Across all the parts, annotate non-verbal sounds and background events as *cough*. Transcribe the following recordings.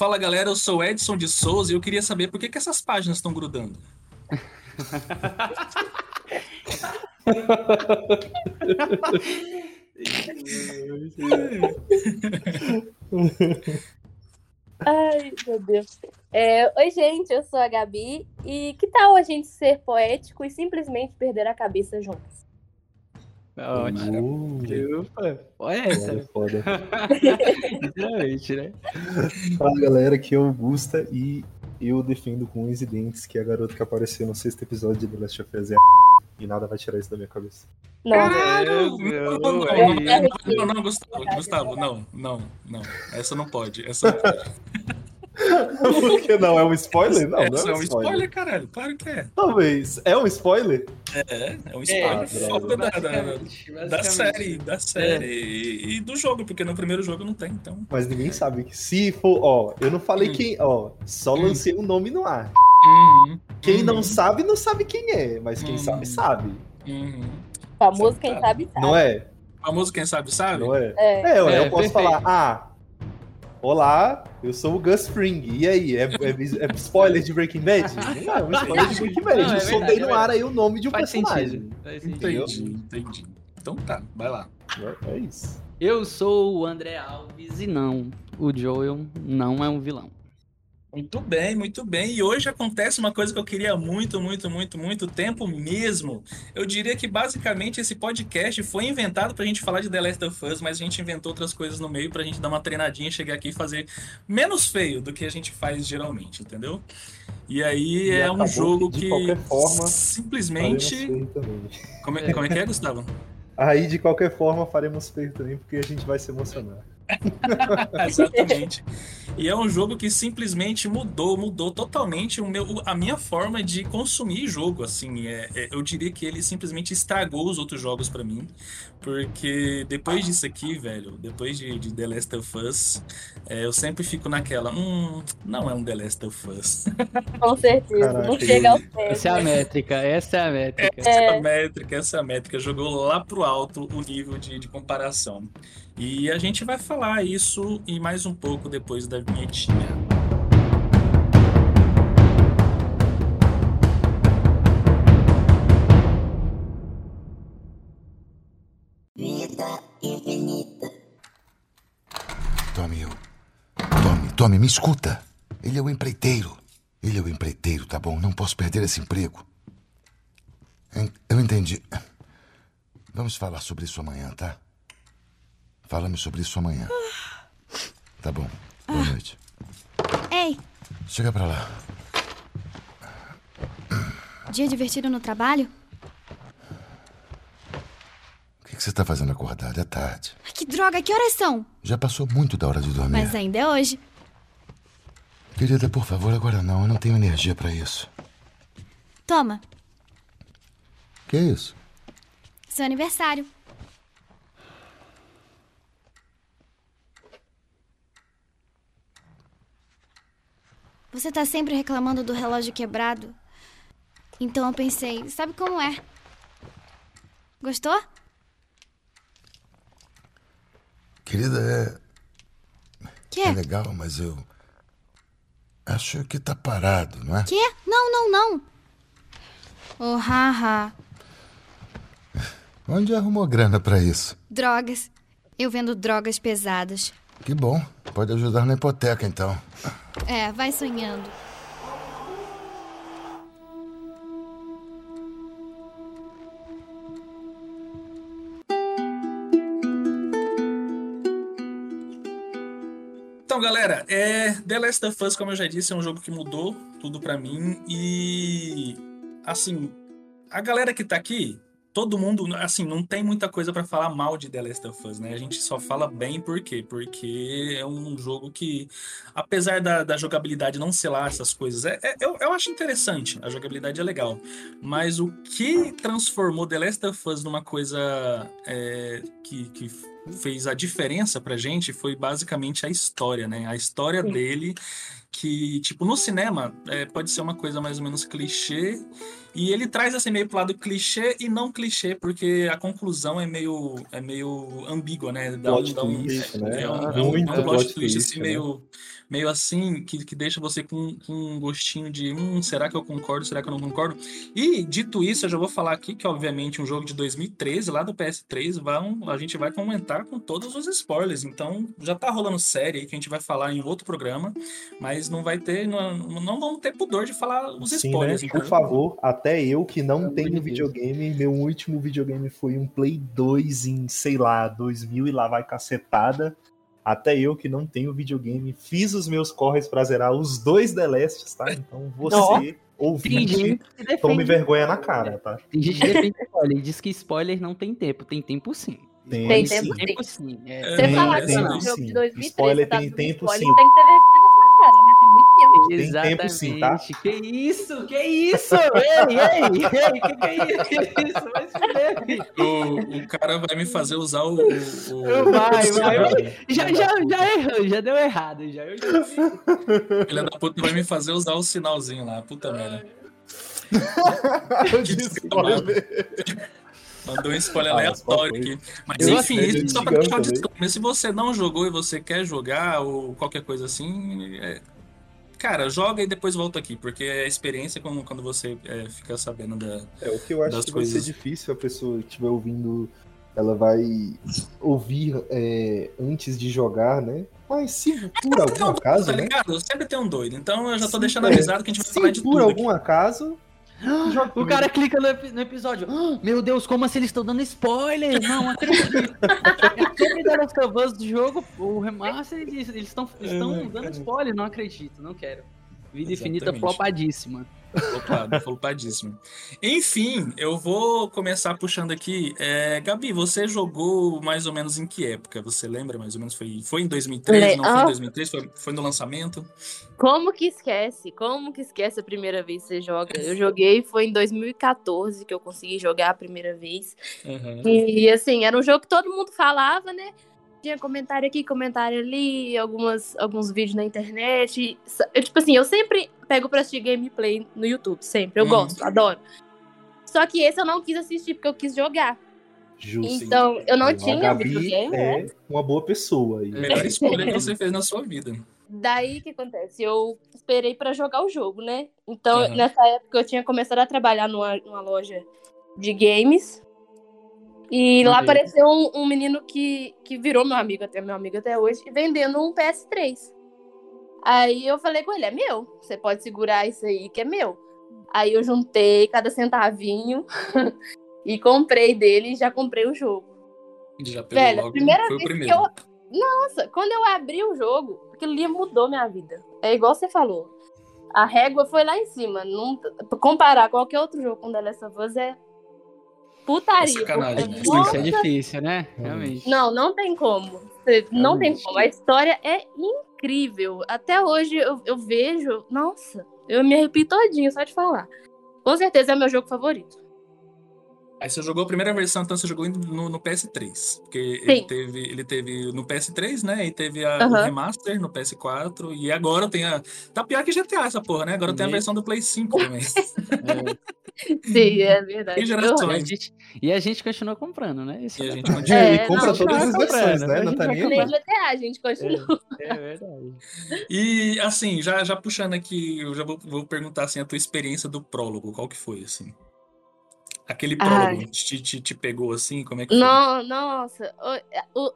Fala galera, eu sou Edson de Souza e eu queria saber por que, que essas páginas estão grudando. Ai, meu Deus. É, Oi, gente, eu sou a Gabi. E que tal a gente ser poético e simplesmente perder a cabeça juntos? Ótimo. Opa, olha essa. Foda. *laughs* Literalmente, né? Fala galera, aqui é o Augusta e eu defendo com unhas e dentes que a garota que apareceu no sexto episódio de The Last of Us é a e nada vai tirar isso da minha cabeça. Não, Caralho! Meu Não, não, não, não, Gustavo, Gustavo, não, não, não. Essa não pode. Essa não pode. Por que não? É um spoiler? Não, Essa não é um spoiler, caralho. Claro que é. Talvez. É um spoiler? É, é um É, spoiler foda da, da, da série, da série e, e do jogo, porque no primeiro jogo não tem, então. Mas ninguém sabe. Se for, ó, eu não falei Hum. quem, ó, só Hum. lancei o nome no ar. Uhum, Quem uhum, não sabe, não sabe quem é, mas quem Hum. sabe, sabe. uhum. famoso quem sabe sabe. Não é? Famoso quem sabe, sabe? Não é? É. É, ué, É, eu posso perfeito. falar, ah, olá, eu sou o Gus Fring. E aí, é, é- é spoiler de Breaking Bad? *laughs* Não é um spoiler de Breaking Bad. Não, é eu verdade, soltei é no ar aí o nome de um Faz personagem. sentido. Faz sentido. Entendeu? Entendi, entendi. Então tá, vai lá. É, é isso. Eu sou o André Alves e não, o Joel não é um vilão. Muito bem, muito bem. E hoje acontece uma coisa que eu queria muito, muito, muito, muito tempo mesmo. Eu diria que basicamente esse podcast foi inventado pra gente falar de The Last of Us, mas a gente inventou outras coisas no meio pra gente dar uma treinadinha, chegar aqui e fazer menos feio do que a gente faz geralmente, entendeu? E aí E é um jogo que, de que qualquer forma, simplesmente. Como é, como é que é, Gustavo? Aí, de qualquer forma, faremos feio também, porque a gente vai se emocionar. *laughs* Exatamente. E é um jogo que simplesmente mudou, mudou totalmente o meu, a minha forma de consumir jogo. Assim, é, é- eu diria que ele simplesmente estragou os outros jogos pra mim, porque depois disso aqui, velho, depois de, de The Last of Us, é, eu sempre fico naquela, hum, não é um The Last of Us. Com certeza. Caraca, não chega e- pés. Essa é a métrica, essa é a métrica. Essa é a métrica, essa é a métrica. Jogou lá pro alto o nível de, de comparação. E a gente vai falar isso e mais um pouco depois da vinhetinha. Tommy, eu... Tommy, Tommy, me escuta. Ele é o empreiteiro. Ele é o empreiteiro, tá bom? Não posso perder esse emprego. Eu entendi. Vamos falar sobre isso amanhã, tá? Falamos sobre isso amanhã. Tá bom. Boa noite. Ei, Chega pra lá. dia divertido no trabalho? O que que você tá fazendo acordado? É tarde. Ai, que droga, que horas são? Já passou muito da hora de dormir. Mas ainda é hoje. Querida, por favor, agora não. Eu não tenho energia pra isso. Toma, Que é isso? seu aniversário. Você tá sempre reclamando do relógio quebrado. Então eu pensei, sabe como é? Gostou? Querida, é, Quê? é legal, mas eu. Acho que tá parado, não é? Quê? Não, não, não. Oh, haha. Onde arrumou grana pra isso? Drogas. Eu vendo drogas pesadas. Que bom. Pode ajudar na hipoteca, então. É, vai sonhando. Então, galera, é The Last of Us, como eu já disse, é um jogo que mudou tudo pra mim e assim, a galera que tá aqui, todo mundo, assim, não tem muita coisa pra falar mal de The Last of Us, né? A gente só fala bem por quê? Porque é um jogo que, apesar da, da jogabilidade não ser lá essas coisas, é, é- eu, eu acho interessante, a jogabilidade é legal, mas o que transformou The Last of Us numa coisa é, que, que fez a diferença pra gente foi basicamente a história, né? A história Sim. dele que, tipo, no cinema é, pode ser uma coisa mais ou menos clichê. E ele traz assim meio pro lado clichê e não clichê, porque a conclusão é meio, é meio ambígua, né? Dá, Plot dá um, twist, né? é um, Ah, é um- é um plot plot twist twist, assim, né? meio, meio assim, que, que deixa você com, com um gostinho de hum, será que eu concordo, será que eu não concordo? E dito isso, eu já vou falar aqui que, obviamente, um jogo de 2013, lá do PS3, vão, a gente vai comentar com todos os spoilers. Então, já tá rolando série aí que a gente vai falar em outro programa, mas não vai ter, não, não vamos ter pudor de falar os Sim, né? spoilers. Por entendeu? favor, até eu que não amor tenho videogame, meu último videogame foi um Play 2 em, sei lá, 2000 e lá vai cacetada. Até eu que não tenho videogame, fiz os meus corres pra zerar os dois The Lasts, tá? Então você, Tem ouvinte, tome vergonha na cara, tá? Tem gente que defende spoiler diz que spoiler não tem tempo. Tem tempo sim. Tem, Tem sim. tempo Tem tempo sim. É. Você Tem, falar tem, que um tem jogo sim. de 2003, Spoiler tá tem tempo, spoiler, sim. tem que ter Tempo. Tem Exatamente. tempo sim, tá? Que isso? Que isso? ei, ei, ei, que que é isso? Vai se fuder, filho. O, o cara vai me fazer usar o. o, Vai, vai. Já, já, já errou, já deu errado. Já, eu já vi. Filha da puta vai me fazer usar o sinalzinho lá, puta merda. *laughs* Que. Mandou um spoiler Ah, aleatório aqui. Mas Eu enfim, isso só pra deixar disclaimer. Se você não jogou e você quer jogar, ou qualquer coisa assim, é, cara, joga e depois volta aqui, porque é a experiência quando, quando você é, fica sabendo da. É, o que eu acho que vai coisas. ser difícil a pessoa que estiver ouvindo, ela vai ouvir é, antes de jogar, né? Mas se por algum acaso, tá né? ligado? Sempre tem um doido. Então eu já tô Sim, deixando é. avisado que a gente vai falar Se de por tudo. aqui. algum acaso, joga O cara clica no, epi- no episódio. "Ah, meu Deus, como assim eles estão dando spoiler? Não acredito. é sobre The Last of Us do jogo, o remaster, eles estão estão dando spoiler. Não acredito, não quero. Vida infinita Exatamente. flopadíssima. Flopado, flopadíssimo. Enfim, eu vou começar puxando aqui. É, Gabi, você jogou mais ou menos em que época? Você lembra mais ou menos? Foi, foi em 2003? Le- Não foi Ah. em 2003? Foi, foi no lançamento? Como que esquece? Como que esquece a primeira vez que você joga? Eu *laughs* joguei, foi em 2014 que eu consegui jogar a primeira vez. Uhum. E assim, era um jogo que todo mundo falava, né? Tinha comentário aqui, comentário ali, algumas, alguns vídeos na internet. Tipo assim, eu sempre pego pra assistir gameplay no YouTube, sempre. Eu Uhum. gosto, adoro. Só que esse eu não quis assistir porque eu quis jogar. justo. Então, eu não A tinha videogame, né? é uma boa pessoa. E Melhor *laughs* escolha que você fez na sua vida. Daí o que acontece? Eu esperei pra jogar o jogo, né? Então, Aham. nessa época eu tinha começado a trabalhar numa, numa loja de games. E lá apareceu um, um menino que, que virou meu amigo, até meu amigo até hoje, vendendo um PS3. Aí eu falei com ele, é meu, você pode segurar isso aí que é meu. Aí eu juntei cada centavinho *laughs* e comprei dele e já comprei o jogo. Já pegou Velho, a logo. primeira foi o vez que primeiro. eu. Nossa, quando eu abri o jogo, aquilo ali mudou minha vida. É igual você falou. A régua foi lá em cima. Não... Comparar qualquer outro jogo com The Last of Us é putaria. É sacanagem, porque, né? Isso nossa, é difícil, né? Realmente. Não, não tem como. Você- Não tem Realmente. como. A história é incrível. Até hoje eu, eu vejo. Nossa, eu me arrepio todinho só de falar. Com certeza é meu jogo favorito. Aí você jogou a primeira versão, então você jogou no, no PS3. Porque Sim. ele teve, ele teve no PS3, né? E teve a, o Aham. remaster no PS4. E agora tem a. Tá pior que GTA essa porra, né? Agora tem a E- versão do Play 5 *laughs* também. Sim, é *laughs* verdade. E a, gerações. gente, e a gente continua comprando, né? Isso E a é gente verdade. continua. É, e compra não, todas tá as versões, né? Não tá nem Que. GTA, a gente continua. É verdade. E assim, já, já puxando aqui, eu já vou, vou perguntar assim, a tua experiência do prólogo, qual que foi, assim? Aquele Ai. prólogo te, te, te pegou assim? Como é que foi? Não, nossa, o- o-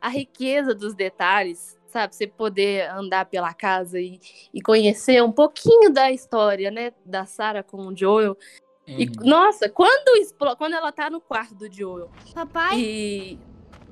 a riqueza dos detalhes, sabe? Você poder andar pela casa e, e conhecer um pouquinho da história, né? Da Sarah com o Joel. E, Uhum. nossa, quando, quando ela tá no quarto do Joel Papai? e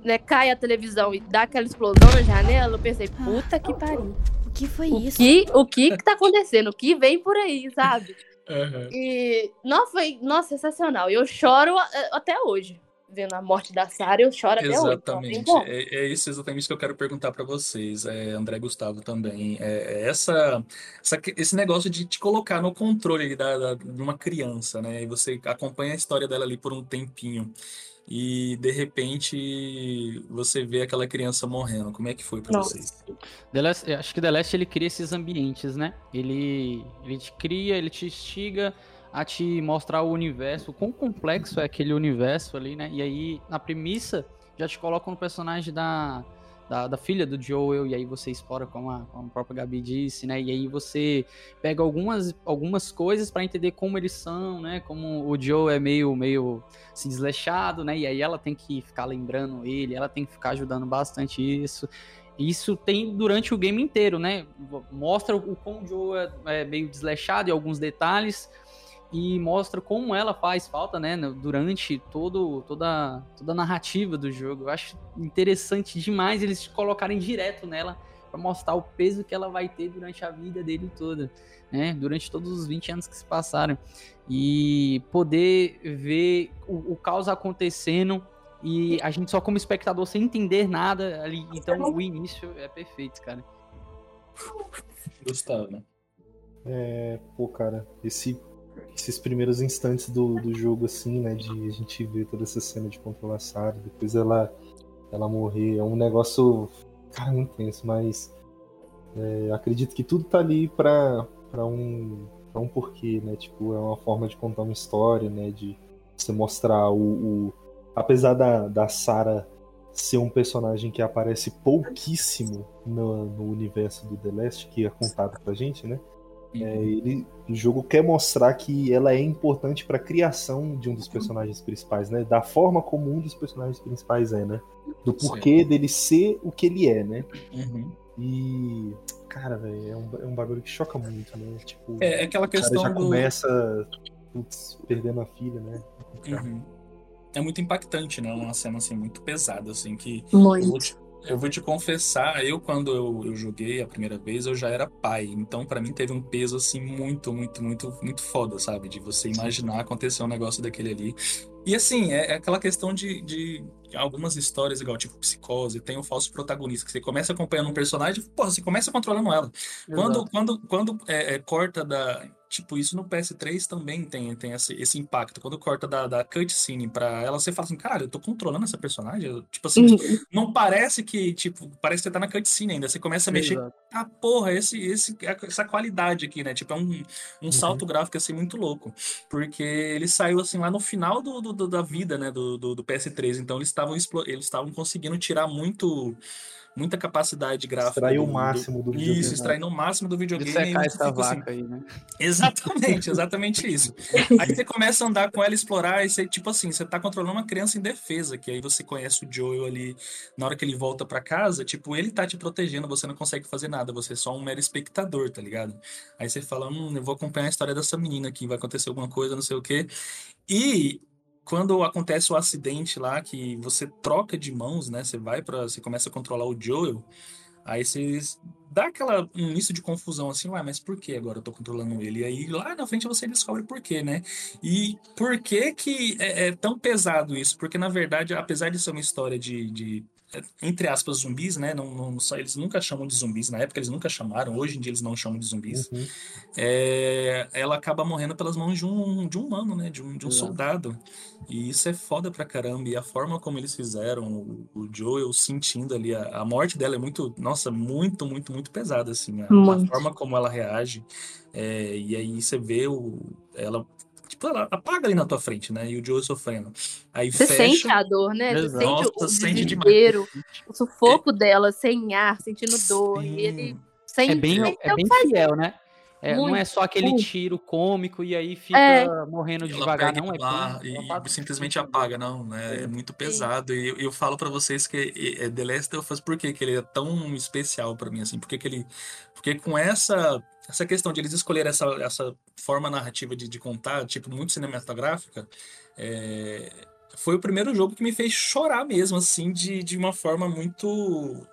né, cai a televisão e dá aquela explosão na janela, eu pensei, puta que pariu. O que foi O isso? que, o que que tá acontecendo? O que vem por aí, sabe? Aham. E, nossa, foi, nossa, sensacional. E eu choro a- até hoje. Vendo a morte da Sarah, eu choro até hoje. Exatamente. É, é isso exatamente que eu quero perguntar para vocês, é, André Gustavo também. É, é essa, essa, esse negócio de te colocar no controle da, da, de uma criança, né? E você acompanha a história dela ali por um tempinho. E de repente você vê aquela criança morrendo. Como é que foi para vocês? The Last, acho que The Last ele cria esses ambientes, né? Ele, ele te cria, ele te instiga a te mostrar o universo, o quão complexo é aquele universo ali, né? E aí, na premissa, já te coloca um personagem da, da, da, filha do Joel, e aí você explora, como a, como a própria Gabi disse, né? E aí você pega algumas, algumas coisas para entender como eles são, né? Como o Joel é meio, meio assim, desleixado, né? E aí ela tem que ficar lembrando ele, ela tem que ficar ajudando bastante isso. Isso tem durante o game inteiro, né? Mostra o como o Joel é, é meio desleixado em alguns detalhes, e mostra como ela faz falta, né, durante todo, toda, toda a narrativa do jogo. Eu acho interessante demais eles colocarem direto nela para mostrar o peso que ela vai ter durante a vida dele toda, né, durante todos os 20 anos que se passaram. E poder ver o, o caos acontecendo e a gente só como espectador sem entender nada ali. Então o início é perfeito, cara. Gustavo, né? É, pô, cara, esse esses primeiros instantes do, do jogo, assim, né? De a gente ver toda essa cena de controlar a Sarah, depois ela, ela morrer. É um negócio, cara, intenso, mas é, acredito que tudo tá ali pra, pra, um, pra um porquê, né? Tipo, é uma forma de contar uma história, né? De você mostrar o. o... Apesar da, da Sarah ser um personagem que aparece pouquíssimo no, no universo do The Last, que é contado pra gente, né? É, ele, o jogo quer mostrar que ela é importante para a criação de um dos personagens principais, né? Da forma como um dos personagens principais é, né? Do porquê Sim. dele ser o que ele é, né? Uhum. E cara, velho, é um, é um bagulho que choca muito, né? Tipo, é, é aquela questão já do... começa putz, perdendo a filha, né? Uhum. É muito impactante, né? Uma cena assim muito pesada, assim que muito. Eu vou te confessar, eu quando eu, eu joguei a primeira vez, eu já era pai. Então, para mim, teve um peso, assim, muito, muito, muito, muito foda, sabe? De você imaginar acontecer um negócio daquele ali. E, assim, é, é aquela questão de, de algumas histórias, igual tipo Psicose, tem o falso protagonista, que você começa acompanhando um personagem, pô, você começa controlando ela. Quando, quando, quando é, é, corta da Tipo, isso no PS3 também tem, tem esse, esse impacto. Quando corta da, da cutscene pra ela, você fala assim, cara, eu tô controlando essa personagem. Tipo assim, uhum. não parece que, tipo, parece que você tá na cutscene ainda. Você começa a mexer. Exato. Ah, porra, esse, esse, essa qualidade aqui, né? Tipo, é um, um uhum. salto gráfico assim muito louco. Porque ele saiu assim lá no final do, do da vida, né? Do, do, do PS3. Então eles estavam eles estavam conseguindo tirar muito muita capacidade gráfica. Extrair o máximo do, videogame. Isso, extraindo o máximo do videogame. Secar essa vaca assim. aí, né? Exatamente, *laughs* exatamente isso. *laughs* Aí você começa a andar com ela, explorar, e você, tipo assim, você tá controlando uma criança em defesa, que aí você conhece o Joel ali, na hora que ele volta para casa, tipo, ele tá te protegendo, você não consegue fazer nada, você é só um mero espectador, tá ligado? Aí você fala, hum, eu vou acompanhar a história dessa menina aqui, vai acontecer alguma coisa, não sei o quê. E quando acontece o acidente lá, que você troca de mãos, né? Você vai para, você começa a controlar o Joel, aí você dá aquela um início de confusão assim, ué, mas por que agora eu tô controlando ele? E aí lá na frente você descobre por quê, né? E por que que é, é tão pesado isso? Porque na verdade, apesar de ser uma história de, de entre aspas, zumbis, né? Não, não, só, eles nunca chamam de zumbis. Na época eles nunca chamaram, hoje em dia eles não chamam de zumbis. Uhum. É, ela acaba morrendo pelas mãos de um, de um humano, né? De um, de um soldado. E isso é foda pra caramba. E a forma como eles fizeram, o, o Joel sentindo ali, a, a, morte dela é muito, nossa, muito, muito, muito pesada, assim. A, a forma como ela reage. É, e aí você vê o, ela tipo, ela apaga ali na tua frente, né? E o Joe sofrendo. Aí Você fecha... sente a dor, né? Você sente Nossa, o sente desespero, o sufoco é... dela, sem ar, sentindo dor. Sim. E ele sem É bem, é bem fiel, né? É, não é só aquele tiro cômico e aí fica é. morrendo devagar, não. É bem, e simplesmente apaga, não, né? É, muito pesado. E eu, eu falo para vocês que é The Last of Us, por que ele é tão especial para mim, assim? Porque que ele. Porque com essa essa questão de eles escolherem essa, essa forma narrativa de, de contar, tipo, muito cinematográfica, é, foi o primeiro jogo que me fez chorar mesmo, assim, de, de uma forma muito,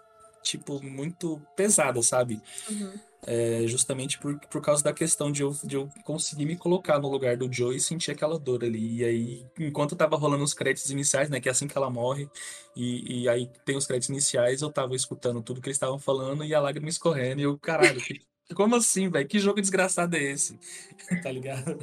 tipo, muito pesada, sabe? Uhum. É, justamente por, por causa da questão de eu, de eu conseguir me colocar no lugar do Joe e sentir aquela dor ali. E aí, enquanto tava rolando os créditos iniciais, né? Que é assim que ela morre, e, e aí tem os créditos iniciais, eu tava escutando tudo que eles estavam falando e a lágrima escorrendo, e eu, caralho, que, *laughs* como assim, velho? Que jogo desgraçado é esse? *laughs* tá ligado?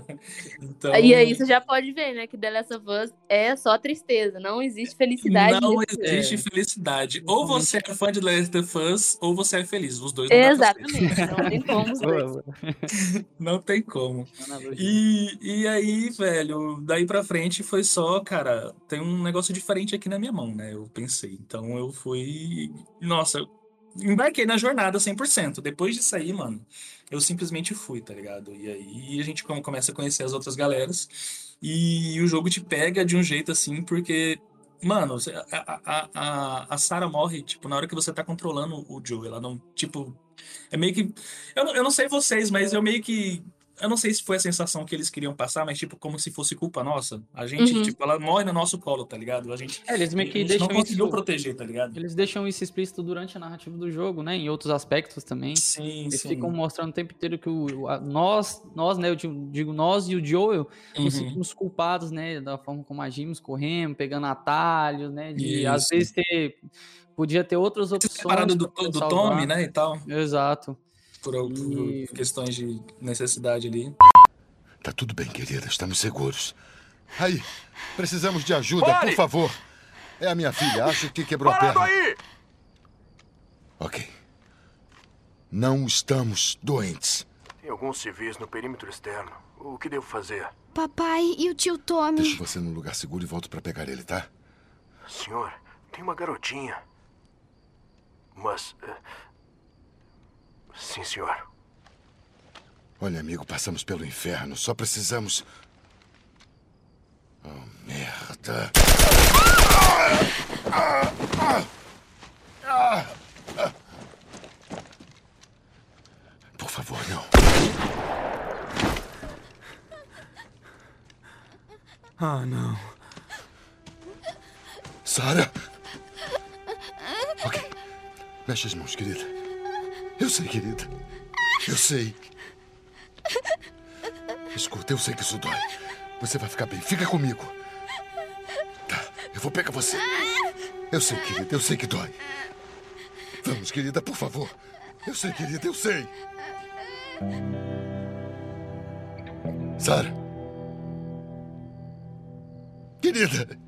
Então, E aí você já pode ver, né, que The Last of Us é só tristeza, não existe felicidade. não existe felicidade. Ou você é fã de The Last of Us, ou você é feliz. Os dois não dá pra ser. Exatamente, não tem *laughs* como. os dois. Não tem como. Analogia. E, e aí, velho, daí pra frente foi só, cara, tem um negócio diferente aqui na minha mão, né? Eu pensei. Então eu fui. Nossa, eu embarquei na jornada 100%. Depois de sair, mano, eu simplesmente fui, tá ligado? E aí a gente come- começa a conhecer as outras galeras. E o jogo te pega de um jeito assim, porque. Mano, a, a, a, a Sarah morre, tipo, na hora que você tá controlando o Joe. Ela não, tipo. É meio que. Eu, eu não sei vocês, mas eu meio que. Eu não sei se foi a sensação que eles queriam passar, mas, tipo, como se fosse culpa nossa. A gente, Uhum. tipo, ela morre no nosso colo, tá ligado? A gente, É, eles meio a que gente deixam não conseguiu isso. proteger, tá ligado? Eles deixam isso explícito durante a narrativa do jogo, né? Em outros aspectos também. Sim, Eles sim. ficam mostrando o tempo inteiro que o, a- nós, nós, né? Eu digo, nós e o Joel nos Uhum. sentimos culpados, né? Da forma como agimos, corremos, pegando atalhos, né? De às Isso. vezes ter. Podia ter outras opções. Separado do, do. Tommy, né, e tal, Exato. Por, por E- questões de necessidade ali. Tá tudo bem, querida. Estamos seguros. Aí, precisamos de ajuda, por favor. É a minha filha. Acho que quebrou a perna. aí! Ok. Não estamos doentes. Tem alguns civis no perímetro externo. O que devo fazer? Papai e o tio Tommy. Deixo você num lugar seguro e volto pra pegar ele, tá? Senhor, tem uma garotinha. Mas. Sim, senhor. Olha, amigo, passamos pelo inferno. Só precisamos. Oh, merda. Por favor, não. Ah, não. Sara? Ok. Mexe as mãos, querida. Eu sei, querida. Eu sei. Escuta, eu sei que isso dói. Você vai ficar bem. Fica comigo. Tá, eu vou pegar você. Eu sei, querida, eu sei que dói. Vamos, querida, por favor. Eu sei, querida, eu sei. Sara. Querida.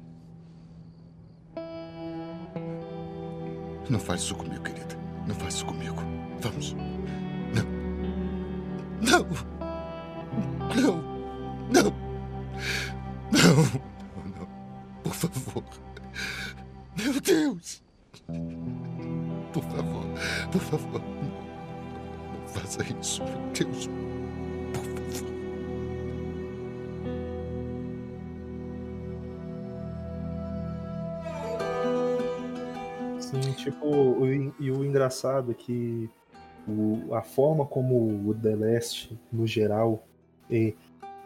Não faz isso comigo, querida. Não faz isso comigo. Vamos. Não. Não. Não. Não. Não. Não. Por favor. Meu Deus. Por favor. Por favor. Não, faça isso, meu Deus. Sim, tipo, en- e o engraçado é que o- a forma como o The Last, no geral, é,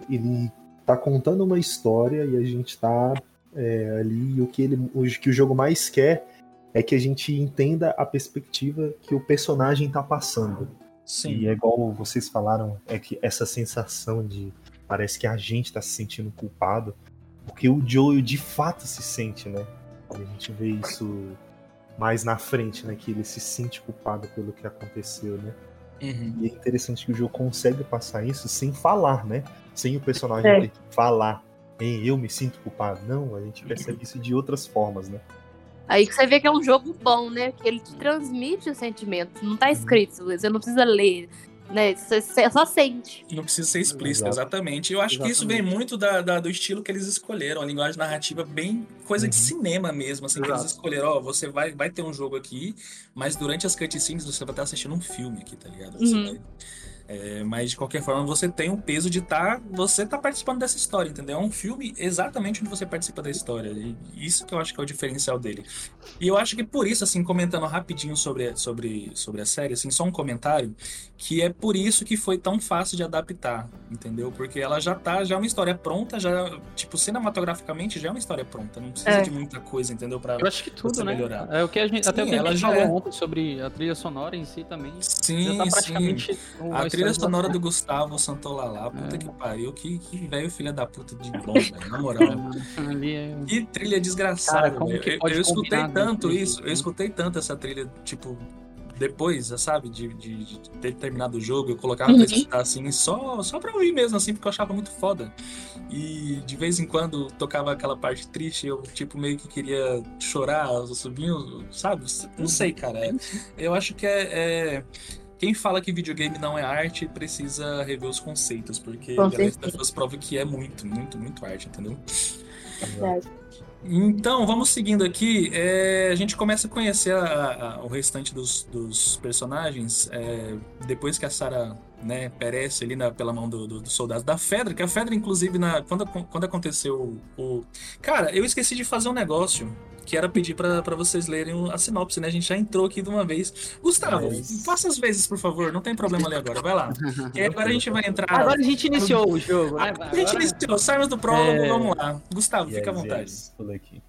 ele tá contando uma história e a gente tá é, ali, e o que, ele, o que o jogo mais quer é que a gente entenda a perspectiva que o personagem tá passando. Sim. E é igual vocês falaram, é que essa sensação de parece que a gente tá se sentindo culpado, porque o Joel de fato se sente, né? E a gente vê isso mais na frente, né? Que ele se sente culpado pelo que aconteceu, né? Uhum. E é interessante que o jogo consegue passar isso sem falar, né? Sem o personagem É. ter que falar. Ei, eu me sinto culpado. Não, a gente percebe isso de outras formas, né? Aí que você vê que é um jogo bom, né? Que ele te transmite os sentimentos. Não tá escrito, você não precisa ler, né? Você, você só sente. Não precisa ser explícito, Exato. exatamente. Eu acho que isso vem Exatamente. muito da, da- do estilo que eles escolheram, a linguagem narrativa bem coisa de Uhum. cinema mesmo, assim, que eles Exato. escolheram, ó, você vai, vai ter um jogo aqui, mas durante as cutscenes você vai estar assistindo um filme aqui, tá ligado? Você Uhum. vai- É, mas de qualquer forma você tem o peso de estar. Tá, você tá participando dessa história, entendeu? É um filme exatamente onde você participa da história. E isso que eu acho que é o diferencial dele. E eu acho que por isso, assim, comentando rapidinho sobre, sobre, sobre a série, assim, só um comentário, que é por isso que foi tão fácil de adaptar, entendeu? Porque ela já tá, já é uma história pronta, já, tipo, cinematograficamente já é uma história pronta. Não precisa É. de muita coisa, entendeu? Pra Eu acho que tudo, né? melhorar. É o que a gente, até o Sim, que a ela gente já falou é. ontem sobre a trilha sonora em si também. Sim, já tá sim. praticamente o- A trilha sonora do Gustavo Santolalá, puta É. que pariu, que, que velho filha da puta de bom, velho, na moral. *laughs* Ali é- Que trilha desgraçada, Cara, como velho. que Eu, pode eu escutei tanto isso, eu né? escutei tanto essa trilha, tipo, depois, sabe, de, de- de ter terminado o jogo, eu colocava pra Uhum. escutar assim, só, só pra ouvir mesmo, assim, porque eu achava muito foda. E de vez em quando tocava aquela parte triste, eu, tipo, meio que queria chorar, subindo, sabe? Não sei, cara. É- Eu acho que é- é quem fala que videogame não é arte precisa rever os conceitos, porque Com of Us prova que é muito, muito, muito arte, entendeu? Verdade. Então, vamos seguindo aqui. É, a gente começa a conhecer a- a- o restante dos, dos personagens é, depois que a Sarah né, perece ali na- pela mão do, do, do soldado da Fedra, que a Fedra, inclusive, na, quando, quando aconteceu o, o- Cara, eu esqueci de fazer um negócio. Que era pedir pra pra vocês lerem a sinopse, né? A gente já entrou aqui de uma vez. Gustavo, Mas- faça as vezes, por favor. Não tem problema ali agora. Vai lá. *laughs* E agora a gente vai entrar. Agora a gente iniciou o jogo, né? A gente Agora- iniciou, saímos do prólogo, É. vamos lá. Gustavo, fica à vontade. yes, aqui.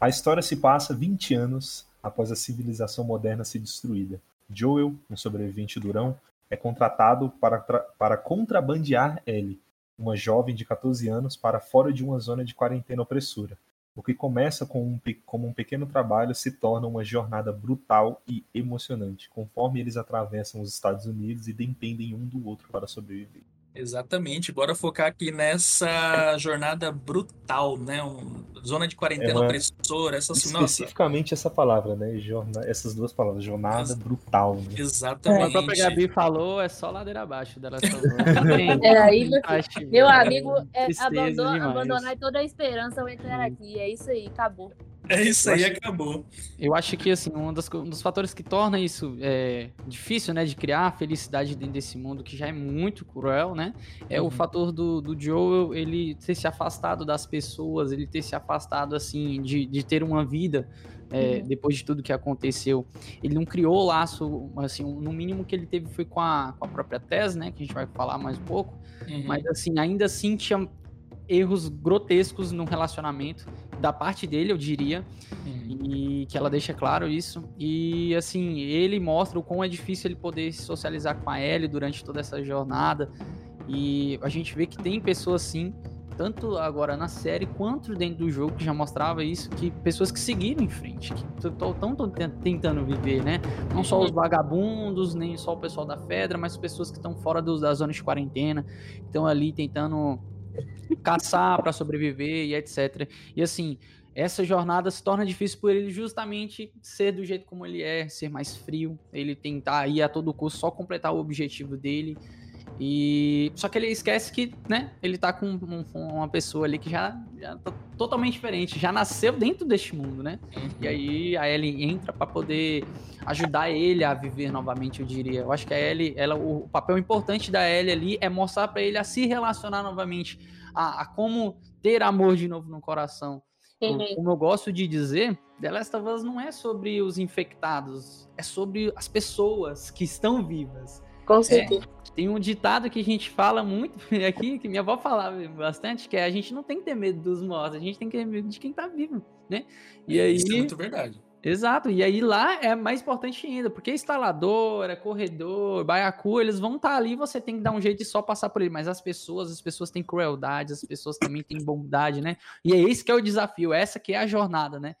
A história se passa 20 anos após a civilização moderna ser destruída. Joel, um sobrevivente durão, é contratado para, para contrabandear Ellie, uma jovem de 14 anos, para fora de uma zona de quarentena opressora. O que começa com um, como um pequeno trabalho se torna uma jornada brutal e emocionante, conforme eles atravessam os Estados Unidos e dependem um do outro para sobreviver. Exatamente, bora focar aqui nessa jornada brutal, né? Um- zona de quarentena É uma- opressora, essa assim, nossa, Especificamente essa palavra, né? Jorna... Essas duas palavras, jornada Ex- brutal. Né? Como a exatamente. própria Gabi falou, é só ladeira abaixo dela. *laughs* É, aí, meu, meu amigo, é, abandonar toda a esperança ao entrar aqui. É isso aí, acabou. É isso aí, Eu acho- acabou. Eu acho que assim, um, das um dos fatores que torna isso é, difícil, né, de criar felicidade dentro desse mundo que já é muito cruel, né, é Uhum. o fator do, do Joel ele ter se afastado das pessoas, ele ter se afastado assim de, de ter uma vida é, Uhum. depois de tudo que aconteceu. Ele não criou laço, assim, no mínimo que ele teve foi com a, com a própria Tess, né, que a gente vai falar mais um pouco. Uhum. Mas assim, ainda assim tinha erros grotescos no relacionamento da parte dele, eu diria, Uhum. e que ela deixa claro isso. E assim, ele mostra o quão é difícil ele poder se socializar com a Ellie durante toda essa jornada. E a gente vê que tem pessoas assim, tanto agora na série quanto dentro do jogo que já mostrava isso, que pessoas que seguiram em frente, que estão tentando viver, né? Não só os vagabundos, nem só o pessoal da Fedra, mas pessoas que estão fora dos, da zona de quarentena, que estão ali tentando caçar para sobreviver e etc. E assim, essa jornada se torna difícil por ele justamente ser do jeito como ele é, ser mais frio, ele tentar ir a todo custo só completar o objetivo dele. E só que ele esquece que, né, ele tá com um- uma pessoa ali que já, já tá totalmente diferente, já nasceu dentro deste mundo, né? E aí a Ellie entra para poder ajudar ele a viver novamente, eu diria. Eu acho que a Ellie, ela, o papel importante da Ellie ali é mostrar para ele a se relacionar novamente, a, a como ter amor de novo no coração. Uhum. O- Como eu gosto de dizer, The Last of Us não é sobre os infectados, é sobre as pessoas que estão vivas. Com certeza. Tem um ditado que a gente fala muito *laughs* aqui, que minha avó falava bastante, que é a gente não tem que ter medo dos mortos, a gente tem que ter medo de quem tá vivo, né? E aí, Isso é muito verdade. exato, e aí lá é mais importante ainda, porque instaladora, corredor, baiacu, eles vão estar ali, você tem que dar um jeito de só passar por ele, mas as pessoas, as pessoas têm crueldade, as pessoas também têm bondade, né? E é esse que é o desafio, essa que é a jornada, né?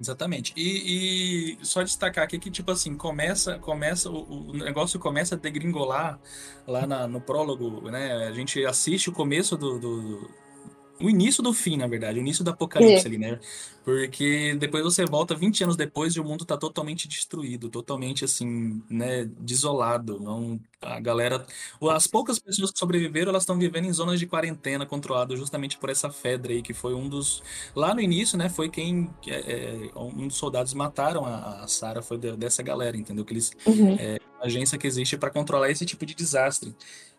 Exatamente. E, e só destacar aqui que, tipo assim, começa, começa o, o negócio começa a degringolar lá na- no prólogo, né? A gente assiste o começo do, do- o início do fim, na verdade, o início do apocalipse ali, né? Porque depois você volta 20 anos depois e o mundo tá totalmente destruído, totalmente assim, né, desolado. Não, a galera, as poucas pessoas que sobreviveram, elas estão vivendo em zonas de quarentena controladas justamente por essa Fedra aí, que foi um dos lá no início, né, foi quem é, é um dos soldados mataram a, a Sarah, foi de, dessa galera, entendeu? Que eles Uhum. é agência que existe para controlar esse tipo de desastre.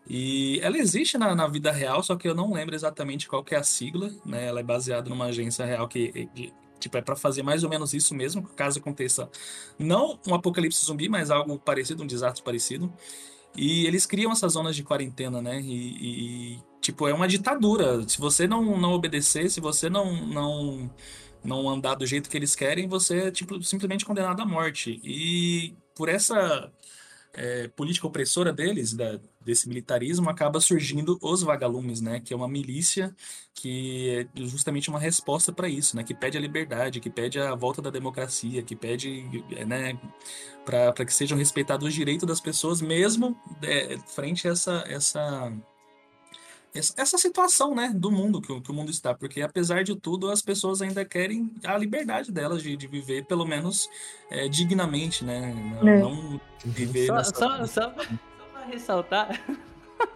E ela existe na, na vida real, só que eu não lembro exatamente qual que é a sigla, né? Ela é baseada numa agência real que, que, tipo, é para fazer mais ou menos isso mesmo, caso aconteça não um apocalipse zumbi, mas algo parecido, um desastre parecido. E eles criam essas zonas de quarentena, né? E, e, tipo, é uma ditadura. Se você não, não obedecer, se você não, não, não andar do jeito que eles querem, você é tipo, simplesmente condenado à morte. E por essa é, política opressora deles, da, desse militarismo, acaba surgindo os vagalumes, né? Que é uma milícia que é justamente uma resposta para isso, né? Que pede a liberdade, que pede a volta da democracia, que pede, né? Para que sejam respeitados os direitos das pessoas, mesmo é, frente a essa, essa essa situação, né, do mundo que, que, o mundo está, porque apesar de tudo, as pessoas ainda querem a liberdade delas de, de viver, pelo menos é, dignamente, né, não, É. não viver Só, nessa... só, só, pra, só pra ressaltar,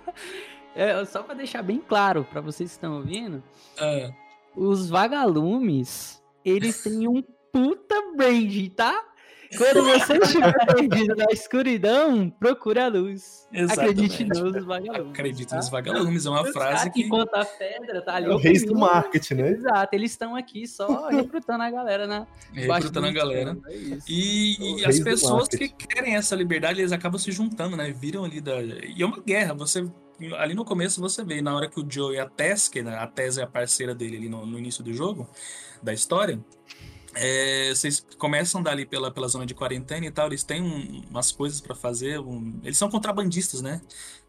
*laughs* é, só pra deixar bem claro pra vocês que estão ouvindo, É, os vagalumes, eles têm um puta brand, tá? Quando você *laughs* estiver perdido na escuridão, procure a luz. Acredite Exatamente. nos vagalumes. acredito tá? nos vagalumes, é uma Os frase que que... conta a pedra, tá ali. É o reis do marketing, né? Exato, eles estão aqui só *laughs* recrutando a galera na. Recrutando a galera. É isso. E, e rei as pessoas que querem essa liberdade, eles acabam se juntando, né? Viram ali da. E é uma guerra. Você. Ali no começo você vê, na hora que o Joe e a Tess, que né, a Tess é a parceira dele ali no, no início do jogo, da história, é, vocês começam a andar ali pela, pela zona de quarentena e tal, eles têm um- umas coisas pra fazer. um- eles são contrabandistas, né?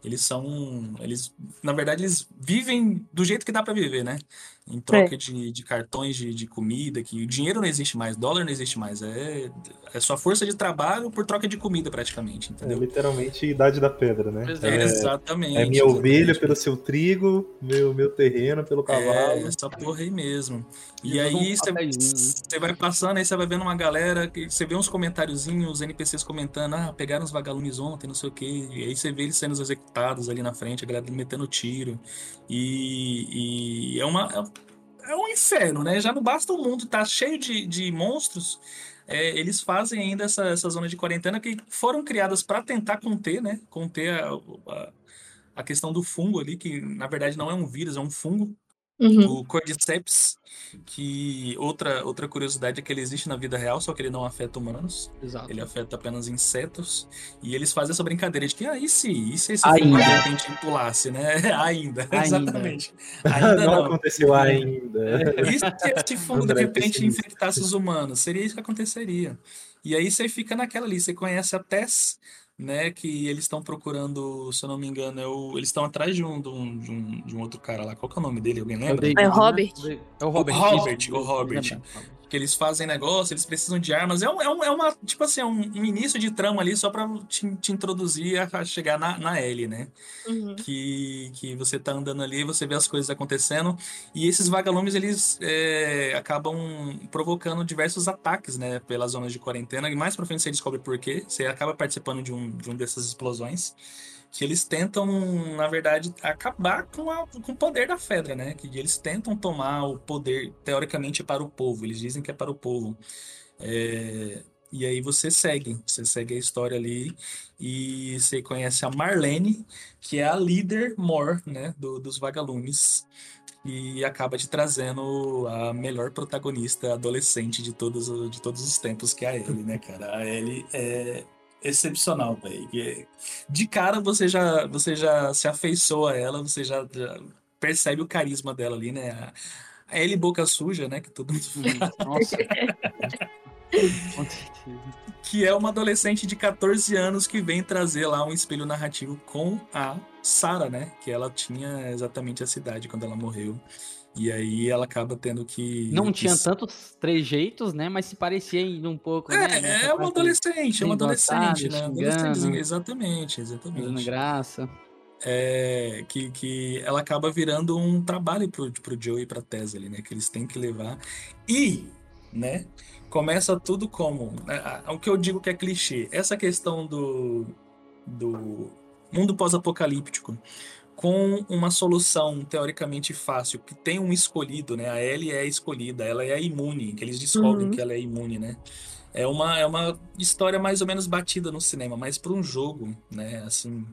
Eles são. Eles, na verdade, eles vivem do jeito que dá pra viver, né? Em troca de, de cartões de, de comida, que o dinheiro não existe mais, dólar não existe mais. É, é sua força de trabalho por troca de comida, praticamente, É entendeu? literalmente idade da pedra, né? É, é. exatamente. É minha exatamente. ovelha pelo seu trigo, meu, meu terreno pelo É, cavalo. essa porra aí mesmo. E E aí você você vai passando, aí você vai vendo uma galera, que você vê uns comentáriozinhos, os NPCs comentando, ah, pegaram os vagalumes ontem, não sei o quê. E aí você vê eles sendo executados ali na frente, a galera metendo tiro. E, e é uma. É um inferno, né? Já não basta o mundo estar cheio de, de monstros. é, eles fazem ainda essa, essa zona de quarentena que foram criadas para tentar conter, né? Conter a, a, a questão do fungo ali, que na verdade não é um vírus, é um fungo. Uhum. O Cordyceps, que outra, outra curiosidade é que ele existe na vida real, só que ele não afeta humanos, Exato. ele afeta apenas insetos. E eles fazem essa brincadeira de que, ah, e se, e se esse Ainda. fungo de repente pulasse, né? *laughs* Ainda, Ainda. exatamente. *laughs* Ainda não, não. aconteceu ainda. E se esse fungo de repente infectasse os humanos? Seria isso que aconteceria. E aí você fica naquela ali, você conhece a Tess, né? Que eles estão procurando, se eu não me engano, é o, eles estão atrás de um, de, um, de, um, de um outro cara lá. Qual que é o nome dele? Alguém lembra? É o? Robert. É o Robert. Robert, isso. o Robert. Que eles fazem negócio, eles precisam de armas. É, um, é, um, é uma, tipo assim, é um, um início de trama ali só pra te, te introduzir a, a chegar na, na Ellie, né? Uhum. Que, que você tá andando ali, você vê as coisas acontecendo, e esses vagalumes, eles é, acabam provocando diversos ataques, né, pelas zonas de quarentena, e mais pra frente você descobre por quê, você acaba participando de um, de um dessas explosões, que eles tentam, na verdade, acabar com, a, com o poder da Fedra, né? Que eles tentam tomar o poder, teoricamente, para o povo. Eles dizem que é para o povo. É, E aí você segue, você segue a história ali e você conhece a Marlene, que é a líder mor, né, do- dos vagalumes, e acaba te trazendo a melhor protagonista adolescente de todos, de todos os tempos, que é a Ellie, né, cara? A Ellie é excepcional, velho. E De cara você já, você já se afeiçoa a ela, você já, já percebe o carisma dela ali, né? A, a Ellie boca suja, né, que todo mundo. Nossa. *laughs* Que é uma adolescente de 14 anos que vem trazer lá um espelho narrativo com a Sarah, né? Que ela tinha exatamente essa idade quando ela morreu. E aí ela acaba tendo que. Não tinha que- tantos trejeitos, né? Mas se parecia ainda um pouco, né? É, nessa é uma adolescente, é uma adolescente, né? Adolescente, exatamente, Fazendo exatamente. graça. é, que, que ela acaba virando um trabalho pro, pro Joe e pra Tess ali, né? Que eles têm que levar. E, né? Começa tudo como. é, O que eu digo que é clichê. Essa questão do, do mundo pós-apocalíptico com uma solução teoricamente fácil, que tem um escolhido, né? A Ellie é escolhida, ela é imune, que eles descobrem Uhum. que ela é imune, né? É uma, é uma história mais ou menos batida no cinema, mas para um jogo, né? Assim,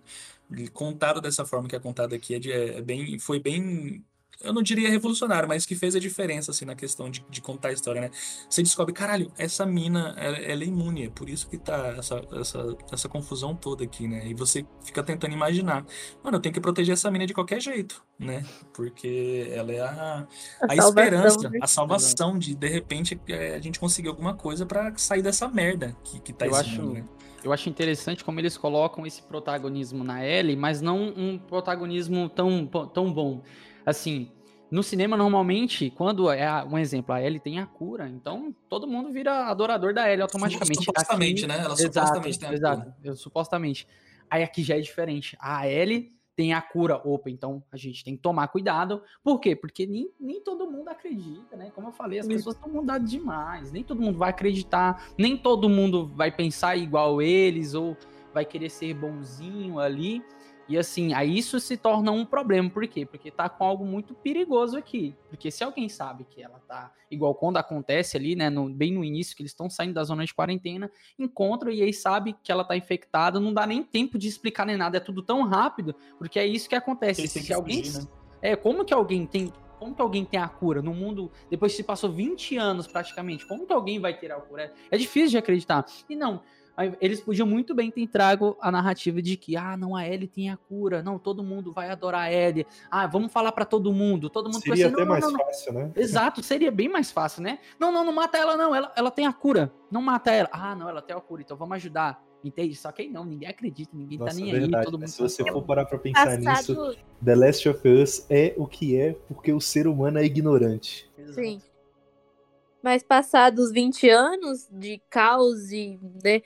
contado dessa forma que é contado aqui, é, de- é bem, foi bem, eu não diria revolucionário, mas que fez a diferença, assim, na questão de, de contar a história, né? Você descobre, caralho, essa mina, ela, ela é imune, é por isso que tá essa, essa, essa confusão toda aqui, né? E você fica tentando imaginar, mano, eu tenho que proteger essa mina de qualquer jeito, né? Porque ela é a, a, salvação, esperança, né? a salvação de, de repente, é, a gente conseguir alguma coisa pra sair dessa merda que, que tá Eu acho- mundo, né? Eu acho interessante como eles colocam esse protagonismo na Ellie, mas não um protagonismo tão, tão bom. Assim, no cinema, normalmente, quando é um exemplo, a Ellie tem a cura, então todo mundo vira adorador da Ellie automaticamente. Supostamente, Aqui- né? Ela Exato, supostamente tem a exato, cura. eu- supostamente. Aí aqui já é diferente. A Ellie tem a cura. Opa, então a gente tem que tomar cuidado. Por quê? Porque nem, nem todo mundo acredita, né? Como eu falei, as pessoas estão mudadas demais. Nem todo mundo vai acreditar, nem todo mundo vai pensar igual eles ou vai querer ser bonzinho ali. E assim, aí isso se torna um problema. Por quê? Porque tá com algo muito perigoso aqui. Porque se alguém sabe que ela tá igual quando acontece ali, né, no- bem no início, que eles estão saindo da zona de quarentena, encontram e aí sabe que ela tá infectada, não dá nem tempo de explicar nem nada, é tudo tão rápido, porque é isso que acontece. Se que alguém fugir, né? é, como que alguém tem. Como que alguém tem a cura no mundo depois que se passou 20 anos praticamente? Como que alguém vai ter a cura? É, é difícil de acreditar. E não, eles podiam muito bem ter trago a narrativa de que, ah, não, a Ellie tem a cura, não, todo mundo vai adorar a Ellie. Ah, vamos falar pra todo mundo, todo mundo vai Seria ser, até não, mais não, não, fácil, né? Exato, seria bem mais fácil, né? Não, não, não mata ela, não. Ela, ela tem a cura. Não mata ela. Ah, não, ela tem a cura, então vamos ajudar. Entende? Só que aí não, ninguém acredita, ninguém Nossa, tá nem verdade. aí, todo mundo Se tá você só- for parar pra pensar nisso, Passado, The Last of Us é o que é porque o ser humano é ignorante. Exato. sim. Mas passados 20 anos de caos e, né,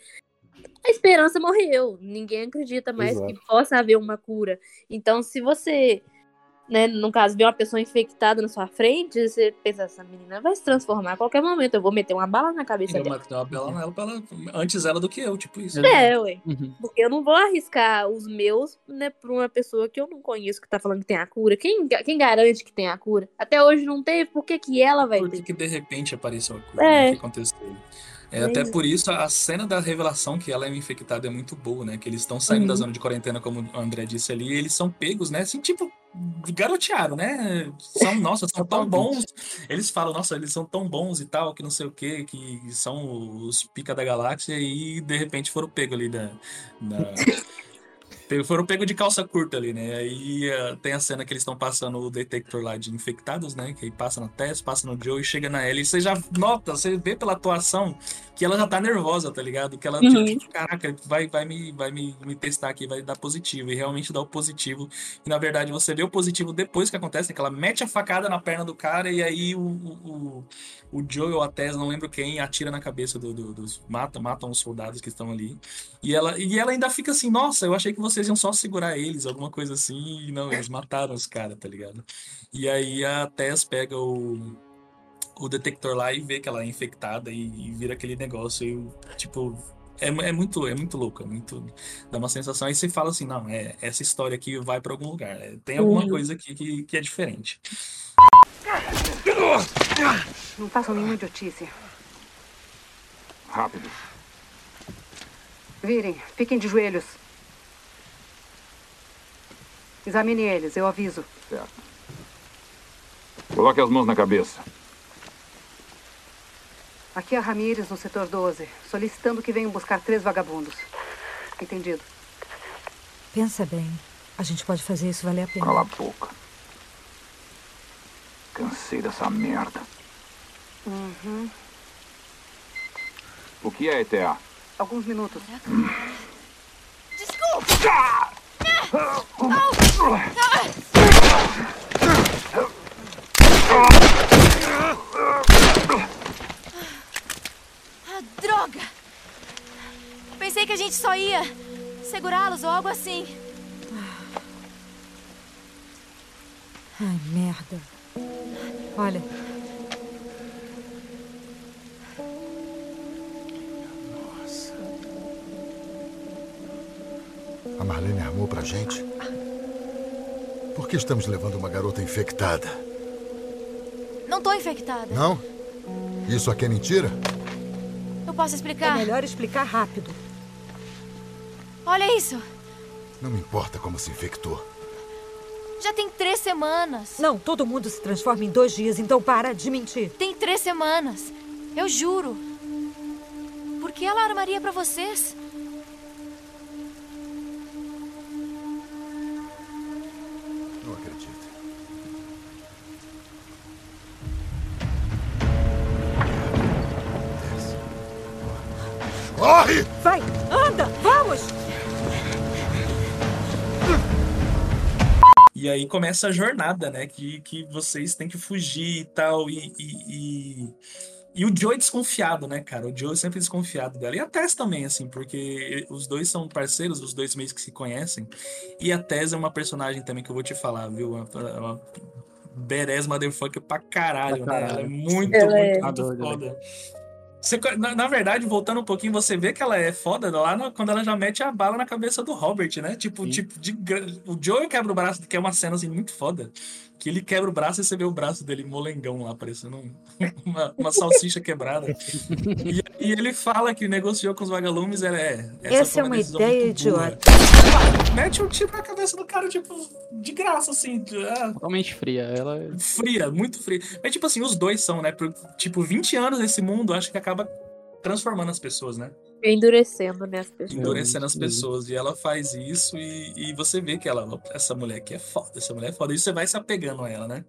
a esperança morreu. Ninguém acredita mais Exato. que possa haver uma cura. Então, se você, né, no caso, vê uma pessoa infectada na sua frente, você pensa, essa menina vai se transformar a qualquer momento. Eu vou meter uma bala na cabeça Eu dela. matei uma bela nela, pra ela- antes ela do que eu, tipo isso. É, ué. Uhum. Porque eu não vou arriscar os meus, né, pra uma pessoa que eu não conheço que tá falando que tem a cura. Quem, quem garante que tem a cura? Até hoje não teve, por que, que ela vai Por que, ter? que de repente apareceu a cura? É. né? O que aconteceu? É, até é. por isso a cena da revelação que ela é infectada é muito boa, né? Que eles estão saindo da Uhum. zona de quarentena, como o André disse ali, e eles são pegos, né? Assim, tipo, garotearam, né? São, nossa, são tão bons. Eles falam, nossa, eles são tão bons e tal, que não sei o quê, que são os pica da galáxia, e de repente foram pegos ali da. da- *laughs* Foram pegos de calça curta ali, né? Aí eh, tem a cena que eles estão passando o detector lá de infectados, né? Que aí passa na Tess, passa no Joe e chega na Ellie. E você já nota, você vê pela atuação que ela já tá nervosa, tá ligado? Que ela, Uhum. tipo, caraca, vai, vai, me, vai me, me testar aqui, vai dar positivo. E realmente dá o positivo. E na verdade você vê o positivo depois que acontece, né? que ela mete a facada na perna do cara e aí o, o, o, o Joe ou a Tess, não lembro quem, atira na cabeça do, do- dos. Matam, matam os soldados que estão ali. E ela, e ela ainda fica assim, nossa, eu achei que vocês iam só segurar eles, alguma coisa assim. E não, eles mataram os caras, tá ligado? E aí a Tess pega o, o detector lá e vê que ela é infectada e, e vira aquele negócio. E, tipo, é, é muito, é muito louco, é muito. Dá uma sensação. Aí você fala assim, não, é, essa história aqui vai pra algum lugar. é, tem alguma coisa aqui que, que é diferente. Não façam nenhuma idiotice. Rápido. Virem, fiquem de joelhos. Examine eles, eu aviso. Certo. Coloque as mãos na cabeça. Aqui é a Ramírez, no setor 12, solicitando que venham buscar três vagabundos. Entendido. Pensa bem. A gente pode fazer isso valer a pena. Cala a boca. Cansei dessa merda. Uhum. O que é ETA? Alguns minutos. Ah, droga! Pensei que a gente só ia segurá-los ou algo assim. Ai, merda. Olha, A Marlene armou pra gente? Por que estamos levando uma garota infectada? Não tô infectada. Não? Isso aqui é mentira? Eu posso é explicar? melhor explicar rápido. Olha isso. Não me importa como se infectou. Já tem três semanas. Não, todo mundo se transforma em dois dias, então para de mentir. Tem três semanas. Eu juro. Por que ela armaria pra vocês? Aí começa a jornada, né? Que, que vocês têm que fugir e tal. E, e, e, e o Joe é desconfiado, né, cara? O Joe é sempre desconfiado dela. E a Tess também, assim, porque os dois são parceiros, os dois meio que se conhecem. E a Tess é uma personagem também que eu vou te falar, viu? Uma, uma badass motherfucker pra caralho, Pra né? Ela é caralho. muito, Ela é. muito, Tá muito foda. Você, na, na verdade, voltando um pouquinho, você vê que ela é foda lá no- quando ela já mete a bala na cabeça do Robert, né? Tipo, Sim. tipo de, o Joey quebra o braço, que é uma cena assim muito foda. Que ele quebra o braço e você vê o braço dele molengão lá, parecendo um- *laughs* uma, uma salsicha quebrada. E, e ele fala que negociou com os vagalumes, ela é. Essa foi é uma ideia burra. *laughs* Mete um tiro na cabeça do cara, tipo, de graça, assim. ah, Totalmente fria. Ela é fria, muito fria. Mas, tipo assim, os dois são, né? Por, tipo, 20 anos nesse mundo, acho que acaba transformando as pessoas, né? Endurecendo, né, as pessoas. Endurecendo as pessoas. E ela faz isso e, e você vê que ela, essa mulher aqui é foda, essa mulher é foda. E você vai se apegando a ela, né?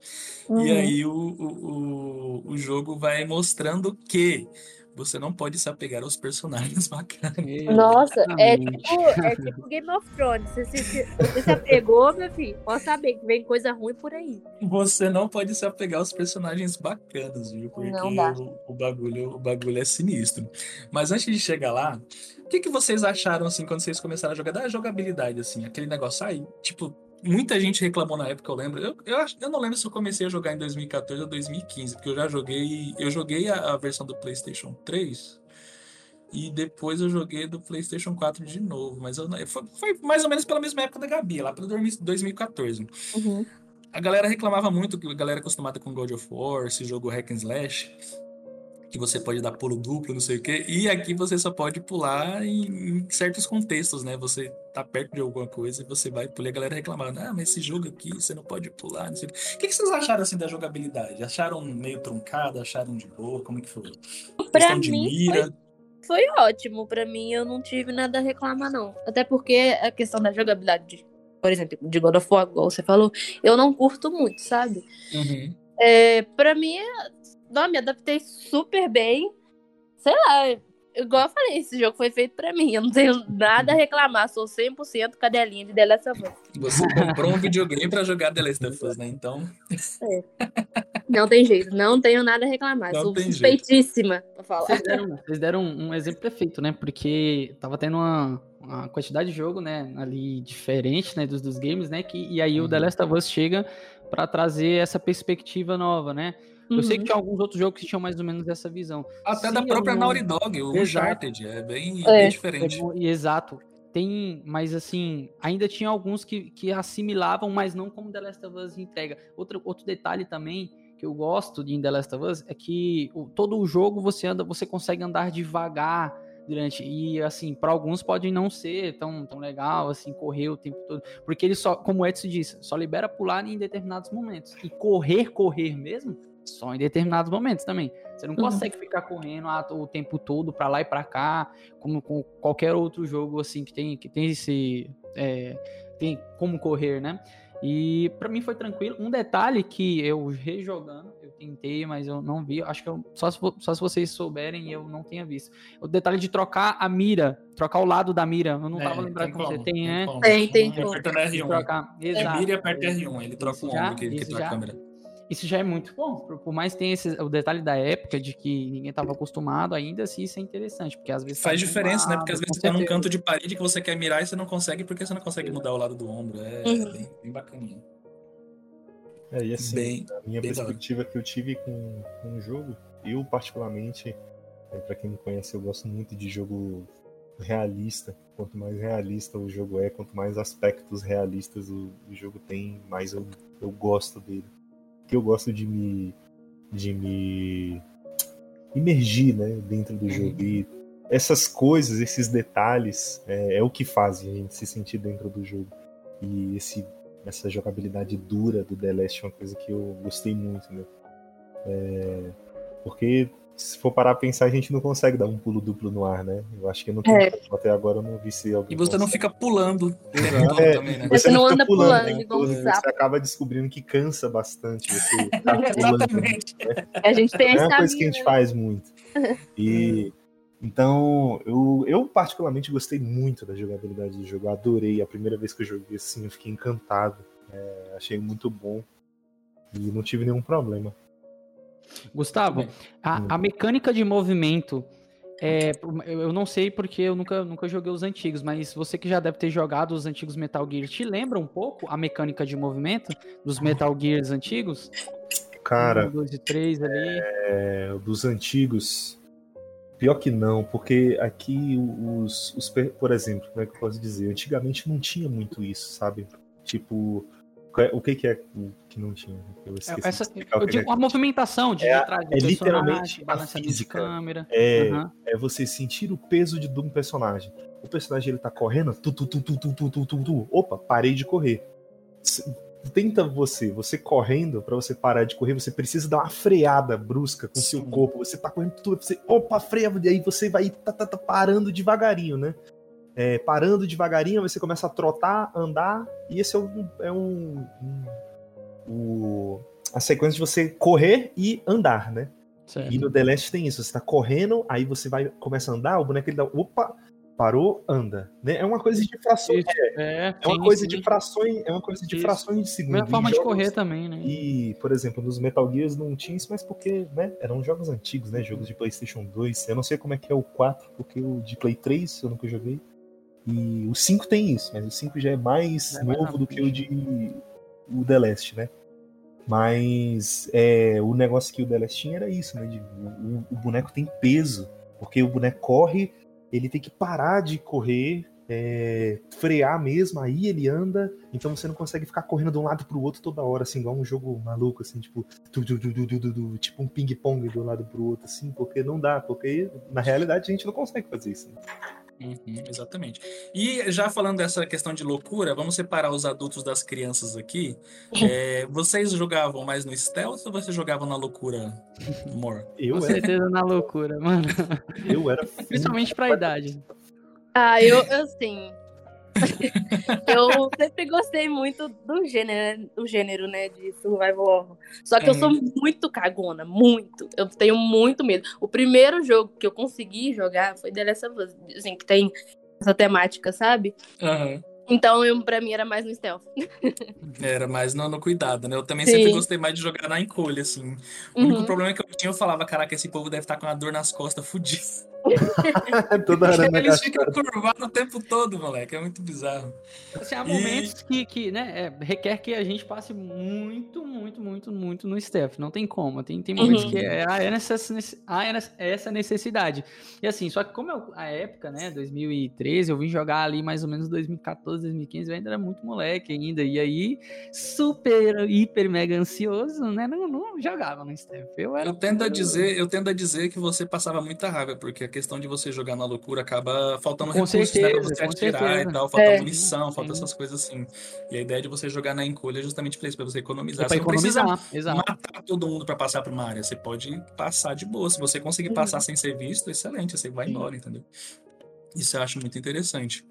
E Uhum. aí o, o, o, o jogo vai mostrando que você não pode se apegar aos personagens *laughs* bacanas. Nossa, é tipo, é tipo Game of Thrones. Você se, se- você se apegou, meu filho, pode saber que vem coisa ruim por aí. Você não pode se apegar aos personagens bacanas, viu? Porque Não dá. o, o bagulho, o bagulho é sinistro. Mas antes de chegar lá, o que, que vocês acharam, assim, quando vocês começaram a jogar? Da jogabilidade, assim, aquele negócio aí, tipo, muita gente reclamou na época, eu lembro. Eu, eu, eu não lembro se eu comecei a jogar em 2014 ou 2015, porque eu já joguei. Eu joguei a, a versão do PlayStation 3. E depois eu joguei do PlayStation 4 de novo. Mas eu, foi, foi mais ou menos pela mesma época da Gabi, lá pelo 2014 a galera reclamava muito que a galera é acostumada com God of War, esse jogo hack and slash, que você pode dar pulo duplo, não sei o quê, e aqui você só pode pular em, em certos contextos, né? Você tá perto de alguma coisa e você vai pular, e a galera reclamando, ah, mas esse jogo aqui você não pode pular, não sei o quê. O que, que vocês acharam assim da jogabilidade? Acharam meio truncada? Acharam de boa? Como é que foi? Pra Questão de mim, mira? Foi ótimo. Pra mim, eu não tive nada a reclamar, não. Até porque a questão da jogabilidade, de- por exemplo, de God of War, igual você falou, eu não curto muito, sabe? Uhum. É, pra mim, não, me adaptei super bem. Sei lá, igual eu falei, esse jogo foi feito pra mim. Eu não tenho nada a reclamar. Sou 100% cadelinha de The Last of Us. Você comprou um videogame pra jogar The Last of Us, né? Então, Não tem jeito, não tenho nada a reclamar. Não Sou tem jeito. suspeitíssima pra falar. Vocês deram, vocês deram um exemplo perfeito, né? Porque tava tendo uma, uma quantidade de jogo, né? Ali diferente, né? Dos, dos games, né? Que, e aí o The Uhum. Last of Us chega pra trazer essa perspectiva nova, né? Eu sei que Uhum. tinha alguns outros jogos que tinham mais ou menos essa visão. até Se da própria não- Naughty Dog, o. Uncharted, é bem, É. bem diferente. É, exato. Tem, mas assim, ainda tinha alguns que, que assimilavam, mas não como The Last of Us entrega. Outro, outro detalhe também que eu gosto de The Last of Us é que o- todo o jogo você anda, você consegue andar devagar durante e assim, para alguns pode não ser tão, tão legal assim correr o tempo todo, porque ele só, como o Edson disse, só libera pular em determinados momentos. E correr, correr mesmo, só em determinados momentos também. Você não Uhum. consegue ficar correndo o tempo todo pra lá e pra cá, como com qualquer outro jogo assim que tem que tem esse é, tem como correr, né? E pra mim foi tranquilo. Um detalhe que eu rejogando, eu tentei, mas eu não vi. Acho que eu, só, se, só se vocês souberem, eu não tenha visto. O detalhe de trocar a mira, trocar o lado da mira. Eu não É, tava lembrando como, você tem, né? Tem, tem Ele como. aperta no De R1. trocar. É mira e aperta R1, ele troca o ombro que, que isso tá já- a câmera. Isso já é muito bom. Por, por mais que tenha esse, o detalhe da época de que ninguém estava acostumado, ainda assim isso é interessante, porque às vezes Faz tá diferença, né? Porque às vezes você tá num canto de parede que você quer mirar e você não consegue porque você não consegue mudar o lado do ombro. É Uhum. bem, bem bacaninha. É, e assim, Bem- a minha perspectiva que eu tive com, com o jogo, eu particularmente, é, para quem me conhece, eu gosto muito de jogo realista. Quanto mais realista o jogo é, quanto mais aspectos realistas o, o jogo tem, mais eu, eu gosto dele. Porque eu gosto de me, de me imergir né, dentro do jogo. E essas coisas, esses detalhes, é, é o que faz a gente se sentir dentro do jogo. E esse, essa jogabilidade dura do The Last é uma coisa que eu gostei muito, né? É, porque se for parar a pensar, a gente não consegue dar um pulo duplo no ar, né? Eu acho que não tem. É. Até agora eu não vi se alguém. E você não consegue. fica pulando É, também, né? Você não fica anda pulando, né? igual um Você acaba descobrindo que cansa bastante você *laughs* ficar pulando. Exatamente. A gente tem a É uma coisa que a gente né? faz muito. *laughs* E então, eu, eu particularmente gostei muito da jogabilidade do jogo. Eu adorei. A primeira vez que eu joguei assim, eu fiquei encantado. É, achei muito bom. E não tive nenhum problema. Gustavo, a, a mecânica de movimento. É, eu não sei porque eu nunca, nunca joguei os antigos, mas você que já deve ter jogado os antigos Metal Gear, te lembra um pouco a mecânica de movimento dos Metal Gears antigos? Cara, Um, dois e três ali. é, dos antigos. Pior que não, porque aqui os, os. Por exemplo, como é que eu posso dizer? Antigamente não tinha muito isso, sabe? Tipo. é- O que, que é que não tinha? Eu esqueci de Essa, eu é digo, a movimentação de, É trás do é literalmente a física. câmera. É, Aham. é você sentir o peso de, de um personagem. O personagem ele tá correndo, tu, tu, tu, tu, tu, tu, tu, tu, tu. opa, parei de correr. Tenta você, você correndo, pra você parar de correr, você precisa dar uma freada brusca com seu Sim. corpo. Você tá correndo, tu, você, opa, freia, e aí você vai tá, tá, tá parando devagarinho, né? É, parando devagarinho, você começa a trotar, andar, e esse é um. É um, um- o- a sequência de você correr e andar, né? Certo. E no The Last tem isso, você tá correndo, aí você vai começa a andar, o boneco ele dá, opa, parou, anda, né? É uma coisa de frações, É, é uma sim, coisa sim. de frações, é uma coisa de Isso. frações de segundo. Mesma E forma de correr também, né? E, por exemplo, nos Metal Gears não tinha isso, mas porque, né, eram jogos antigos, né, jogos de PlayStation 2. Eu não sei como é que é o 4, porque o de Play 3 eu nunca joguei. E o 5 tem isso, mas o 5 já é mais É novo do que o de o The Last, né? Mas é, o negócio que o The Last tinha era isso, né? de- o, o boneco tem peso, porque o boneco corre, ele tem que parar de correr, é, frear mesmo, aí ele anda, então você não consegue ficar correndo de um lado pro outro toda hora, assim, igual um jogo maluco, assim, tipo, tipo um ping-pong de um lado pro outro, assim, porque não dá, porque na realidade a gente não consegue fazer isso. Né? Uhum, exatamente. E já falando dessa questão de loucura, vamos separar os adultos das crianças aqui. É, vocês jogavam mais no stealth ou vocês jogavam na loucura more? Eu Com era, certeza na loucura, mano. eu era Principalmente pra idade. Ah, eu, assim. Eu sempre gostei muito do gênero, do gênero, né, de survival horror. Só que eu sou muito cagona, muito. Eu tenho muito medo. O primeiro jogo que eu consegui jogar foi The Last of Us, assim, que tem essa temática, sabe? Aham. Então, eu, pra mim, era mais no stealth. Era mais no, no cuidado, né? Eu também Sim. sempre gostei mais de jogar na encolha, assim. O único Uhum. problema é que eu tinha, eu falava, caraca, esse povo deve estar com uma dor nas costas fudida. *laughs* toda hora na Eles ficam curvados o tempo todo, moleque. É muito bizarro. Assim, há E- momentos que, que né, é, requer que a gente passe muito, muito, muito, muito no step. Não tem como. Tem, tem momentos Uhum. que é, há, essa, há essa necessidade. E assim, só que como é a época, né, 2013, eu vim jogar ali mais ou menos 2014, 2015, eu ainda era muito moleque ainda. E aí, super, hiper, mega ansioso, né, não, não jogava no step. Eu, era Eu tendo a dizer, eu tendo a dizer que você passava muita raiva, porque questão de você jogar na loucura acaba faltando Com recursos, né, pra certeza, você atirar certeza. e tal, falta É. munição, falta Sim. essas coisas assim. E a ideia de você jogar na encolha é justamente pra isso, pra você economizar. É pra você não precisa economizar, exato. matar todo mundo pra passar pra uma área, você pode passar de boa. Se você conseguir Uhum. passar sem ser visto, excelente, você vai embora, entendeu? Isso eu acho muito interessante.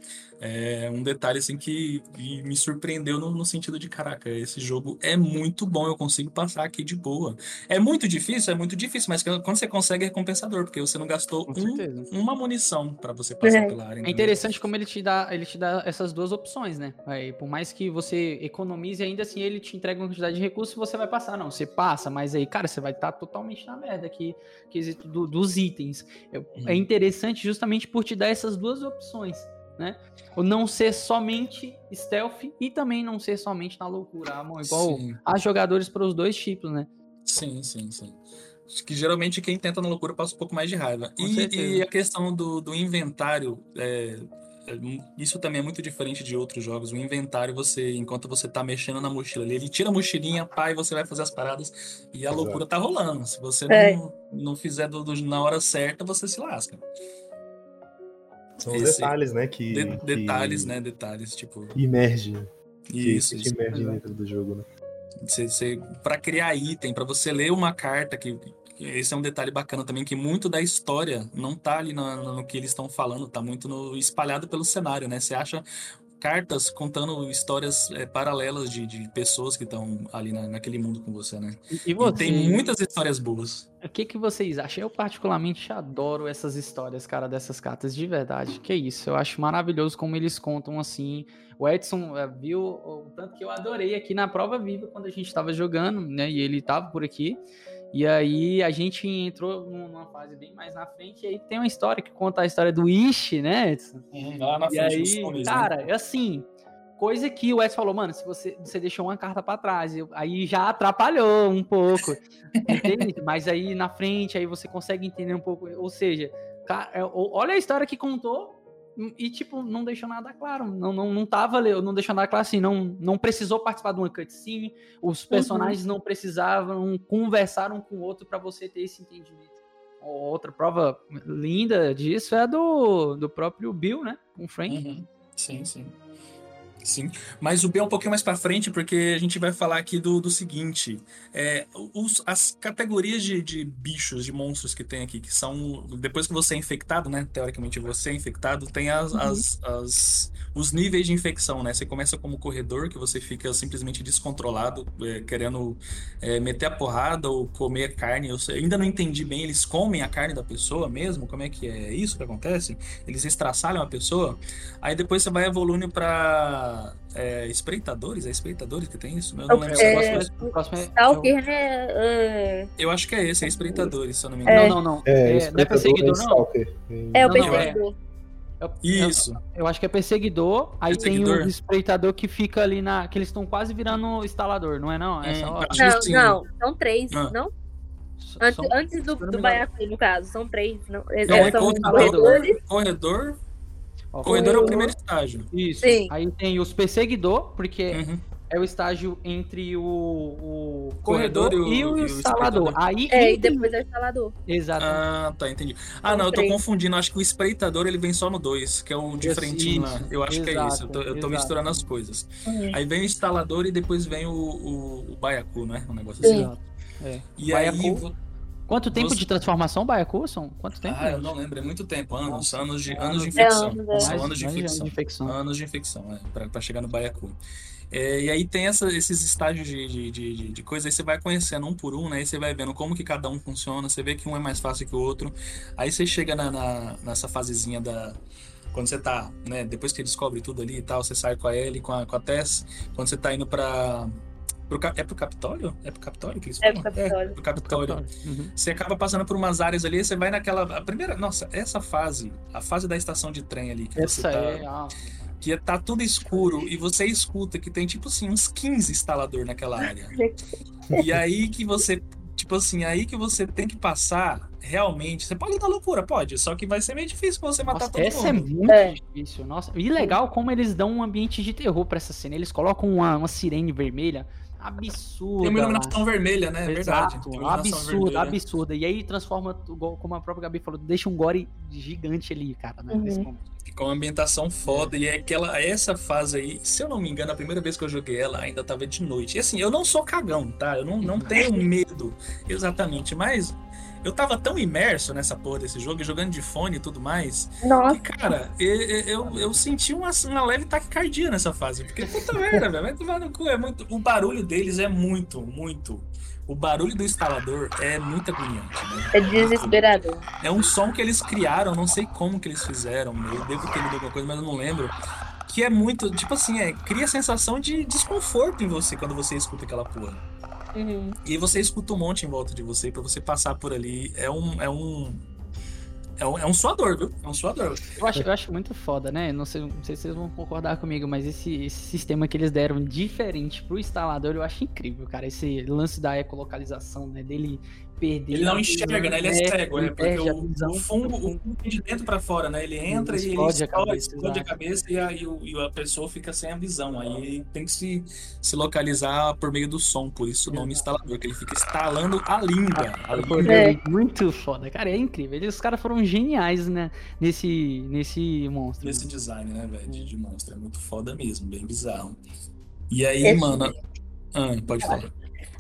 É um detalhe assim que, que me surpreendeu no, no sentido de, caraca, esse jogo é muito bom, eu consigo passar aqui de boa. É muito difícil, é muito difícil, mas quando você consegue é recompensador, porque você não gastou um- uma munição pra você passar É. pela área. É entendeu? interessante como ele te dá, ele te dá essas duas opções, né? Aí, por mais que você economize, ainda assim ele te entrega uma quantidade de recursos, você vai passar. Não, você passa, mas aí, cara, você vai estar totalmente na merda aqui, quesito do- dos itens. É- É interessante justamente por te dar essas duas opções. Né? Ou não ser somente stealth e também não ser somente na loucura, amor, igual Sim. há jogadores para os dois tipos, né? Sim, sim, sim. Acho que geralmente quem tenta na loucura passa um pouco mais de raiva. E, e a questão do, do inventário, é, é, isso também é muito diferente de outros jogos. O inventário, você, enquanto você tá mexendo na mochila ali, ele tira a mochilinha, e você vai fazer as paradas e a Exato. loucura tá rolando. Se você É. não, não fizer do- do- na hora certa, você se lasca. São os Esse- detalhes, né? Que, De- que detalhes, né? Detalhes, tipo. Imerge. Que, Isso, que imerge dentro do jogo, né? Você, você, para criar item, para você ler uma carta, que, que esse é um detalhe bacana também, que muito da história não tá ali no, no que eles estão falando, tá muito no, espalhado pelo cenário, né? Você acha cartas contando histórias é, paralelas de, de pessoas que estão ali na- naquele mundo com você, né? E, e E você, tem muitas histórias boas. o que, que vocês acham? Eu particularmente adoro essas histórias, cara, dessas cartas, de verdade. Que isso, eu acho maravilhoso como eles contam assim. O Edson eh, viu o tanto que eu adorei aqui na prova viva quando a gente estava jogando, né? E ele tava por aqui. E aí a gente entrou num- numa fase bem mais na frente. E aí tem uma história que conta a história do Ishi, né, Edson? Lá na E frente aí, filmes, né? cara, é assim, coisa que o Edson falou, mano, se você, você deixou uma carta pra trás, aí já atrapalhou um pouco, *laughs* entende? Mas aí na frente, aí você consegue entender um pouco, ou seja, ca- é, olha a história que contou e, tipo, não deixou nada claro, não, não, não tava, não deixou nada claro assim, não, não precisou participar de uma cutscene, os personagens não precisavam conversar um com o outro pra você ter esse entendimento. Outra prova linda disso é a do, do próprio Bill, né? Com o Frank. Uhum. Sim, sim. Sim, mas o B é um pouquinho mais pra frente, porque a gente vai falar aqui do, do seguinte: é, os- as categorias de, de bichos, de monstros que tem aqui, que são. Depois que você é infectado, né? Teoricamente você é infectado, tem as, as- as- os níveis de infecção, né? Você começa como corredor, que você fica simplesmente descontrolado, é, querendo é, meter a porrada ou comer carne. Eu sei- ainda não entendi bem, eles comem a carne da pessoa mesmo? Como é que é isso que acontece? Eles estraçalham a pessoa? Aí depois você vai evoluindo é, espreitadores, é espreitadores que tem isso? Eu não lembro se É, é o próximo. O próximo é- Stalker, né? É, Eu acho que é esse, é espreitadores, se eu não me É. engano. Não, não, não. É, É, não é perseguidor, é não. É o perseguidor. Isso. Eu, eu acho que é perseguidor. Aí Perseguidor. tem o espreitador que fica ali na. Que eles estão quase virando instalador, não é não? Essa Hum, que Não, não, são três, Ah. não? Antes, são- antes do, do Baiacu, no caso, são três. Não, é, Não, é são os corredor. corredores. Corredor. Ó, Corredor é o primeiro estágio. Isso. Sim. Aí tem os perseguidor, porque Uhum. é o estágio entre o, o Corredor corredor, e e o- e o instalador. espreitador. Aí É, e entre- depois é o instalador. Exato. Ah, tá, entendi. Ah, não, eu tô confundindo. Acho que o espreitador ele vem só no 2, que é o de frentinho lá. Eu acho que é Exato, isso. Eu tô, eu tô exato. misturando as coisas. Uhum. Aí vem o instalador e depois vem o, o, o baiacu, né? Um negócio assim. Exato. É. E Baiacu. aí. Quanto tempo Você- de transformação, Baiacu? São quanto tempo? Ah, eu não lembro, é muito tempo. Anos, anos de, anos. anos de É, infecção. anos, é. São anos de infecção. infecção. Anos de infecção, é, pra, pra chegar no baiacu. É, e aí tem essa- esses estágios de, de, de, de- de coisa, aí você vai conhecendo um por um, né? Aí você vai vendo como que cada um funciona, você vê que um é mais fácil que o outro. Aí você chega na, na- nessa fasezinha da. Quando você tá, né? Depois que descobre tudo ali e tal, você sai com a Ellie, com a, com a Tess. Quando você tá indo pra. Pro é pro Capitólio? É pro Capitólio que eles É falam? pro Capitólio. pro Capitólio. Uhum. Você acaba passando por umas áreas ali, você vai naquela. A primeira. Nossa, essa fase, a fase da estação de trem ali, que você Essa tá. é. ah, Que tá tudo escuro e você escuta que tem, tipo assim, uns 15 instalador naquela área. *laughs* e aí que você. Tipo assim, aí que você tem que passar realmente. Você pode dar loucura, pode. Só que vai ser meio difícil pra você matar Nossa, todo essa é mundo. muito É. difícil. Nossa, e legal como eles dão um ambiente de terror pra essa cena. Eles colocam uma, uma sirene vermelha absurda. Tem uma lá. iluminação vermelha, né? É verdade. Absurda, absurda. E aí transforma, como a própria Gabi falou, deixa um gore gigante ali, cara, né, nesse Uhum. uma ambientação foda. E é aquela, essa fase aí, se eu não me engano, a primeira vez que eu joguei ela ainda tava de noite. E assim, eu não sou cagão, tá? Eu não, não *laughs* tenho medo, exatamente. Mas eu tava tão imerso nessa porra desse jogo, jogando de fone e tudo mais, Nossa, que, cara, eu, eu, eu senti uma, uma leve taquicardia nessa fase. Porque, puta *laughs* merda, velho, vai tomar no cu. É muito, o barulho deles é muito, muito. O barulho do instalador é muito agoniante, né? é desesperador. É um som que eles criaram, não sei como que eles fizeram, eu devo ter lido alguma coisa, mas eu não lembro. Que é muito, tipo assim, é, cria a sensação de desconforto em você quando você escuta aquela porra. Uhum. E você escuta um monte em volta de você pra você passar por ali. É um. É um É um, é um suador, viu? É um suador. Eu acho, eu acho muito foda, né? Não sei, não sei se vocês vão concordar comigo, mas esse, esse sistema que eles deram diferente pro instalador, eu acho incrível, cara. Esse lance da ecolocalização, né? Dele perder. Ele a não visão, enxerga, né? Ele é cego, né? ele Porque perde a o, visão. o fungo, o fungo vem de dentro pra fora, né? Ele entra e ele explode a cabeça, explode a cabeça e, aí o- e a pessoa fica sem a visão. Aí tem que se, se localizar por meio do som, por isso o nome instalador, que ele fica instalando a língua. A língua. Foi Muito foda, cara, é incrível. Eles, os caras foram geniais, né? Nesse, nesse monstro. Nesse design, né, velho? De, de monstro. É muito foda mesmo, bem bizarro. E aí, Esse- mano. Ah, pode falar.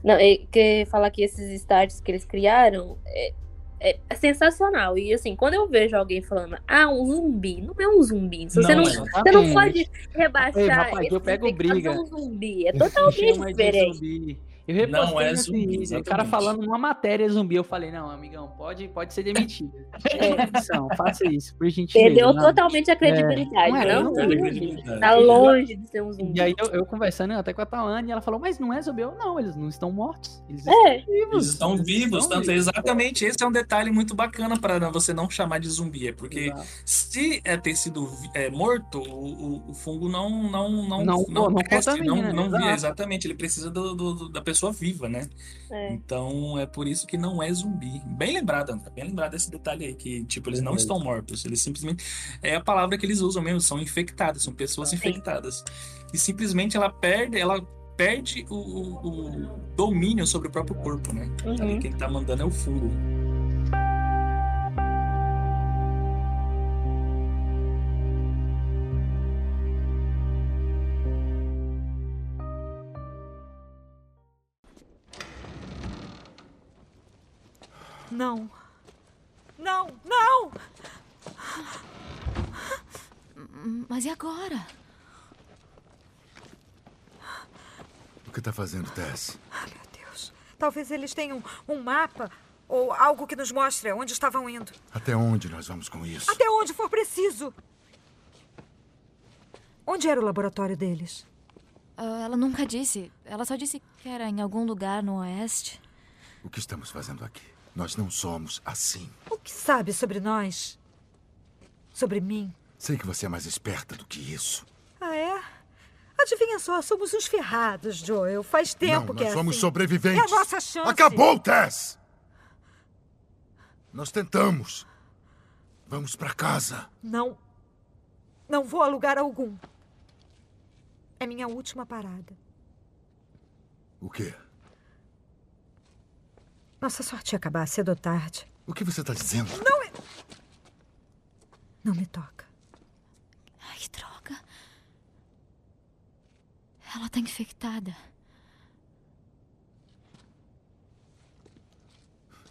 Não, é que falar que esses starts que eles criaram é, é- é sensacional. E assim, quando eu vejo alguém falando, ah, um zumbi, não é um zumbi. Se Você Não não, é. você não pode Ei, rebaixar rapaz, eu pego briga. um zumbi. É totalmente de diferente. Eu repostei Não é zumbi, vídeo, o cara falando numa matéria zumbi. Eu falei, não, amigão, pode, pode ser demitido. Sem *laughs* condição, faça isso, por gentileza. Perdeu não. totalmente a credibilidade, não é, não? não é zumbi. credibilidade. Tá longe de ser um zumbi. E aí eu, eu conversando até com a Talane, e ela falou, mas não é zumbi? Eu, não, eles não estão mortos. Eles É. estão vivos. Eles estão vivos, estão tanto exatamente. Esse é um detalhe muito bacana para você não chamar de zumbi, é porque Exato. se é ter sido é, morto, o, o- o fungo não não não Não- não cresce, contamina, não, não via exato. exatamente. Ele precisa do, do- do- da pessoa viva, né? É. Então é por isso que não é zumbi. Bem lembrado, André, bem lembrado desse detalhe aí que tipo eles não estão mortos, eles simplesmente é a palavra que eles usam mesmo, são infectados, são pessoas infectadas e simplesmente ela perde, ela perde o, o- o domínio sobre o próprio corpo, né? Uhum. Ali quem tá mandando é o fungo. Não. Não, não! Mas e agora? O que tá fazendo, Tess? Deus. Talvez eles tenham um mapa ou algo que nos mostre onde estavam indo. Até onde nós vamos com isso? Até onde for preciso. Onde era o laboratório deles? Ah, ela nunca disse. Ela só disse que era em algum lugar no oeste. O que estamos fazendo aqui? Nós não somos assim. O que sabe sobre nós? Sobre mim? Sei que você é mais esperta do que isso. Ah, é? Adivinha só, somos uns ferrados, Joel. Faz tempo não, que nós é somos assim. sobreviventes. É a nossa chance. Acabou, Tess! Nós tentamos. Vamos pra casa. Não. Não vou a lugar algum. É minha última parada. O quê? Nossa sorte ia acabar cedo ou tarde. O que você tá dizendo? Não, não me toca. Ai, que droga. Ela tá infectada.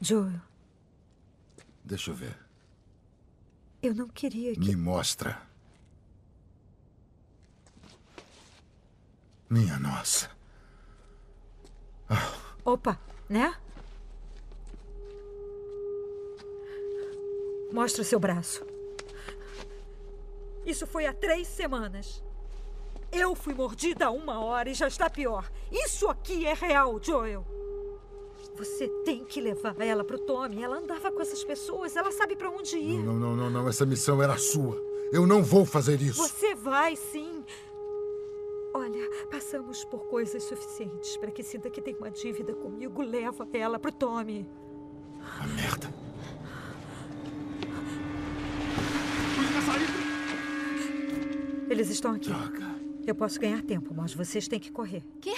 Joel, Deixa eu ver. eu não queria que. Me mostra. Minha nossa. Opa, né? Mostra seu braço. Isso foi há três semanas. Eu fui mordida há uma hora e já está pior. Isso aqui é real, Joel. Você tem que levar ela pro Tommy. Ela andava com essas pessoas, ela sabe para onde ir. Não, não, não, não. Essa missão era sua. Eu não vou fazer isso. Você vai, sim. Olha, passamos por coisas suficientes para que sinta que tem uma dívida comigo. Leva ela pro Tommy. A merda. Eles estão aqui. Droga. Eu posso ganhar tempo, mas vocês têm que correr. Quê?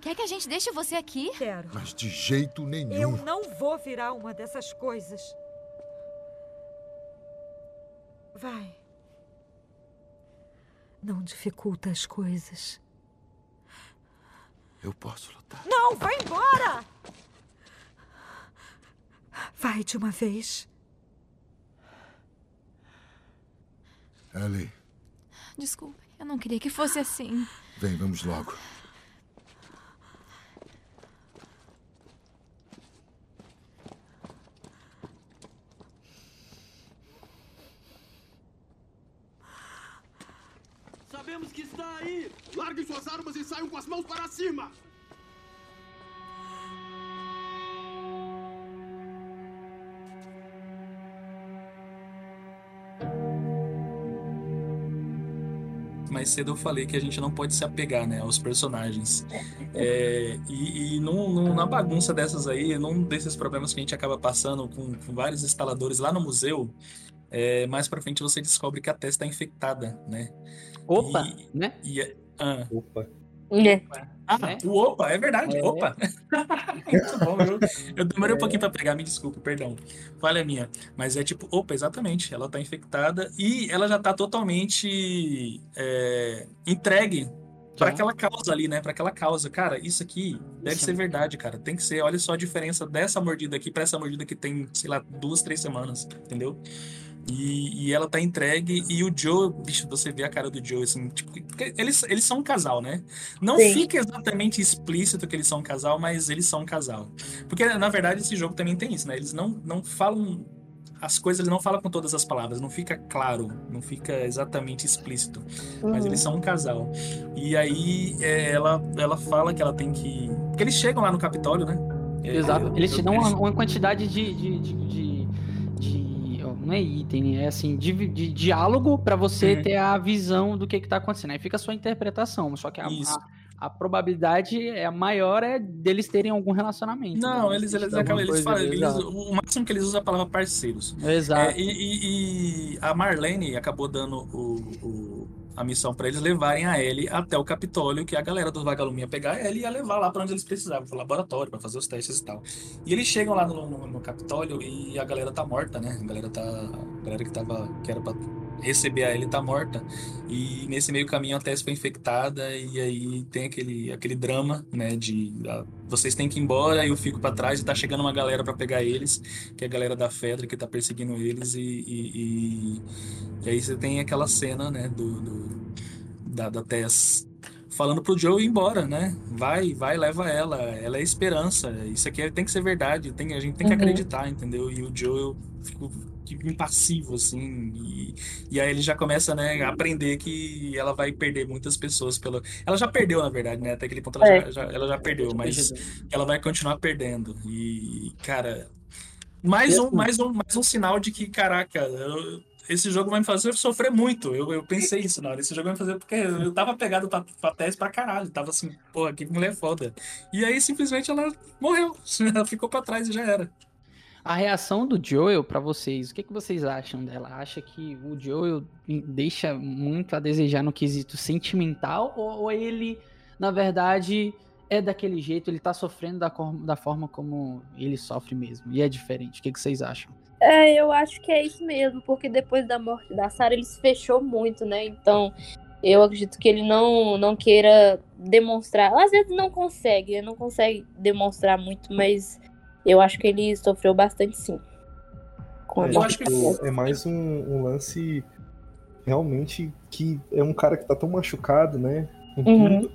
Quer que a gente deixe você aqui? Quero. Mas de jeito nenhum. Eu não vou virar uma dessas coisas. Vai. Não dificulta as coisas. Eu posso lutar. Não, vai embora! Vai de uma vez. Ellie, Desculpe, eu não queria que fosse assim. vem, vamos logo. Sabemos que está aí! Larguem suas armas e saiam com as mãos para cima! Mais cedo eu falei que a gente não pode se apegar, né, aos personagens. É, e e num- num- na bagunça dessas aí, num desses problemas que a gente acaba passando com, com vários instaladores lá no museu, é, mais pra frente você descobre que a Tess tá infectada, né? Opa, E- né? E, é- ah. Opa. Ah, Né? o opa, é verdade, É. opa. *laughs* Muito bom, eu, eu demorei um pouquinho pra pegar, me desculpa, perdão. Falha minha. Mas é tipo, opa, exatamente, ela tá infectada e ela já tá totalmente é, entregue pra Já. aquela causa ali, né? Pra aquela causa. Cara, isso aqui deve Isso. ser verdade, cara. Tem que ser. Olha só a diferença dessa mordida aqui pra essa mordida que tem, sei lá, duas, três semanas, entendeu? E, e ela tá entregue, e o Joe, bicho, você vê a cara do Joe, assim, tipo, eles, eles são um casal, né? Não Sim. fica exatamente explícito que eles são um casal, mas eles são um casal. Porque, na verdade, esse jogo também tem isso, né? Eles não, não falam. As coisas eles não falam com todas as palavras, não fica claro, não fica exatamente explícito. Mas Uhum. eles são um casal. E aí é, ela, ela fala que ela tem que. Porque eles chegam lá no Capitólio, né? É, Exato. eu- Eles te eu- dão eles- uma, uma quantidade de. de, de, de- não é item, é assim, de, de diálogo pra você Uhum. ter a visão do que, que tá acontecendo. Aí fica a sua interpretação. Só que a, a, a probabilidade é a maior é deles terem algum relacionamento. Não, eles, eles acabam. Eles falam, eles- o máximo que eles usam é a palavra parceiros. Exato. É, e, e- e a Marlene acabou dando o, o- a missão pra eles levarem a Ellie até o Capitólio, que a galera do Vagalume ia pegar a Ellie e ia levar lá pra onde eles precisavam, pro laboratório, pra fazer os testes e tal. E eles chegam lá no, no- no Capitólio e a galera tá morta, né? A galera tá. A galera que tava. que era pra receber a Ellie tá morta. E nesse meio caminho a Tess foi infectada e aí tem aquele, aquele drama, né? De ah, vocês têm que ir embora e eu fico pra trás e tá chegando uma galera pra pegar eles, que é a galera da Fedra que tá perseguindo eles e, e, e- e aí você tem aquela cena, né? Do, do- da, da Tess falando pro Joe ir embora, né? Vai, vai, leva ela. Ela é esperança. Isso aqui é- tem que ser verdade. Tem, a gente tem que Uhum. acreditar, entendeu? E o Joe eu fico tipo, impassivo, assim. E, e aí ele já começa, né, a aprender que ela vai perder muitas pessoas pelo. Ela já perdeu, na verdade, né? Até aquele ponto ela, É. já, já- ela já perdeu, mas ela vai continuar perdendo. E, cara, mais um, mais um, mais um sinal de que, caraca, eu- esse jogo vai me fazer sofrer muito. Eu, eu pensei isso na hora. Esse jogo vai me fazer porque eu tava pegado pra, pra Tess pra caralho. Tava assim, porra, que mulher foda. E aí simplesmente ela morreu. *laughs* Ela ficou pra trás e já era. A reação do Joel pra vocês, o que, que vocês acham dela? Acha que o Joel deixa muito a desejar no quesito sentimental ou, ou ele, na verdade, é daquele jeito, ele tá sofrendo da, da forma como ele sofre mesmo? E é diferente. O que, que vocês acham? É, eu acho que é isso mesmo, porque depois da morte da Sarah ele se fechou muito, né? Então, eu acredito que ele não, não queira demonstrar. Às vezes não consegue, ele não consegue demonstrar muito, mas eu acho que ele sofreu bastante sim. É, tipo, da Sarah. é mais um, um lance realmente que é um cara que tá tão machucado, né? Uhum. tudo,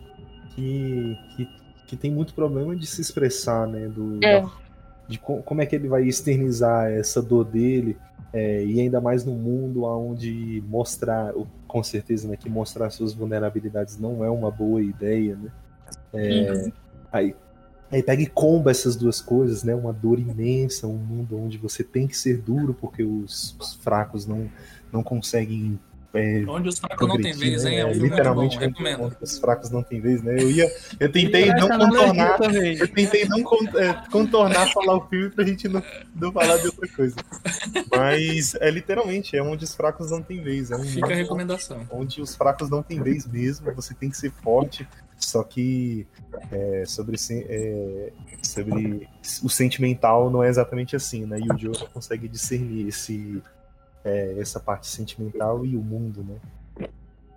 que, que, que tem muito problema de se expressar, né? Do, É. da- de co- como é que ele vai externizar essa dor dele, é, e ainda mais num mundo onde mostrar, com certeza, né, que mostrar suas vulnerabilidades não é uma boa ideia, né? É, Uhum. aí, aí pega e comba essas duas coisas, né? Uma dor imensa, um mundo onde você tem que ser duro porque os, os fracos não, não conseguem. é, Onde os fracos não têm vez, né? hein? É um muito literalmente bom, recomendo. onde os fracos não têm vez, né? Eu ia, eu tentei não analogia contornar, eu tentei não con- é, contornar falar o filme pra gente não, não falar de outra coisa. Mas é literalmente, é onde os fracos não têm vez. É um Fica a recomendação. onde os fracos não têm vez mesmo, você tem que ser forte. Só que é, sobre, é, sobre o sentimental não é exatamente assim, né? E o Joe consegue discernir esse, é, essa parte sentimental e o mundo, né?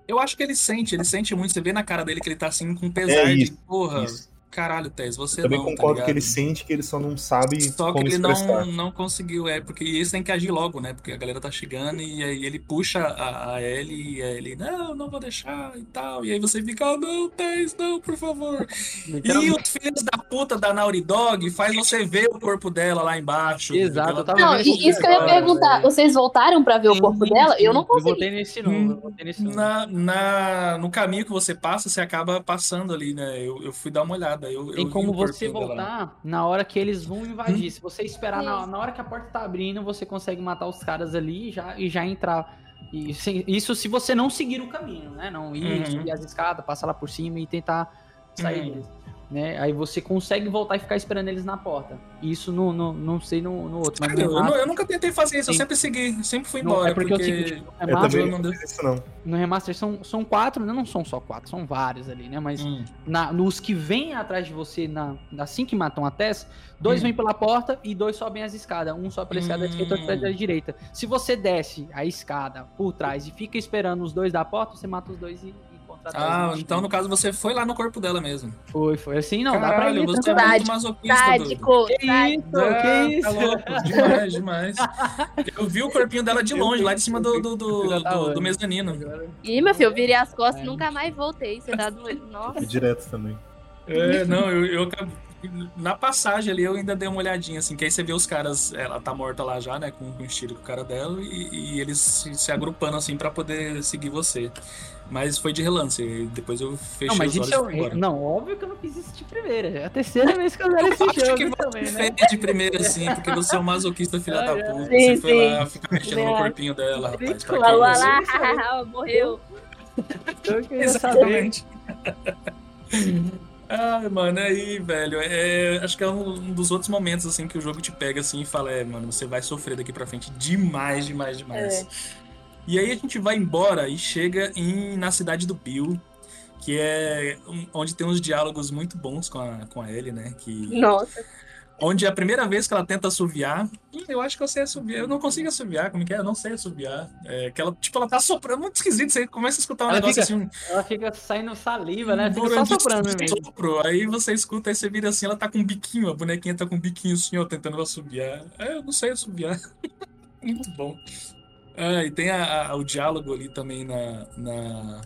Eu acho que ele sente, ele sente muito. Você vê na cara dele que ele tá assim com pesar É de, isso, porra, isso. Caralho, Tess, você Também não, tá concordo que ligado? ele sente que ele só não sabe Só que como ele expressar. não, não conseguiu, é, porque isso tem que agir logo, né? Porque a galera tá chegando e aí ele puxa a, a Ellie e a Ellie, não, não vou deixar e tal. E aí você fica, oh, não, Tess, não, por favor. E os filhos da puta da Naughty Dog faz você ver o corpo dela lá embaixo. Exato, Ela- eu tava Não, e isso que eu ia agora, perguntar. velho. Vocês voltaram pra ver o corpo dela? Eu não Eu consegui. voltei nesse novo, eu voltei nesse. Na, na, no caminho que você passa, você acaba passando ali, né? Eu, eu fui dar uma olhada. Eu, eu Tem vi como você voltar na hora que eles vão invadir. Hum. Se você esperar na, na hora que a porta tá abrindo, você consegue matar os caras ali e já, e já entrar E sem- isso se você não seguir o caminho, né? Não ir, Uhum. subir as escadas, passar lá por cima e tentar sair Uhum. deles. Né? Aí você consegue voltar e ficar esperando eles na porta. Isso no, no, não sei no, no outro, mas no Eu, eu, remaster- eu nunca tentei fazer isso, eu sempre segui, sempre fui Não, embora. é porque é o seguinte, no Eu remaster, também não não isso, não. no remaster são, são quatro, né? não são só quatro, são vários ali, né? Mas Hum. na, nos que vêm atrás de você, na, assim que matam a Tess, dois Hum. vêm pela porta e dois sobem as escadas. Um sobe pela escada da esquerda e outro pela Hum. direita. Se você desce a escada por trás e fica esperando os dois da porta, você mata os dois e, Ah, então no caso você foi lá no corpo dela mesmo. Foi, foi assim, não, dá pra Caralho, ir. você é muito masoquista, Sádico. Que isso, Ah, que isso? Tá louco, demais, demais. Eu vi o corpinho dela de longe, lá de cima do, do, do, tá do- do mezanino. Ih, meu filho, eu virei as costas É. e nunca mais voltei. Você tá doido? *laughs* Nossa. Direto também. É, não, eu, eu acabei- Na passagem ali eu ainda dei uma olhadinha, assim, que aí você vê os caras, ela tá morta lá já, né, com, com tiros com o cara dela, e, e eles se, se agrupando, assim, pra poder seguir você. Mas foi de relance, depois eu fechei Não, mas os olhos e é. embora. Não, óbvio que eu não fiz isso de primeira. É a terceira vez que eu zero esse Acho que jogo também, né? de primeira, assim, porque você é um masoquista filha da puta. Sim, você foi lá, fica mexendo no corpinho dela, rapaz. Pra Lá, lá, *laughs* morreu. *laughs* Eu queria saber. *laughs* Ai, mano, aí, velho, é, acho que é um, dos outros momentos, assim, que o jogo te pega, assim, e fala, é, mano, você vai sofrer daqui pra frente demais, demais, demais. E aí a gente vai embora e chega em, na cidade do Bill, que é onde tem uns diálogos muito bons com a, com a Ellie, né, que... Nossa. Onde é a primeira vez que ela tenta assoviar. Ih, eu acho que eu sei assoviar. Eu não consigo assoviar. Como que é? Eu não sei assoviar. É, que ela, tipo, ela tá soprando. Muito esquisito. Você começa a escutar um Ela negócio fica- assim. Ela fica saindo saliva, né? Fica só soprando mesmo. sopro. Aí você escuta, aí você vira assim, ela tá com um biquinho, a bonequinha tá com um biquinho assim, ó, tentando assobiar. É, eu não sei assobiar. *laughs* Muito bom. Ah, e tem a- a- o diálogo ali também na, na,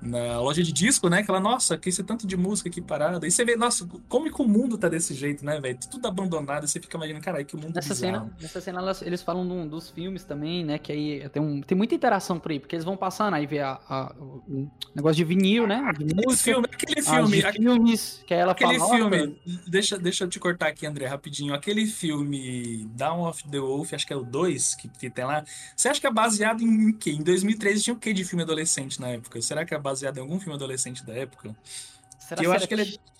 na loja de disco, né? Que ela, nossa, que esse tanto de música aqui parada. E você vê, nossa, como que o mundo tá desse jeito, né, velho? Tudo abandonado, você fica imaginando, caralho, que mundo Nessa bizarro. cena, nessa cena eles falam um- dos filmes também, né? Que aí tem, um, tem muita interação por aí, porque eles vão passando, aí vê a, a- o o negócio de vinil, né? De *laughs* Aquele música. filme, aquele as filme, de filmes, que ela Aquele fala, "Nossa, filme, deixa, deixa eu te cortar aqui, André, rapidinho. Aquele filme Down of the Wolf, acho que é o 2 que, que tem lá. Você acha que é baseado em quê? Em 2013 tinha o que de filme adolescente na época? Será que é baseado em algum filme adolescente da época? será que eu acho que ele é.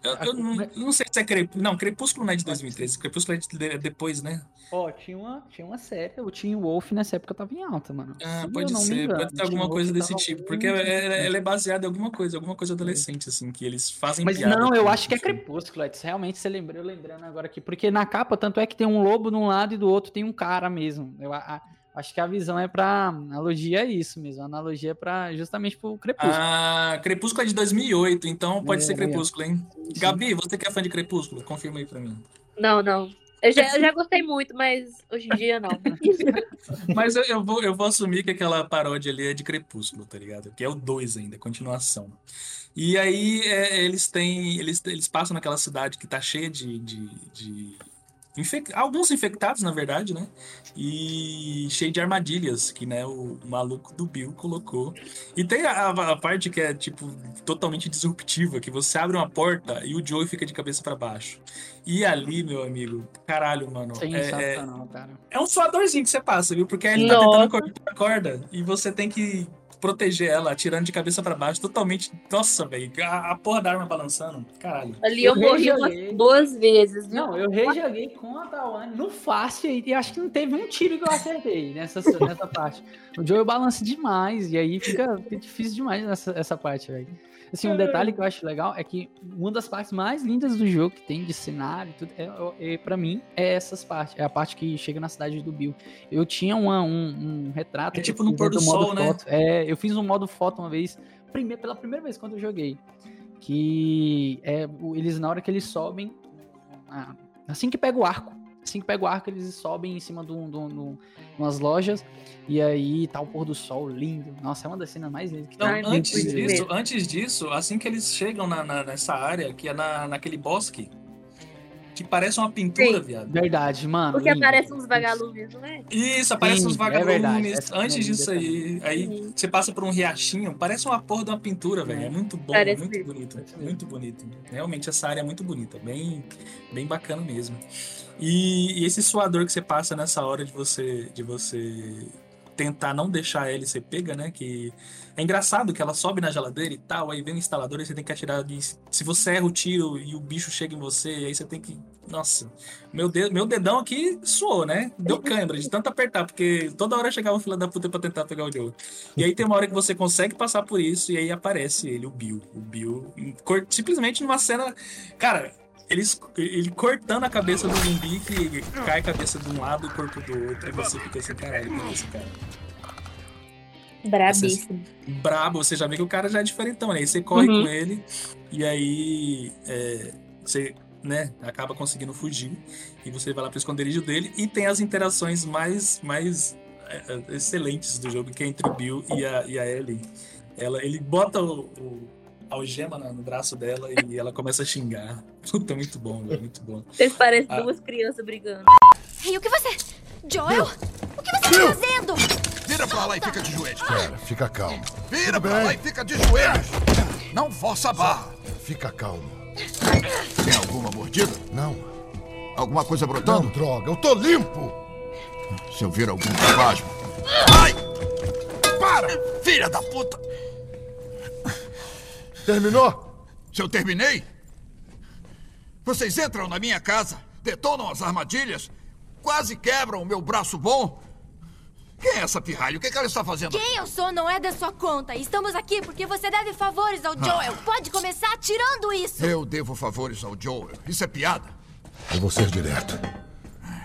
Eu, eu não, eu não sei se é Crepúsculo. Não, Crepúsculo não é de 2013. Crepúsculo é de- de- depois, né? Ó, tinha uma, tinha uma série, o Teen Wolf nessa época tava em alta, mano. Ah, eu pode ser, engano, pode ter Teen alguma Wolf coisa desse tipo. Porque ela, ela é baseada em alguma coisa, alguma coisa adolescente, assim, que eles fazem Mas piada não, eu acho que é. Crepúsculo, Edson. Realmente você lembrou, eu lembrando agora aqui. Porque na capa, tanto é que tem um lobo de um lado e do outro tem um cara mesmo. Eu a- acho que a visão é pra. Analogia é isso mesmo. A analogia é pra, justamente pro Crepúsculo. Ah, Crepúsculo é de 2008, então pode É, ser. Crepúsculo, hein? Gabi, você que é fã de Crepúsculo? Confirma aí pra mim. Não, não. Eu já, eu já gostei muito, mas hoje em dia não. *laughs* Mas eu, eu vou, eu vou assumir que aquela paródia ali é de Crepúsculo, tá ligado? Que é o 2 ainda, continuação. E aí é, eles têm. Eles, eles passam naquela cidade que tá cheia de. de, de infec- Alguns infectados, na verdade, né? E cheio de armadilhas que né, o maluco do Bill colocou. E tem a, a parte que é, tipo, totalmente disruptiva, que você abre uma porta e o Joey fica de cabeça pra baixo. E ali, meu amigo, caralho, mano. é- é, é um suadorzinho que você passa, viu? Porque aí ele tá tentando cortar a corda e você tem que proteger ela, atirando de cabeça pra baixo, totalmente. Nossa, velho, a, a porra da arma balançando. Caralho. Ali eu, Eu morri umas duas vezes, viu? Não, eu rejoguei com a Tawane no fácil e acho que não teve um tiro que eu acertei nessa, nessa *laughs* parte. O Joe balança demais e aí fica, fica difícil demais nessa essa parte, velho. Assim, um detalhe que eu acho legal é que uma das partes mais lindas do jogo que tem de cenário e tudo, é, é, para mim, é essas partes. É a parte que chega na cidade do Bill. Eu tinha uma- um, um retrato. É tipo no pôr do sol, né? foto. É, eu fiz um modo foto uma vez, pela primeira vez quando eu joguei. Que é, eles, na hora que eles sobem, assim que pega o arco, assim que pega o arco, eles sobem em cima de, um, de, um- de um- umas lojas, e aí tá o pôr do sol lindo. Nossa, é uma das cenas mais lindas que Não, tem. antes disso, mesmo. antes disso, assim que eles chegam na, na- nessa área, que é na, naquele bosque, que parece uma pintura, Sim. viado. Verdade, mano. Porque lindo. aparecem uns vagalumes, não é? Isso, aparecem Sim, uns é vagalumes. verdade, essa antes é disso aí, aí Uhum. você passa por um riachinho, parece uma porra de uma pintura, velho. É muito bom, Parece muito mesmo. bonito, muito bonito. Realmente essa área é muito bonita, bem, bem bacana mesmo. E, e esse suador que você passa nessa hora de você, de você tentar não deixar a Ellie ser pega, né? Que é engraçado que ela sobe na geladeira e tal, aí vem o instalador e você tem que atirar. de- Se você erra o tiro e o bicho chega em você, aí você tem que. Nossa, meu, dedo, meu dedão aqui suou, né? Deu câimbra de tanto apertar, porque toda hora chegava um filho da puta pra tentar pegar o Joe. E aí tem uma hora que você consegue passar por isso, e aí aparece ele, o Bill. O Bill, simplesmente numa cena. Cara, ele cortando a cabeça do zumbi que cai a cabeça de um lado e o corpo do outro, e você fica assim, caralho, quem é esse cara? Brabíssimo. brabo, você já vê que o cara já é diferentão, né? Aí você corre Uhum. com ele e aí é, você, né, acaba conseguindo fugir e você vai lá pro esconderijo dele e tem as interações mais, mais é, é, excelentes do jogo, que é entre o Bill e a, e a Ellie. Ela, ele bota o, o a algema no braço dela e ela começa a xingar. Puta, muito bom, velho, muito bom. Vocês parecem Ah. duas crianças brigando. Ei, o que você... Joel? O que você tá fazendo? Vira pra lá e fica de joelhos. Pera, fica calmo. Vira Tudo pra bem? lá e fica de joelhos. Não força a barra. Fica calmo. Tem alguma mordida? Não. Alguma coisa brotando? Não, droga, eu tô limpo. Se eu vir algum espasmo. Ai! Para! Filha da puta! Terminou? Se eu terminei? Vocês entram na minha casa, detonam as armadilhas, quase quebram o meu braço bom. Quem é essa pirralha? O que, que ela está fazendo? aqui? Quem eu sou não é da sua conta. Estamos aqui porque você deve favores ao Joel. Pode começar tirando isso. Eu devo favores ao Joel. Isso é piada? Eu vou ser direto.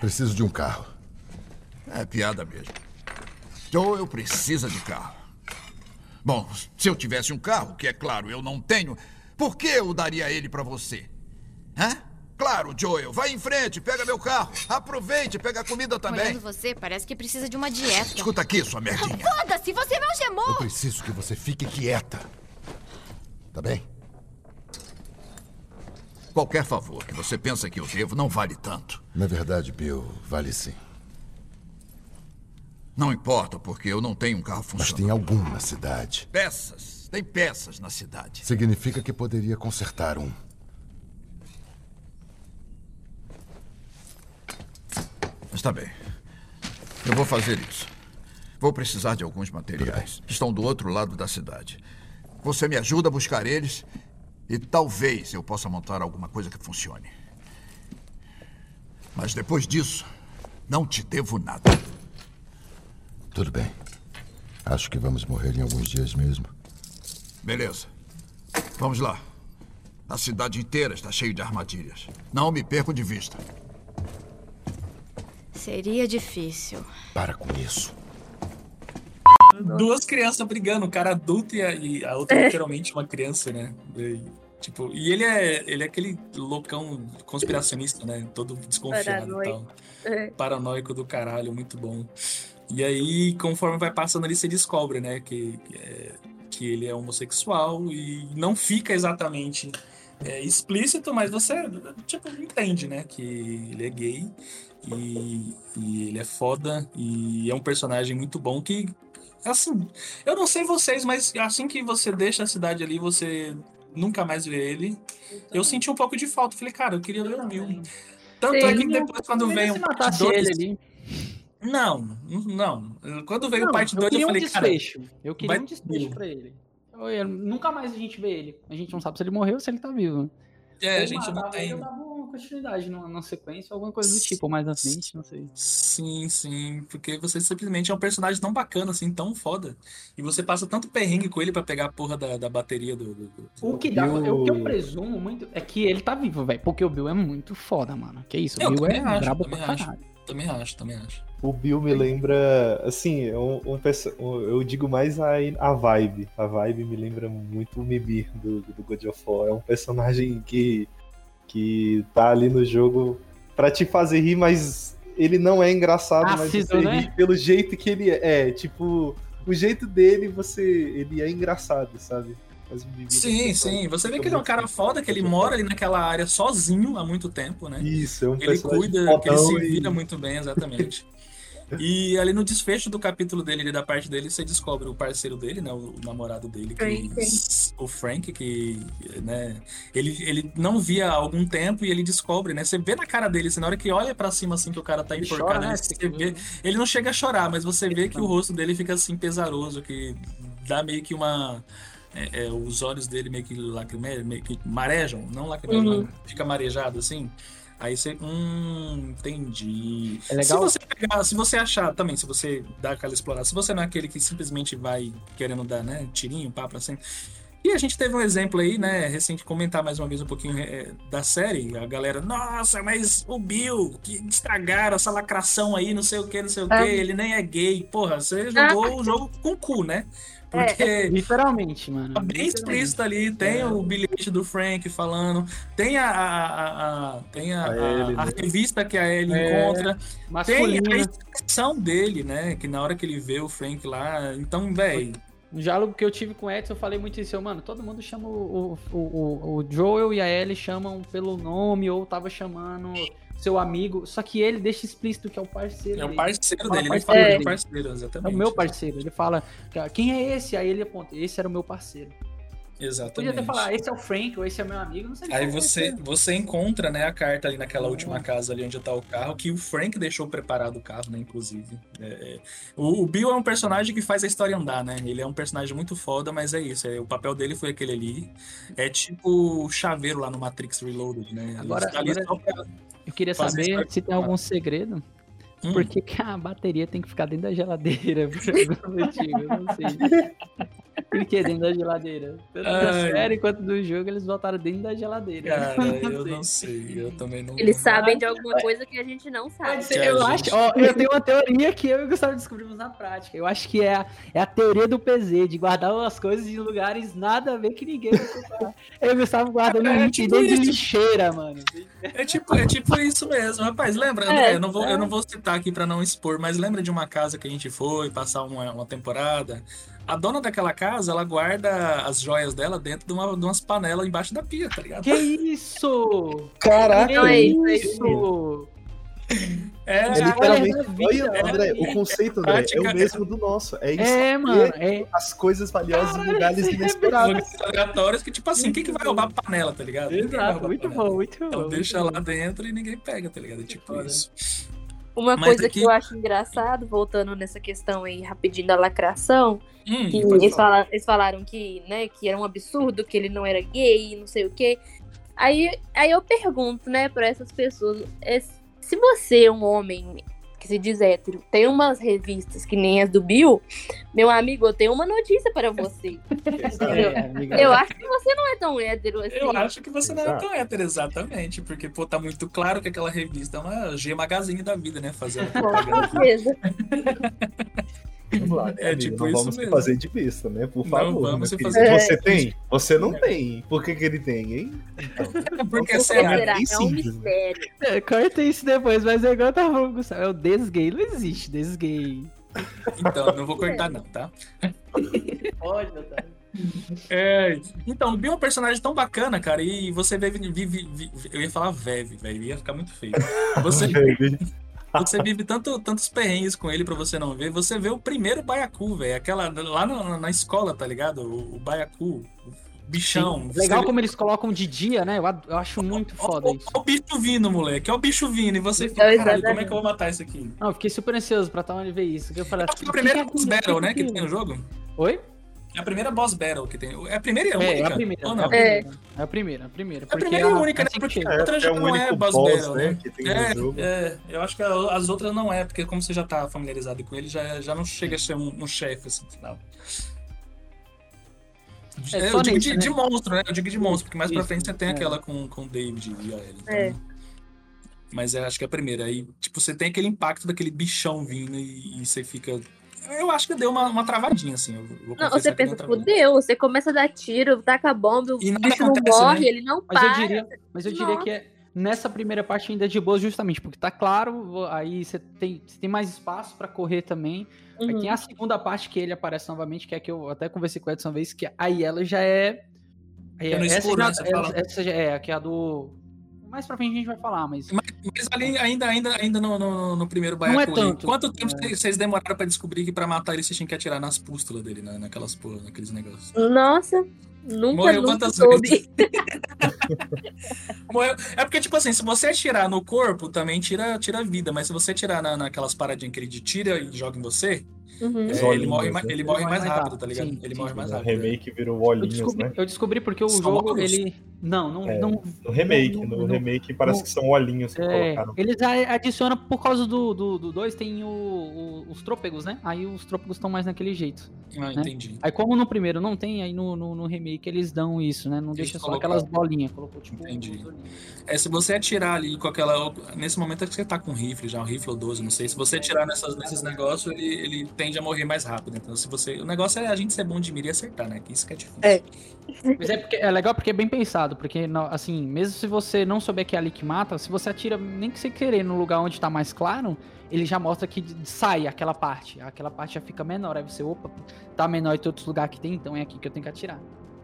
Preciso de um carro. É piada mesmo. Joel precisa de carro. Bom, se eu tivesse um carro, que é claro, eu não tenho, por que eu daria ele pra você? Hã? Claro, Joel, vai em frente, pega meu carro. Aproveite, pega a comida também. Olhando você, parece que precisa de uma dieta. Escuta aqui, sua merdinha. Foda-se, você me Eu algemou. preciso que você fique quieta. Tá bem? Qualquer favor que você pensa que eu devo não vale tanto. Na verdade, Bill, vale sim. Não importa, porque eu não tenho um carro Mas funcionando. tem algum na cidade. Peças. Tem peças na cidade. Significa que poderia consertar um. Está bem. Eu vou fazer isso. Vou precisar de alguns materiais. Estão do outro lado da cidade. Você me ajuda a buscar eles e talvez eu possa montar alguma coisa que funcione. Mas depois disso, não te devo nada. Tudo bem. Acho que vamos morrer em alguns dias mesmo. Beleza. Vamos lá. A cidade inteira está cheia de armadilhas. Não me perco de vista. Seria difícil. Para com isso. Duas crianças brigando, um cara adulto e a, e a outra literalmente uma criança, né? E, tipo, e ele é, ele é aquele loucão conspiracionista, né? Todo desconfiado e Paranoico. tal. É. Paranoico do caralho, muito bom. E aí, conforme vai passando ali, você descobre, né? Que, que, é- que ele é homossexual e não fica exatamente é, explícito, mas você, tipo, entende, né? Que ele é gay e, e ele é foda e é um personagem muito bom que, assim, eu não sei vocês, mas assim que você deixa a cidade ali, você nunca mais vê ele. Eu senti um pouco de falta. Falei, cara, eu queria ver o Bill. Tanto é que depois, quando vem o parte 2... ele ali. Não, não. Quando veio Não, o parte 2, eu, queria falei, um cara. desfecho. Eu queria um desfecho pra ele. Eu- eu- nunca mais a gente vê ele. A gente não sabe se ele morreu ou se ele tá vivo. É, a gente não tem. Continuidade numa, numa sequência, alguma coisa do tipo, mais na frente, não sei. Sim, sim. Porque você simplesmente é um personagem tão bacana, assim, tão foda. E você passa tanto perrengue com ele pra pegar a porra da, da bateria do. do- do- O que, dá, Bill- o que eu presumo muito é que ele tá vivo, velho. Porque o Bill é muito foda, mano. Que isso, o Eu Bill é também acho, brabo também pra acho. caralho. Também acho, também acho. O Bill me lembra, assim, é um, um um- eu digo mais a, a vibe. A vibe me lembra muito o Mimir do, do God of War. É um personagem que, que tá ali no jogo pra te fazer rir, mas ele não é engraçado, mas Ácido, você né? ri pelo jeito que ele é. É, tipo, o jeito dele, você. ele é engraçado, sabe? Mas Sim, sim. Você vê que ele é um cara foda, que ele mora ali naquela área sozinho há muito tempo, né? Isso, é um Ele cuida, que ele se fodão e- vira muito bem, exatamente. *laughs* E ali no desfecho do capítulo dele, da parte dele, você descobre o parceiro dele, né? O, namorado dele, que, Frank. o Frank, que né, ele, ele não via há algum tempo e ele descobre, né? Você vê na cara dele, assim, na hora que olha pra cima assim que o cara tá Ele enforcado, chora, né? ali, você vê, ele não chega a chorar, mas você vê que o rosto dele fica assim pesaroso, que dá meio que uma. é, é, os olhos dele meio que, lacrime, meio que marejam, não lacrimejam, Uhum. fica marejado assim. Aí você. Hum, entendi. É legal- Se você pegar, se você achar também, se você dá aquela explorada, se você não é aquele que simplesmente vai querendo dar, né, tirinho, papo assim. E a gente teve um exemplo aí, né, recente, comentar mais uma vez um pouquinho é, da série. A galera, nossa, mas o Bill, que estragaram essa lacração aí, não sei o que, não sei o que, Ah. ele nem é gay. Porra, você jogou o jogo com o cu, né? Porque Literalmente, mano. Tá bem explícito ali, tem É. o bilhete do Frank falando, tem a, a, a- a- tem a, A a- né? revista que a Ellie É, encontra, tem a Masculina. expressão dele, né? Que na hora que ele vê o Frank lá, então, velho, No diálogo que eu tive com o Edson, eu falei muito isso. Eu, mano, todo mundo chama o, o, o, o Joel e a Ellie chamam pelo nome, ou tava chamando seu amigo. Só que ele deixa explícito que é o parceiro. é o dele. parceiro Fala dele, ele fala é parceiro, É exatamente. o meu parceiro. Ele fala, quem é esse? Aí ele aponta, esse era o meu parceiro. Podia Exatamente. até falar, esse é o Frank, ou esse é meu amigo, não sei Aí você, você encontra, né, a carta ali naquela Uhum. última casa ali onde tá o carro, que o Frank deixou preparado o carro, né, inclusive. É, é. O, o Bill é um personagem que faz a história andar, né? Ele é um personagem muito foda, mas é isso. é, o papel dele foi aquele ali. É tipo o chaveiro lá no Matrix Reloaded, né? Agora- tá ali agora- Eu queria saber se tem algum segredo. Hum. Por que, que a bateria tem que ficar dentro da geladeira? Por algum motivo, eu não sei. Por que dentro da geladeira? Tanto da série quanto do jogo, eles botaram dentro da geladeira. Cara, *laughs* eu não sei. Eu também não. Eles sabem de alguma coisa que a gente não sabe. A Eu gente- acho, ó, eu tenho uma teoria que eu e o Gustavo descobrimos na prática. Eu acho que é a, é a teoria do PZ, de guardar as coisas em lugares nada a ver que ninguém vai ocupar. Eu e o Gustavo guardando É, um tipo dentro de lixeira, mano. É tipo, é tipo isso mesmo, rapaz. Lembra, É, André? Eu não, vou, é. eu não vou citar aqui pra não expor, mas lembra de uma casa que a gente foi passar uma, uma temporada? A dona daquela casa, ela guarda as joias dela dentro de, uma, de umas panelas embaixo da pia, tá ligado? Que isso? Caraca, Que é isso? É, É literalmente. olha vida, Olha, André, olha. o conceito, André, é Prática- o mesmo do nosso. É isso. É, mano, é. As coisas valiosas em lugares é inesperados. aleatórios que, tipo assim, quem que vai roubar a panela, tá ligado? Exato, muito panela. bom, muito bom. Ela muito deixa bom. lá dentro e ninguém pega, tá ligado? É tipo isso. Uma Mas coisa aqui- que eu acho engraçado, voltando nessa questão aí rapidinho da lacração, Hum, que eles, fala- eles falaram que, né, que era um absurdo, que ele não era gay, não sei o quê. Aí, aí eu pergunto, né, pra essas pessoas, é, se você, um homem que se diz hétero, tem umas revistas que nem as do Bill, meu amigo, eu tenho uma notícia para você. *laughs* É. Eu acho que você não é tão hétero assim. Eu acho que você não é tão hétero, exatamente. Porque, pô, tá muito claro que aquela revista é uma G Magazine da vida, né? Fazendo Com certeza. *laughs* Vamos lá, né, É tipo não isso vamos mesmo. fazer de besta, né? Por Não favor. vamos meu se filho. fazer de Você besta. tem? Você não tem. Por que, que ele tem, hein? Então, *laughs* Porque Vamos Por que será? falar será? É um né? mistério. É, Corta isso depois, mas é igual eu tava falando, Gustavo. É o desgay. Não existe desgay. Então, não vou cortar, não, tá? Pode, Natália. É, então, o Bill é um personagem tão bacana, cara, e você vive, vive, vive- eu ia falar Veve, velho, ia ficar muito feio. *laughs* Você, você vive tanto, tantos perrengues com ele pra você não ver. Você vê o primeiro Baiacu, velho, aquela lá na, na escola, tá ligado? O, o Baiacu, o bichão. Sim. Legal Você- como eles colocam de dia, né? Eu, eu acho muito foda isso. Olha o bicho vindo, moleque. Olha o bicho vindo. E você fica, Então, caralho, como é que eu vou matar isso aqui? Não, eu fiquei super ansioso pra estar onde ver isso. que Eu falei, Acho que é "O primeira que boss aquilo? battle, né, que aquilo?" tem no jogo. Oi? É a primeira boss battle que tem. É a primeira e a É, única? é a primeira. Ou É não? a primeira. É a primeira, a primeira. É a primeira e a única, né? assim que Porque a outra É, já é não é boss boss, battle, né, né? que tem no É, jogo. é, eu acho que as outras não é, porque como você já tá familiarizado com ele, já, já não chega a ser um, um chefe, assim, no final. É, É, eu digo de, né? de monstro, né? Eu digo de monstro, porque mais pra Isso, frente você tem é. aquela com, com o David e a Ellie. então- É. Mas eu acho que é a primeira. Aí, tipo, você tem aquele impacto daquele bichão vindo e, e você fica. Eu acho que deu uma, uma travadinha, assim. Não, você pensa, fudeu, você começa a dar tiro, taca bomba, o E bicho não acontece, morre, né? ele não Mas para. eu diria, mas eu diria que é nessa primeira parte ainda é de boa justamente porque tá claro, aí você tem, você tem mais espaço pra correr também. Aí Uhum. tem a segunda parte que ele aparece novamente, que é que eu até conversei com o Edson uma vez, que aí ela já é. aí É essa escuro, já- né, você essa, fala? essa já é, que é a do. Mais pra frente a gente vai falar, mas. Mas, mas ali, ainda, ainda, ainda no, no, no primeiro Não é baiacu, tanto. quanto tempo vocês demoraram pra descobrir que pra matar ele vocês tinham que atirar nas pústulas dele, né? naquelas porra, naqueles negócios? Nossa, nunca, Morreu nunca quantas soube. vezes? *laughs* Morreu. É porque, tipo assim, se você atirar no corpo, também tira, tira vida, mas se você atirar na, naquelas paradinhas que ele tira e joga em você, Uhum. é, ele, morre, né? ele morre mais rápido, tá ligado? sim, ele sim, morre mais O rápido. remake virou Eu olhinhos, descobri, né? eu descobri porque o São jogo, olhos? ele. Não, não. É, não No remake, não- no não- remake parece que são olhinhos que É, colocaram. eles adicionam por causa do 2, do, do dois, tem o, o- os trôpegos, né? Aí os trôpegos estão mais naquele jeito. Ah, né? entendi. Aí como no primeiro não tem, aí no, no, no remake eles dão isso, né? Não Eles deixa só colocaram. aquelas bolinhas. Colocou tipo. Entendi. É, se você atirar ali com aquela. Nesse momento é que você tá com rifle já, um rifle ou 12, não sei. Se você atirar nessas, nesses negócios, ele, ele tende a morrer mais rápido. Então, se você. O negócio é a gente ser bom de mira e acertar, né? Que isso que é difícil. É. Mas é, porque, é legal porque é bem pensado, porque não- assim, mesmo se você não souber que é ali que mata, se você atira nem que você querer no lugar onde tá mais claro, ele já mostra que sai aquela parte. Aquela parte já fica menor. Aí você, opa, tá menor em outros lugares que tem, então é aqui que eu tenho que atirar.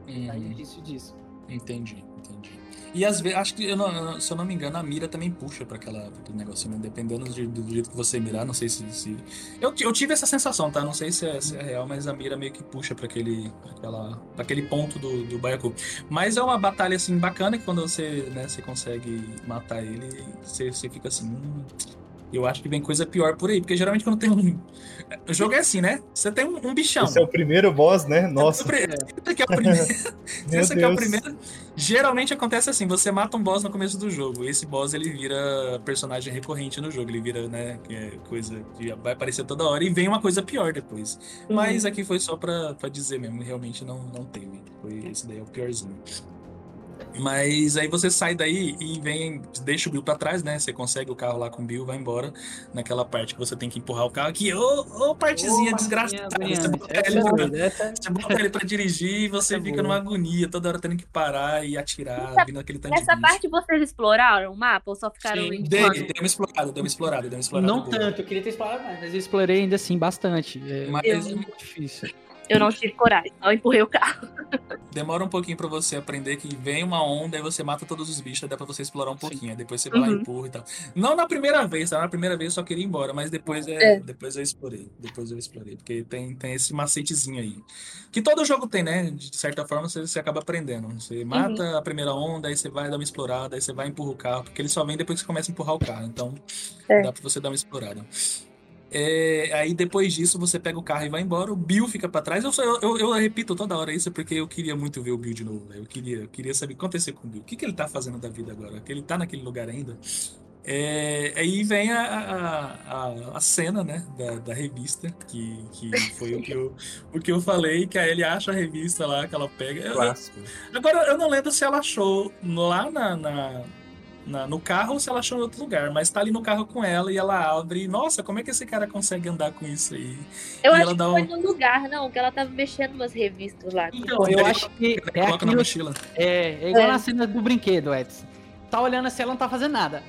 Uhum. Aí é isso disso. Entendi. E às vezes, acho que, eu não- se eu não me engano, a mira também puxa pra aquela, pra aquele negocinho, né? dependendo de- do, jeito que você mirar, não sei se. se... Eu, eu tive essa sensação, tá? Não sei se é, se é real, mas a mira meio que puxa pra aquele, aquela, pra aquele ponto do, do Baiacu. Mas é uma batalha assim bacana que quando você, né, você consegue matar ele, você, você fica assim. "Hum, eu acho que vem coisa pior por aí, porque geralmente quando tem um. O jogo é assim, né? Você tem um, um bichão. Esse é o primeiro boss, né? Nossa. *laughs* Esse aqui é o primeiro. Esse aqui é o primeiro. Geralmente acontece assim: você mata um boss no começo do jogo. Esse boss ele vira personagem recorrente no jogo. Ele vira, né? É coisa que vai aparecer toda hora e vem uma coisa pior depois. Mas aqui foi só pra, pra dizer mesmo: realmente não, não teve. Foi, esse daí é o piorzinho. Mas aí você sai daí e vem, deixa o Bill pra trás, né? Você consegue o carro lá com o Bill, vai embora naquela parte que você tem que empurrar o carro. Que ô, ô partezinha Ô, desgraçada. Você bota, Essa ele, é boa, essa- você bota ele pra dirigir e você Essa é fica boa. numa agonia, toda hora tendo que parar e atirar, vindo aquele tanto Nessa parte vocês exploraram o mapa ou só ficaram Sim. em Dei, dei uma explorada, dei uma explorada, dei uma explorada. Não boa. tanto, eu queria ter explorado mais, mas eu explorei ainda assim bastante. É, Mas é muito difícil. Eu não tive coragem, só empurrei o carro. demora um pouquinho pra você aprender que vem uma onda e você mata todos os bichos, dá pra você explorar um pouquinho. Aí depois você vai lá e Uhum. empurra e tal. Não na primeira vez, tá? Na primeira vez eu só queria ir embora, mas depois, é, É. depois eu explorei. Depois eu explorei. Porque tem, tem esse macetezinho aí. Que todo jogo tem, né? De certa forma você, você acaba aprendendo. Você mata a primeira onda, aí você vai dar uma explorada, aí você vai e empurra o carro, porque ele só vem depois que você começa a empurrar o carro. Então É. dá pra você dar uma explorada. É, aí depois disso você pega o carro e vai embora, o Bill fica pra trás. Eu, só- eu, eu, eu repito toda hora isso porque eu queria muito ver o Bill de novo. né? Eu queria, eu queria saber o que aconteceu com o Bill. O que, que ele tá fazendo da vida agora? Que ele tá naquele lugar ainda? É, aí vem a, a, a, cena, né, da, da revista, que, que foi o que, eu, o que eu falei, que a Ellie acha a revista lá, que ela pega. Eu-. Agora, eu não lembro se ela achou lá na, na- na- no carro ou se ela achou em outro lugar, mas tá ali no carro com ela e ela abre. Nossa, como é que esse cara consegue andar com isso aí? Eu e acho ela que dá foi um. no lugar, não, que ela tava mexendo umas revistas lá. Então, eu acho que é Coloca na aquilo, mochila. é, é igual É. na cena do brinquedo, Edson. Tá olhando assim, ela não tá fazendo nada.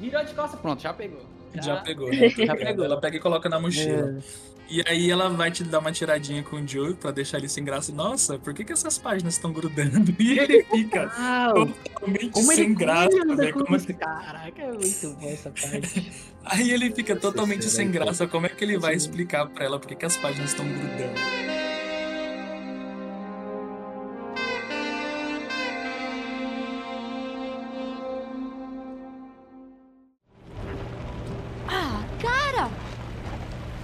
Virou de costas, pronto, já pegou. *laughs* Já pegou, né? Já pegou. Ela pega e coloca na mochila. É. E aí ela vai te dar uma tiradinha com o Joe pra deixar ele sem graça. Nossa, por que, que essas páginas estão grudando? *laughs* E ele fica Ah, totalmente como ele sem graça, velho. com Como assim? Caraca, é muito bom essa parte. *laughs* Aí ele fica totalmente sem aí, graça. Como é que ele vai explicar pra ela por que, que as páginas estão grudando?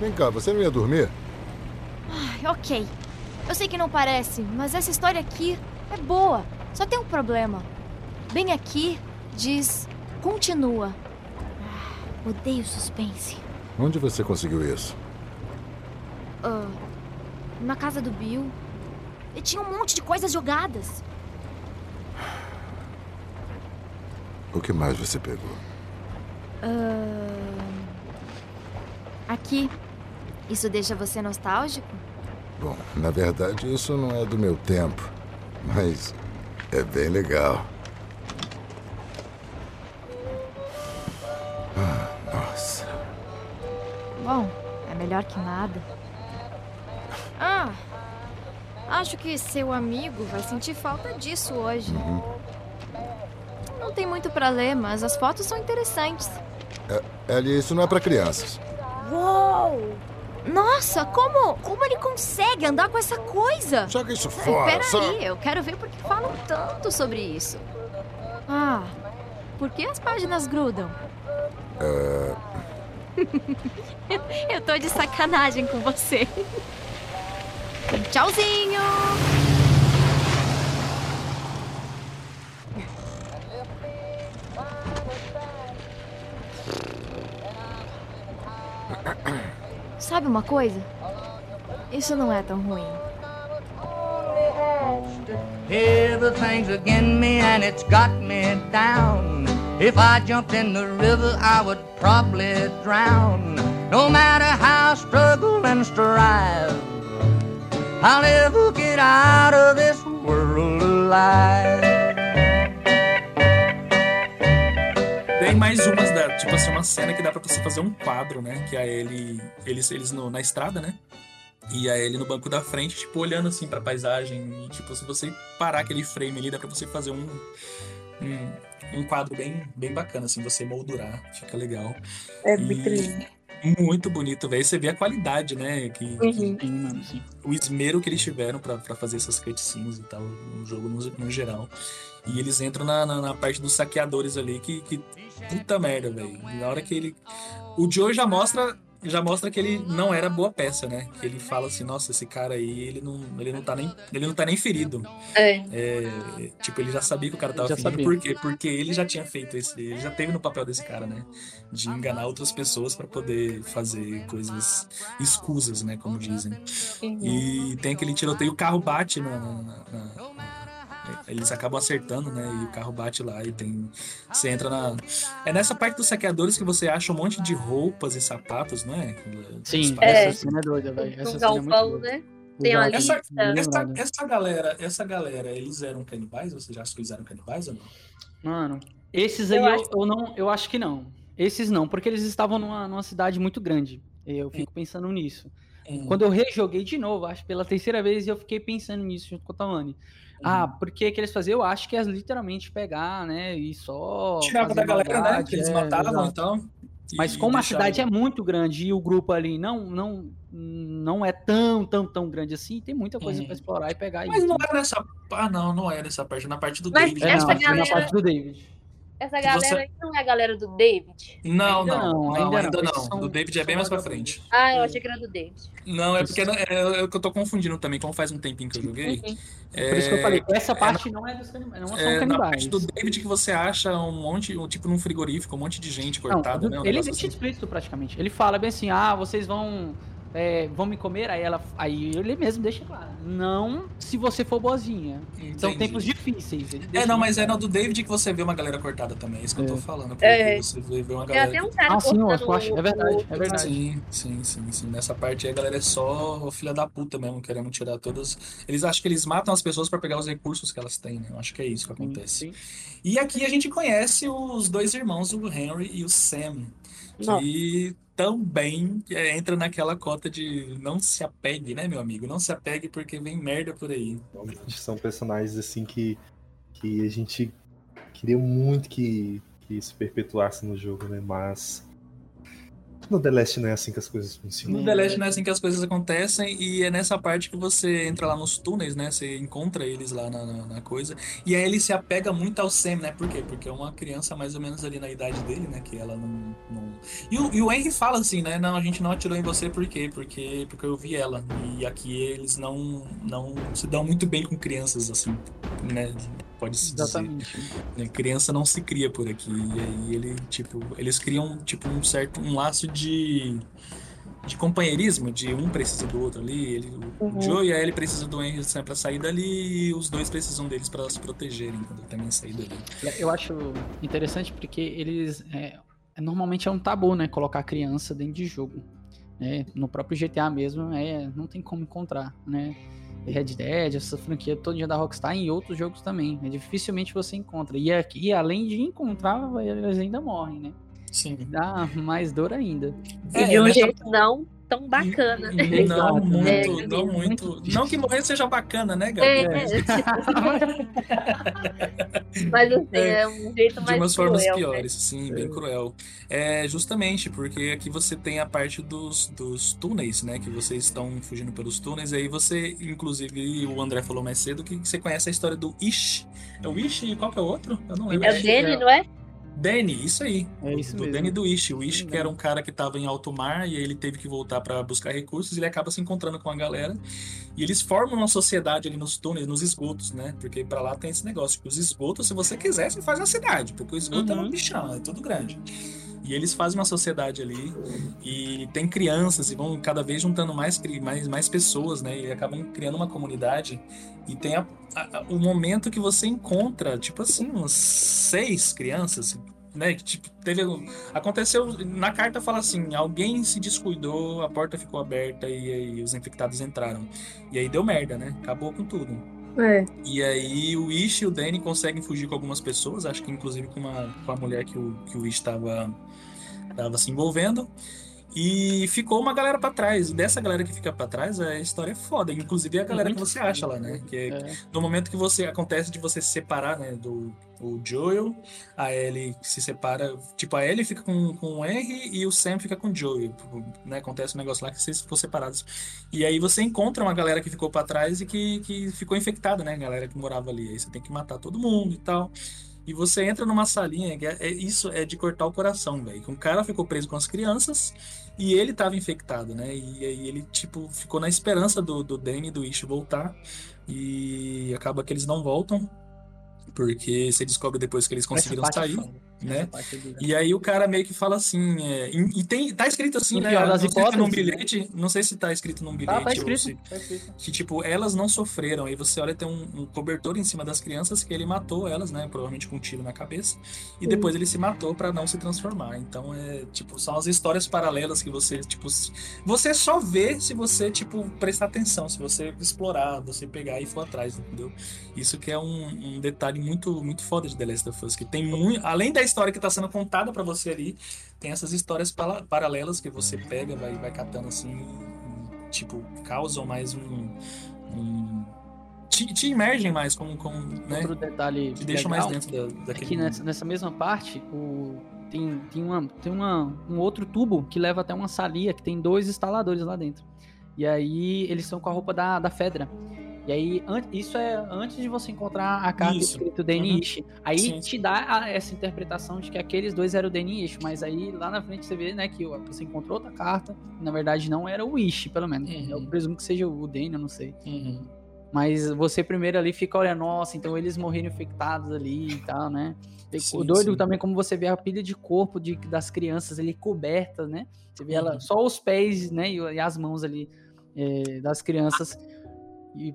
Vem cá, você não ia dormir? Ai, ok. Eu sei que não parece, mas essa história aqui é boa. Só tem um problema. Bem aqui diz continua. Ah, odeio suspense. Onde você conseguiu isso? Ah, na casa do Bill. E tinha um monte de coisas jogadas. O que mais você pegou? Ah, aqui. Isso deixa você nostálgico? Bom, na verdade, isso não é do meu tempo. Mas é bem legal. Ah, nossa. Bom, é melhor que nada. Ah, acho que seu amigo vai sentir falta disso hoje. Uhum. Não tem muito pra ler, mas as fotos são interessantes. É, Ellie, isso não é pra crianças. Uou! Nossa, como, como ele consegue andar com essa coisa? Joga isso fora, Peraí, só- eu quero ver porque falam tanto sobre isso. Ah, por que as páginas grudam? É, *laughs* Eu tô de sacanagem com você. Tchauzinho! *coughs* Sabe uma coisa? Isso não é tão ruim. Everything's against me and it's got me down. If I jumped in the river, I would probably drown. No matter how I struggle and strive, I'll never get out of this world alive. Tem mais umas da, tipo assim, uma cena que dá pra você fazer um quadro, né? Que é ele, eles, eles no- na estrada, né? E aí ele no banco da frente, tipo, olhando assim pra paisagem. E, tipo, se você parar aquele frame ali, dá pra você fazer um, um, um quadro bem, bem bacana, assim, você moldurar. Fica legal. É vitrine. Muito bonito, velho. Você vê a qualidade, né? Que, Uhum. que- o esmero que eles tiveram pra, pra fazer essas cutscenes e tal, no jogo no, no geral. E eles entram na, na, na parte dos saqueadores ali, que, que puta merda, velho. Na hora que ele. O Joe já mostra. Já mostra que ele não era boa peça, né? Que ele fala assim, nossa, esse cara aí, ele não, ele não, tá, nem, ele não tá nem ferido. É. É, tipo, ele já sabia que o cara tava Já ferido. sabia. Por quê? Porque ele já tinha feito esse. Ele já teve no papel desse cara, né? De enganar outras pessoas pra poder fazer coisas escusas, né? Como dizem. E tem aquele tiroteio, o carro bate na- na- na- eles acabam acertando, né? E o carro bate lá e tem. Você entra na. É nessa parte dos saqueadores que você acha um monte de roupas e sapatos, não é? Sim, Espaços. essa cena é doida, velho. Essa Um é galpão, doida. né? Tem uma Essa, lista. essa, essa galera, essa galera, eles eram canibais? Você já acha que eles eram canibais ou não? Mano, esses aí Eu eu, acho- eu não, eu acho que não. Esses não, porque eles estavam numa, numa cidade muito grande. Eu fico pensando nisso. Hum. Quando eu rejoguei de novo, acho que pela terceira vez, eu fiquei pensando nisso junto com o Tamani. Ah, Uhum. porque que eles faziam? Eu acho que é literalmente pegar, né? E só. Tirava da galera, né? maldade, Que eles é, matavam exato. então. Mas e como a cidade é muito grande e o grupo ali não não não é tão tão tão grande assim, tem muita coisa Uhum. pra explorar e pegar Mas aí. não era nessa. Ah, não, não é nessa parte. Na parte do Mas David. É, essa não, na parte do David. Essa galera você- aí não é a galera do David? Não, Ainda não, não, não, ainda ainda, não. não. Do David é bem mais pra frente. Ah, eu achei que era do David. Não, é porque é, é, eu tô confundindo também, como faz um tempinho que eu joguei. Uhum. É, Por isso que eu falei, essa parte não é dos canibais, não são é, na canibais. parte do David que você acha um monte, um, tipo num frigorífico, um monte de gente Não, cortada, do- né? um ele deixa assim. explícito praticamente. Ele fala bem assim: ah, vocês vão. É, vão me comer, aí ela. Aí ele mesmo deixa claro. Não se você for boazinha. São Entendi. tempos difíceis. É, não, mas é no do David que você vê uma galera cortada também, é isso que eu tô falando. Porque É. você vê, uma galera. até um cara Ah, sim, eu acho, é verdade, é verdade. Sim, sim, sim, sim. Nessa parte aí a galera é só filha da puta mesmo, querendo tirar todas. Eles acham que eles matam as pessoas pra pegar os recursos que elas têm, né? Eu acho que é isso que acontece. E aqui a gente conhece os dois irmãos, o Henry e o Sam, que também é, entra naquela cota de não se apegue, né, meu amigo? Não se apegue porque vem merda por aí. São personagens assim que, que a gente queria muito que, que se perpetuasse no jogo, né? Mas no The Last não é assim que as coisas funcionam. No The Last não é assim que as coisas acontecem, e é nessa parte que você entra lá nos túneis, né? Você encontra eles lá na, na- na coisa. E aí ele se apega muito ao Sam, né? Por quê? Porque é uma criança mais ou menos ali na idade dele, né? Que ela não. não... E, o, e o Henry fala assim, né? Não, a gente não atirou em você por quê? Porque, porque eu vi ela. E aqui eles não, não se dão muito bem com crianças, assim, né? Pode-se dizer. Né? Criança não se cria por aqui. E aí ele, tipo, eles criam tipo um certo um laço de de companheirismo, de um precisa do outro ali, ele, o Uhum. Joe e a Ellie precisam do Henry sempre pra sair dali e os dois precisam deles pra se protegerem quando também sair dali. Eu acho interessante porque eles. é, normalmente é um tabu, né? Colocar criança dentro de jogo. né? No próprio GTA mesmo, é, não tem como encontrar, né? Red Dead, essa franquia todinha da Rockstar e em outros jogos também. É, dificilmente você encontra. E aqui, além de encontrar, eles ainda morrem, né? Sim. Dá mais dor ainda. E de um jeito não tão bacana. Não muito, É, não muito. Não que morrer seja bacana, né, Gabi? É, é, tipo, *laughs* Mas assim, é um jeito mais de umas formas cruel, né? piores, sim, bem cruel. É justamente porque aqui você tem a parte dos, dos túneis, né? Que vocês estão fugindo pelos túneis, e aí você, inclusive, o André falou mais cedo que você conhece a história do Ish. É o Ish e qual que é o outro? Eu não lembro. É o Danny, não é? Danny, isso aí. É isso do mesmo. Danny do Ish. O Ish, que era um cara que estava em alto mar e ele teve que voltar para buscar recursos e ele acaba se encontrando com a galera. E eles formam uma sociedade ali nos túneis, nos esgotos, né? Porque para lá tem esse negócio. Que os esgotos, se você quiser, você faz na cidade, porque o esgoto é um bichão, é tudo grande. E eles fazem uma sociedade ali e tem crianças e vão cada vez juntando mais, mais, mais pessoas, né? E acabam criando uma comunidade. E tem a- a- o momento que você encontra, tipo assim, uns seis crianças, né? Que tipo, teve. Aconteceu. Na carta fala assim: alguém se descuidou, a porta ficou aberta e aí os infectados entraram. E aí deu merda, né? Acabou com tudo. É. E aí o Ish e o Danny conseguem fugir com algumas pessoas, acho que inclusive com, uma, com a mulher que o, que o Ish estava tava se envolvendo. E ficou uma galera pra trás. E dessa galera que fica pra trás, a história é foda. Inclusive é a galera que você acha lá, né? Que é, no momento que você acontece de você se separar, né? Do o Joel, a Ellie se separa. Tipo, a Ellie fica com, com o R e o Sam fica com o Joel. tipo, Né? Acontece um negócio lá que vocês ficam separados. E aí você encontra uma galera que ficou pra trás e que, que ficou infectada, né? A galera que morava ali. Aí você tem que matar todo mundo e tal. E você entra numa salinha, que é, é- isso é de cortar o coração, velho. Um cara ficou preso com as crianças e ele tava infectado, né? E aí ele, tipo, ficou na esperança do, do Danny e do Ish voltar. E acaba que eles não voltam. Porque você descobre depois que eles conseguiram sair, foda. Né? E aí o cara meio que fala assim, é, e, e tem, tá escrito assim, No né? pior Não sei se é num bilhete, não sei se tá escrito num bilhete Tá, tá ou escrito, se- tá escrito. que tipo, elas não sofreram. Aí você olha, tem um, um cobertor em cima das crianças que ele matou elas, né? Provavelmente com um tiro na cabeça. E depois ele se matou pra não se transformar. Então é, tipo, são as histórias paralelas que você, tipo, você só vê se você, tipo, prestar atenção, se você explorar, você pegar e for atrás, entendeu? Isso que é um, um detalhe muito, muito foda de The Last of Us, que tem muito, além da história que tá sendo contada pra você ali, tem essas histórias paralelas que você pega, vai, vai catando assim, tipo, causam mais um. um- te, te imergem mais como. como né? Outro detalhe Te deixam mais dentro da, é daquele. que nessa, nessa mesma parte, o, tem, tem, uma, tem uma, um outro tubo que leva até uma salia que tem dois instaladores lá dentro. E aí eles estão com a roupa da, da Fedra. E aí, isso é antes de você encontrar a carta Isso. escrito Danny Uhum. Aí Sim. te dá a- essa interpretação de que aqueles dois eram o Danny Ish. Mas aí lá na frente você vê, né, que você encontrou outra carta. e, na verdade não era o Ish, pelo menos. Eu presumo que seja o Danny, eu não sei. Uhum. Mas você primeiro ali fica olhando, nossa, então eles morreram infectados ali e tal, né? Sim, o doido sim. também, como você vê a pilha de corpo de, das crianças ali cobertas, né? Você vê ela, Uhum. só os pés, né? E, e as mãos ali é, das crianças. E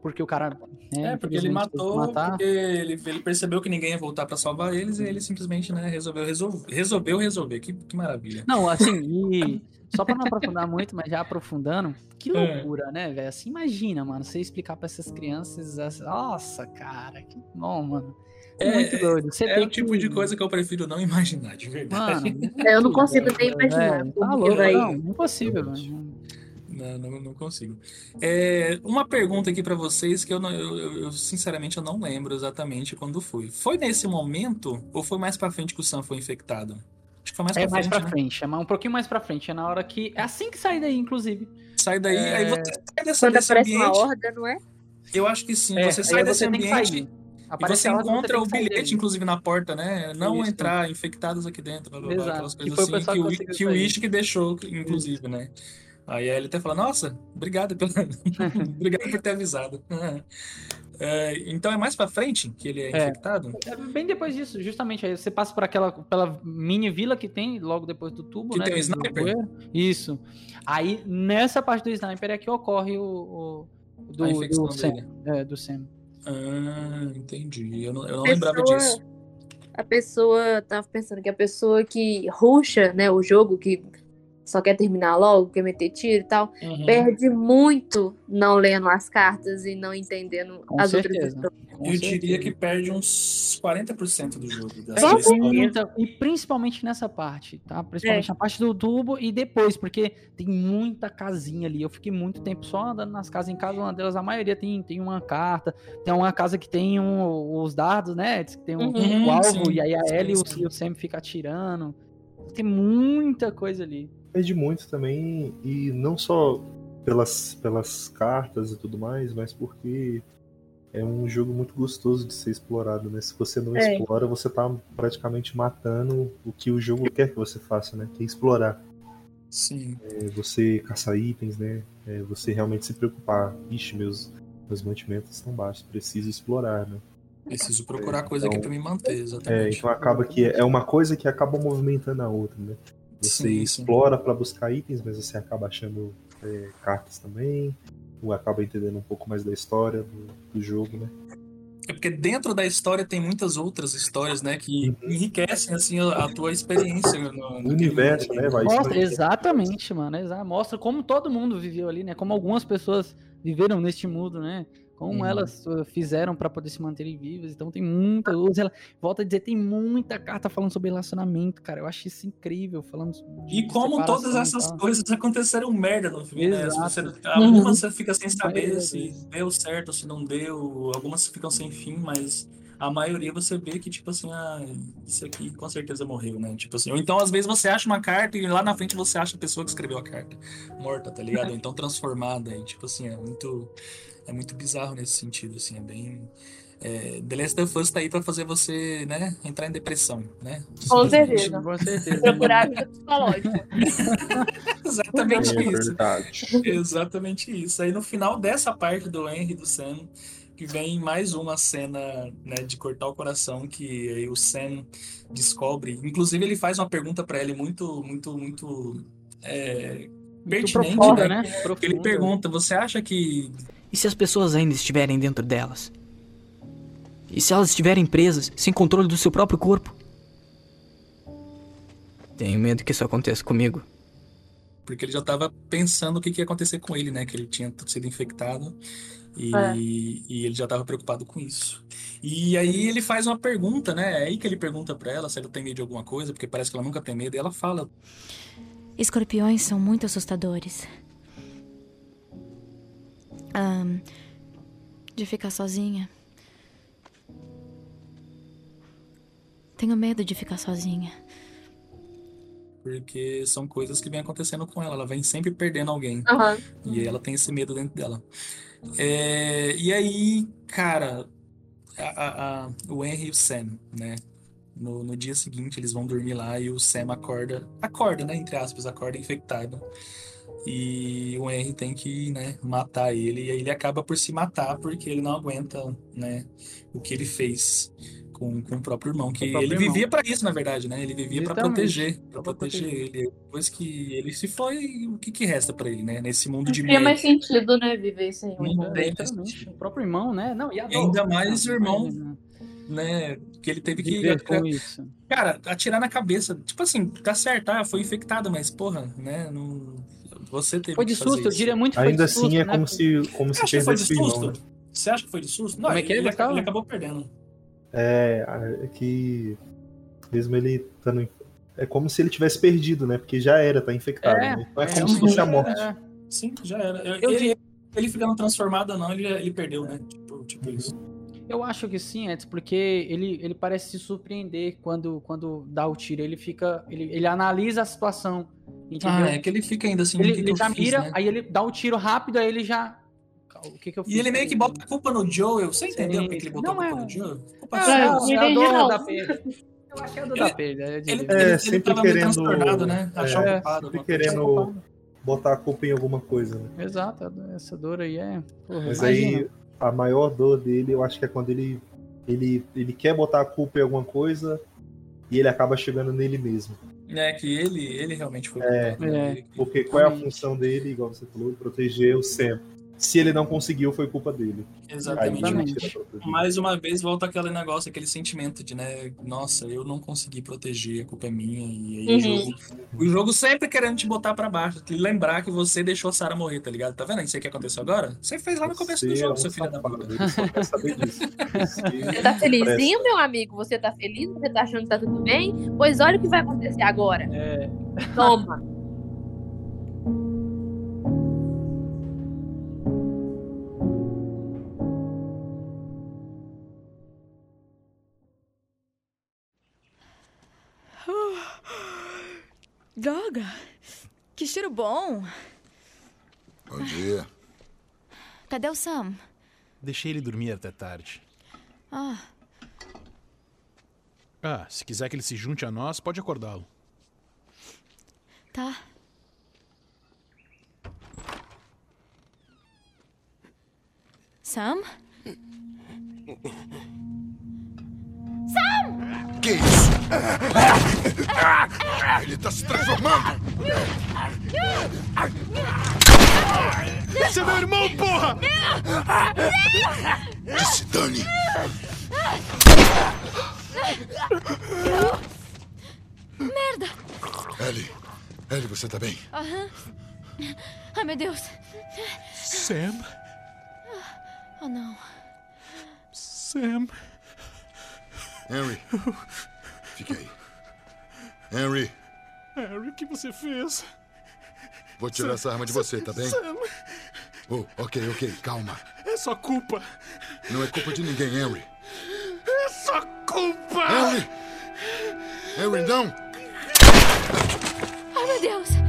porque o cara. Né, É, porque ele matou, porque ele, ele percebeu que ninguém ia voltar pra salvar eles e ele simplesmente, né, resolveu resolver. Resolveu resolver. Que, que maravilha. Não, assim, e só pra não aprofundar muito, mas já aprofundando, que É. loucura, né, velho? Assim, imagina, mano, você explicar pra essas crianças, essa- nossa, cara, que bom, mano. É, muito doido. Você é tem o tipo que... de coisa que eu prefiro não imaginar, de verdade. Mano, *laughs* Eu não consigo nem imaginar. Tá como que louco, vai- não, impossível, mano. Não, não, não consigo. É, uma pergunta aqui pra vocês que eu, não- eu, eu- eu, sinceramente eu não lembro exatamente quando foi. Foi nesse momento ou foi mais pra frente que o Sam foi infectado? Acho que foi mais É pra mais frente, pra né? frente, é mais- um pouquinho mais pra frente, é na hora que. É assim que sai daí, inclusive. Sai daí, É, aí você sai dessa, Quando desse uma ambiente. horda, não é? Eu acho que sim. É, você sai desse você que ambiente e você a ordem, você encontra o que bilhete, dele. inclusive, na porta, né? Não Isso. entrar infectados aqui dentro, blá, blá, blá, Exato. aquelas Que coisas foi o assim pessoal que, que o, que o que deixou, inclusive, né? Aí ele até fala, nossa, obrigado pelo... *laughs* obrigado por ter avisado. *laughs* É, então é mais pra frente que ele é, É. infectado? É bem depois disso, justamente. Aí você passa por aquela pela mini vila que tem logo depois do tubo, Que né? tem o sniper? Isso. Aí nessa parte do sniper é que ocorre o, o do, A infecção do Sam. É, do Sam. Ah, entendi. Eu não, eu não Pessoa- lembrava disso. A pessoa tava pensando que a pessoa que ruxa, né, o jogo, que só quer terminar logo, quer meter tiro e tal, Uhum. perde muito não lendo as cartas e não entendendo Com as certeza. outras histórias. Com Eu diria certeza. que perde uns 40% do jogo. Da É, sua e, história. muita- e principalmente nessa parte, tá? Principalmente É. na parte do tubo e depois, porque tem muita casinha ali. Eu fiquei muito tempo só andando nas casas. Em cada uma delas, a maioria tem, tem uma carta. Tem uma casa que tem um- os dardos, né? Que tem um, Uhum, o alvo, sim, e aí a Ellie e e o Sam fica atirando. Tem muita coisa ali. Perde muito também, e não só pelas, pelas cartas e tudo mais, mas porque é um jogo muito gostoso de ser explorado, né? Se você não É. explora, você tá praticamente matando o que o jogo quer que você faça, né? Que é explorar. Sim. É você caçar itens, né? É você realmente se preocupar. Ixi, meus, meus mantimentos estão baixos, preciso explorar, né? Preciso procurar coisa aqui pra me manter, É, exatamente. então acaba que é uma coisa que acaba movimentando a outra, né? Você Sim, explora para buscar itens, mas você acaba achando é, cartas também, ou acaba entendendo um pouco mais da história do, do jogo, né? É porque dentro da história tem muitas outras histórias, né, que enriquecem assim a tua experiência no, universo, né? Vai Mostra, exatamente, mano. exa- Mostra como todo mundo viveu ali, né? Como algumas pessoas viveram neste mundo, né? Como Uhum. elas uh, fizeram pra poder se manterem vivas. Então tem muita. Ela volta a dizer, tem muita carta falando sobre relacionamento, cara. Eu acho isso incrível, falando E como todas e essas coisas aconteceram merda no filme, né? Exato. você, Uhum. algumas você fica sem saber Maioria se deu certo, se não deu, algumas ficam sem fim, mas a maioria você vê que, tipo assim, ah, isso aqui com certeza morreu, né? Tipo assim, ou então às vezes você acha uma carta e lá na frente você acha a pessoa que escreveu a carta morta, tá ligado? Ou *laughs* então transformada, e tipo assim, é muito, é muito bizarro nesse sentido, assim, é bem. É, The Last of Us tá aí pra fazer você, né, entrar em depressão, né? Com certeza. Com certeza. Procurar ajuda psicológica. *laughs* Exatamente É isso. verdade. Exatamente isso. Aí no final dessa parte do Henry do Sam, que vem mais uma cena né, de cortar o coração, que aí o Sam descobre. Inclusive, ele faz uma pergunta pra ele muito, muito, muito é, pertinente, profunda, né? né? Ele pergunta: você acha que. E se as pessoas ainda estiverem dentro delas? E se elas estiverem presas, sem controle do seu próprio corpo? Tenho medo que isso aconteça comigo. Porque ele já tava pensando o que, que ia acontecer com ele, né? Que ele tinha sido infectado e, É. e ele já tava preocupado com isso. E aí ele faz uma pergunta, né? É aí que ele pergunta pra ela se ela tem medo de alguma coisa, porque parece que ela nunca tem medo. E ela fala: Escorpiões são muito assustadores. Ahn, de ficar sozinha. Tenho medo de ficar sozinha. porque são coisas que vem acontecendo com ela. Ela vem sempre perdendo alguém. Aham. E aí ela tem esse medo dentro dela. É, e aí, cara, a- a- a- o Henry e o Sam, né? No, no dia seguinte eles vão dormir lá e o Sam acorda, acorda, né? Entre aspas, acorda infectado. E o Henry tem que, né, matar ele. E aí ele acaba por se matar porque ele não aguenta, né, o que ele fez com, com o próprio irmão. Que o próprio ele irmão. vivia pra isso, na verdade, né? Ele vivia pra Literalmente. proteger, pra proteger proteger. ele. Depois que ele se foi, o que que resta pra ele, né? Nesse mundo de Não tinha mais sentido, né, viver sem Não irmão. tem o próprio irmão, né? Não, e, E ainda né? mais o irmão, Imagina. né? Que ele teve que. Viver com isso. Cara, atirar na cabeça. Tipo assim, tá certo, ah, foi infectado, mas porra, né? Não... Você teve Foi de susto, eu diria muito que foi Ainda de susto, assim é né? como se, como se Você acha que foi de perdesse o irmão, susto? né? Você acha que foi de susto? Não, Como é que é, ele, ele, Gustavo? ele acabou perdendo. É, é que mesmo ele estando. em- É como se ele tivesse perdido, né? Porque já era, tá infectado. É, né? Então é, é, como se fosse a já morte. era. Sim, já era. Eu- ele, ele ficando transformado ou não, ele, ele perdeu, né? Tipo, Uhum. tipo isso. Eu acho que sim, Edson, porque ele, ele parece se surpreender quando, quando dá o tiro. Ele fica. Ele, ele analisa a situação. Entendeu? Ah, é que ele fica ainda assim, ele que que ele eu já fiz, mira, né? aí ele dá o tiro rápido, aí ele já. O que que eu fiz? E ele meio que bota a culpa no Joel. Você entendeu Sim, por que ele botou Não a é- culpa no Joel? Culpa Ah, sua. não, não é a entendi, dor não. da perda. Eu acho que é a dor da perda. eu diria. Ele, É, ele, ele sempre tava meio querendo- transtornado, né? Achar É, o culpado. Sempre querendo botar a culpa em alguma coisa, né? Exato, essa dor aí é. Porra, Mas imagina. aí a maior dor dele, eu acho que é quando ele, ele, ele quer botar a culpa em alguma coisa e ele acaba chegando nele mesmo. É que ele, ele realmente foi É, culpado. né? é. Porque qual é a função dele, igual você falou, proteger o Sam. Se ele não conseguiu, foi culpa dele. Exatamente. Mais uma vez volta aquele negócio, aquele sentimento de, né, nossa, eu não consegui proteger, a culpa é minha. E aí o, Uhum. jogo, o jogo sempre querendo te botar pra baixo, te lembrar que você deixou a Sarah morrer, tá ligado? Tá vendo isso aí que aconteceu agora? Você fez lá no começo do Você jogo, é um seu filho da puta. Ele só quer saber disso. *laughs* Você tá felizinho, meu amigo? Você tá feliz? Você tá achando que tá tudo bem? Pois olha o que vai acontecer agora. É. Toma. Bom! Bom dia. Cadê o Sam? Deixei ele dormir até tarde. Ah, Ah, se quiser que ele se junte a nós, pode acordá-lo. tá. Sam? Sam! Ele tá se transformando! Esse é meu irmão, porra! Que se dane! Merda! Ellie, Ellie, você tá bem? Aham. Ai, meu Deus. Sam? Oh, não. Sam? Henry, fique aí. Henry, Harry, o que você fez? vou tirar essa arma de você, tá bem? Sam, Oh, ok, ok, calma. é sua culpa. Não é culpa de ninguém, Henry. É sua culpa! Henry! Henry, não! Ai, meu Deus.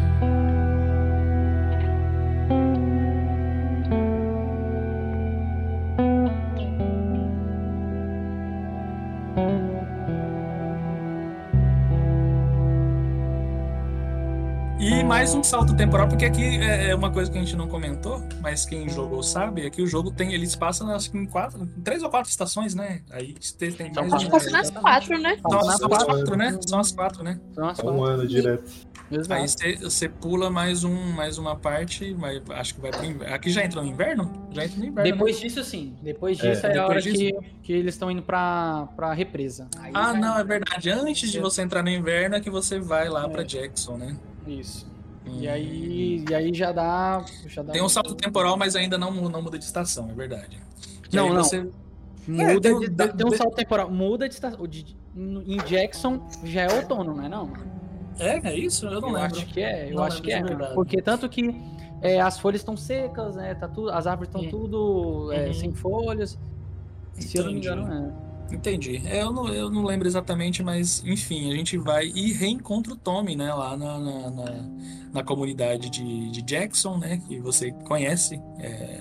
Mais um salto temporal, porque aqui é é uma coisa que a gente não comentou, mas quem jogou sabe, é que o jogo tem, eles passam acho que em quatro, em três ou quatro estações, né? Aí tem, tem mais Acho que passa nas quatro, né? São, as- são quatro, né? São as quatro, né? São as É um ano direto. Aí você- pula mais um, mais uma parte, mas acho que vai pro inverno. Aqui já entrou no inverno? Já entra no inverno. Depois né? disso, sim. Depois É, disso é, a depois hora disso- que, que eles estão indo pra, pra represa. Aí Ah, não, é verdade. Antes de você entrar no inverno é que você vai lá pra Jackson, né? Isso. E aí, e aí já dá. Já dá Tem um salto temporal, mas ainda não, não muda de estação, é verdade. E Não, não. você- Muda É, tem um- de, da- tem um de- salto temporal. Muda de estação. de- Em Jackson já é outono, não é não? É, é isso? Eu não eu lembro. acho que é, eu Não acho que é. de verdade. Porque tanto que é, as folhas estão secas, né? Tá tudo, as árvores estão tudo é, Uhum. sem folhas. Se eu não me engano, é. Entendi. É, eu, não, eu não lembro exatamente, mas enfim, a gente vai e reencontra o Tommy, né, lá na, na, na, na comunidade de, de Jackson, né, que você conhece, é,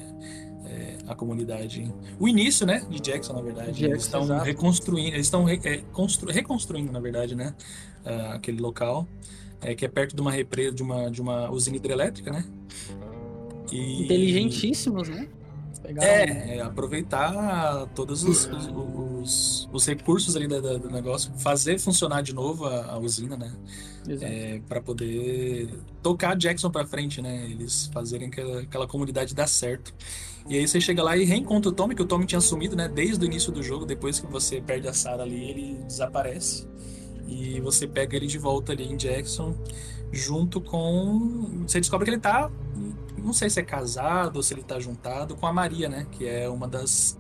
é, a comunidade, o início, né, de Jackson, na verdade. Jackson, eles estão exato. reconstruindo, eles estão re- é, constru- reconstruindo, na verdade, né, ah, aquele local, é, que é perto de uma represa, de uma, de uma usina hidrelétrica, né. E- Inteligentíssimos, né? Pegaram- é, é, aproveitar todos os, os, os- os recursos ali da- da- do negócio, fazer funcionar de novo a, a usina, né? É, para poder tocar Jackson pra frente, né? Eles fazerem aquela, aquela comunidade dar certo. E aí você chega lá e reencontra o Tommy, que o Tommy tinha sumido, né? Desde o início do jogo, depois que você perde a Sarah ali, ele desaparece. E você pega ele de volta ali em Jackson, junto com. Você descobre que ele tá. Não sei se é casado ou se ele tá juntado com a Maria, né? Que é uma das.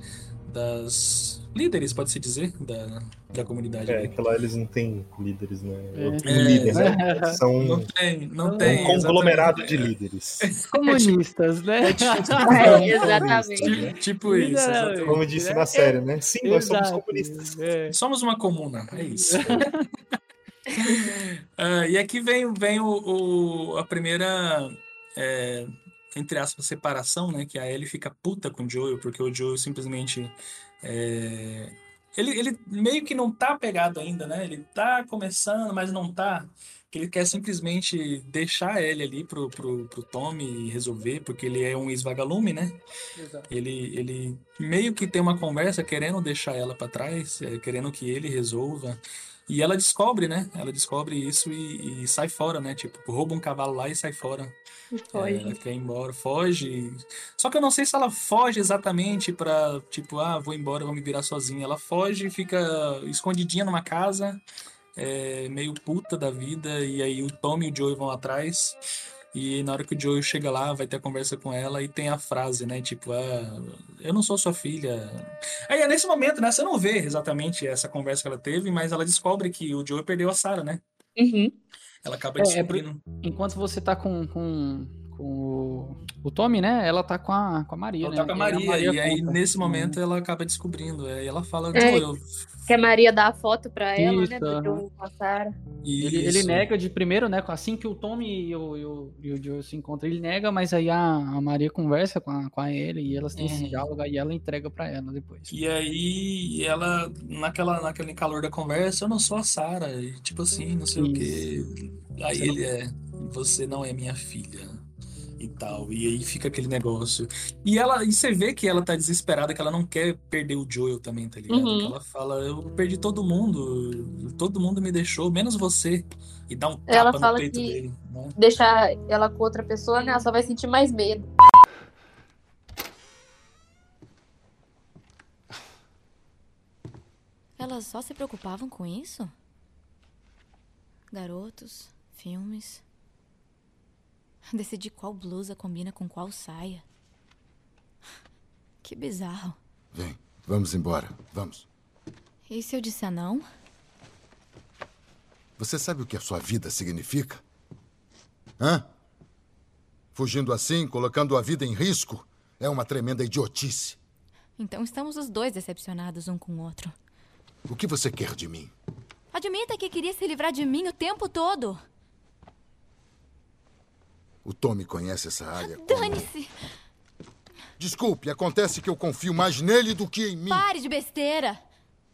das líderes, pode-se dizer, da, da comunidade. É, ali. que lá eles não têm líderes, né? É. Um líder, né? É. *laughs* São Não tem, não um tem. conglomerado exatamente. de líderes. *laughs* Comunistas, né? É tipo, *laughs* É, exatamente. Tipo, tipo isso, exatamente. Como disse na série, né? Sim, nós somos Exato. comunistas. Somos uma comuna, é isso. Ah, e aqui vem, vem o, o- a primeira, é, entre aspas, separação, né? Que a Ellie fica puta com o Joel, porque o Joel simplesmente. é, ele, ele meio que não tá pegado ainda, né? Ele tá começando, mas não tá. Que ele quer simplesmente deixar a Ellie ali pro, pro, pro Tommy resolver, porque ele é um ex-vagalume, né? Ele, ele meio que tem uma conversa querendo deixar ela pra trás, é, querendo que ele resolva. E ela descobre, né? Ela descobre isso e, e sai fora, né? Tipo, rouba um cavalo lá e sai fora. Foge. É, ela quer ir embora, foge. Só que eu não sei se ela foge exatamente pra, tipo, ah, vou embora, vou me virar sozinha. Ela foge e fica escondidinha numa casa, é, meio puta da vida. E aí o Tom e o Joey vão atrás. E na hora que o Joey chega lá, vai ter a conversa com ela e tem a frase, né? Tipo, ah, eu não sou sua filha. Aí é nesse momento, né? Você não vê exatamente essa conversa que ela teve, mas ela descobre que o Joey perdeu a Sarah, né? Uhum. Ela acaba É, é descobrindo. Enquanto você tá com, com, com o, o Tommy, né? Ela tá com a, com a Maria, Ela né? tá com a E aí Maria, e aí conta. nesse momento ela acaba descobrindo. É, e ela fala, É, Joel, Que a Maria dá a foto pra ela, Isso, né? Do. Joe com a Sarah. Ele, ele Isso. nega de primeiro, né? Assim que o Tommy e o, e o, e o Joe se encontram, ele nega, mas aí a, a Maria conversa com a, com a ele e elas têm esse Uhum. diálogo aí ela entrega pra ela depois. E aí ela, naquela, naquele calor da conversa, eu não sou a Sarah, e tipo assim, não sei o quê. Aí Você não- ele é, você não é minha filha. E tal, e aí fica aquele negócio. E ela, e você vê que ela tá desesperada, que ela não quer perder o Joel também, tá ligado? Uhum. Ela fala, eu perdi todo mundo, todo mundo me deixou, menos você. E dá um Ela tapa no fala peito que dele, né? deixar ela com outra pessoa, né? Ela só vai sentir mais medo. Elas só se preocupavam com isso? Garotos, filmes. Decidir qual blusa combina com qual saia. Que bizarro. Vem, vamos embora. Vamos. E se eu disser não? Você sabe o que a sua vida significa? Hã? Fugindo assim, colocando a vida em risco, é uma tremenda idiotice. Então estamos os dois decepcionados um com o outro. O que você quer de mim? Admita que queria se livrar de mim o tempo todo. O Tommy conhece essa área. Dane-se! Desculpe, acontece que eu confio mais nele do que em mim. Pare de besteira!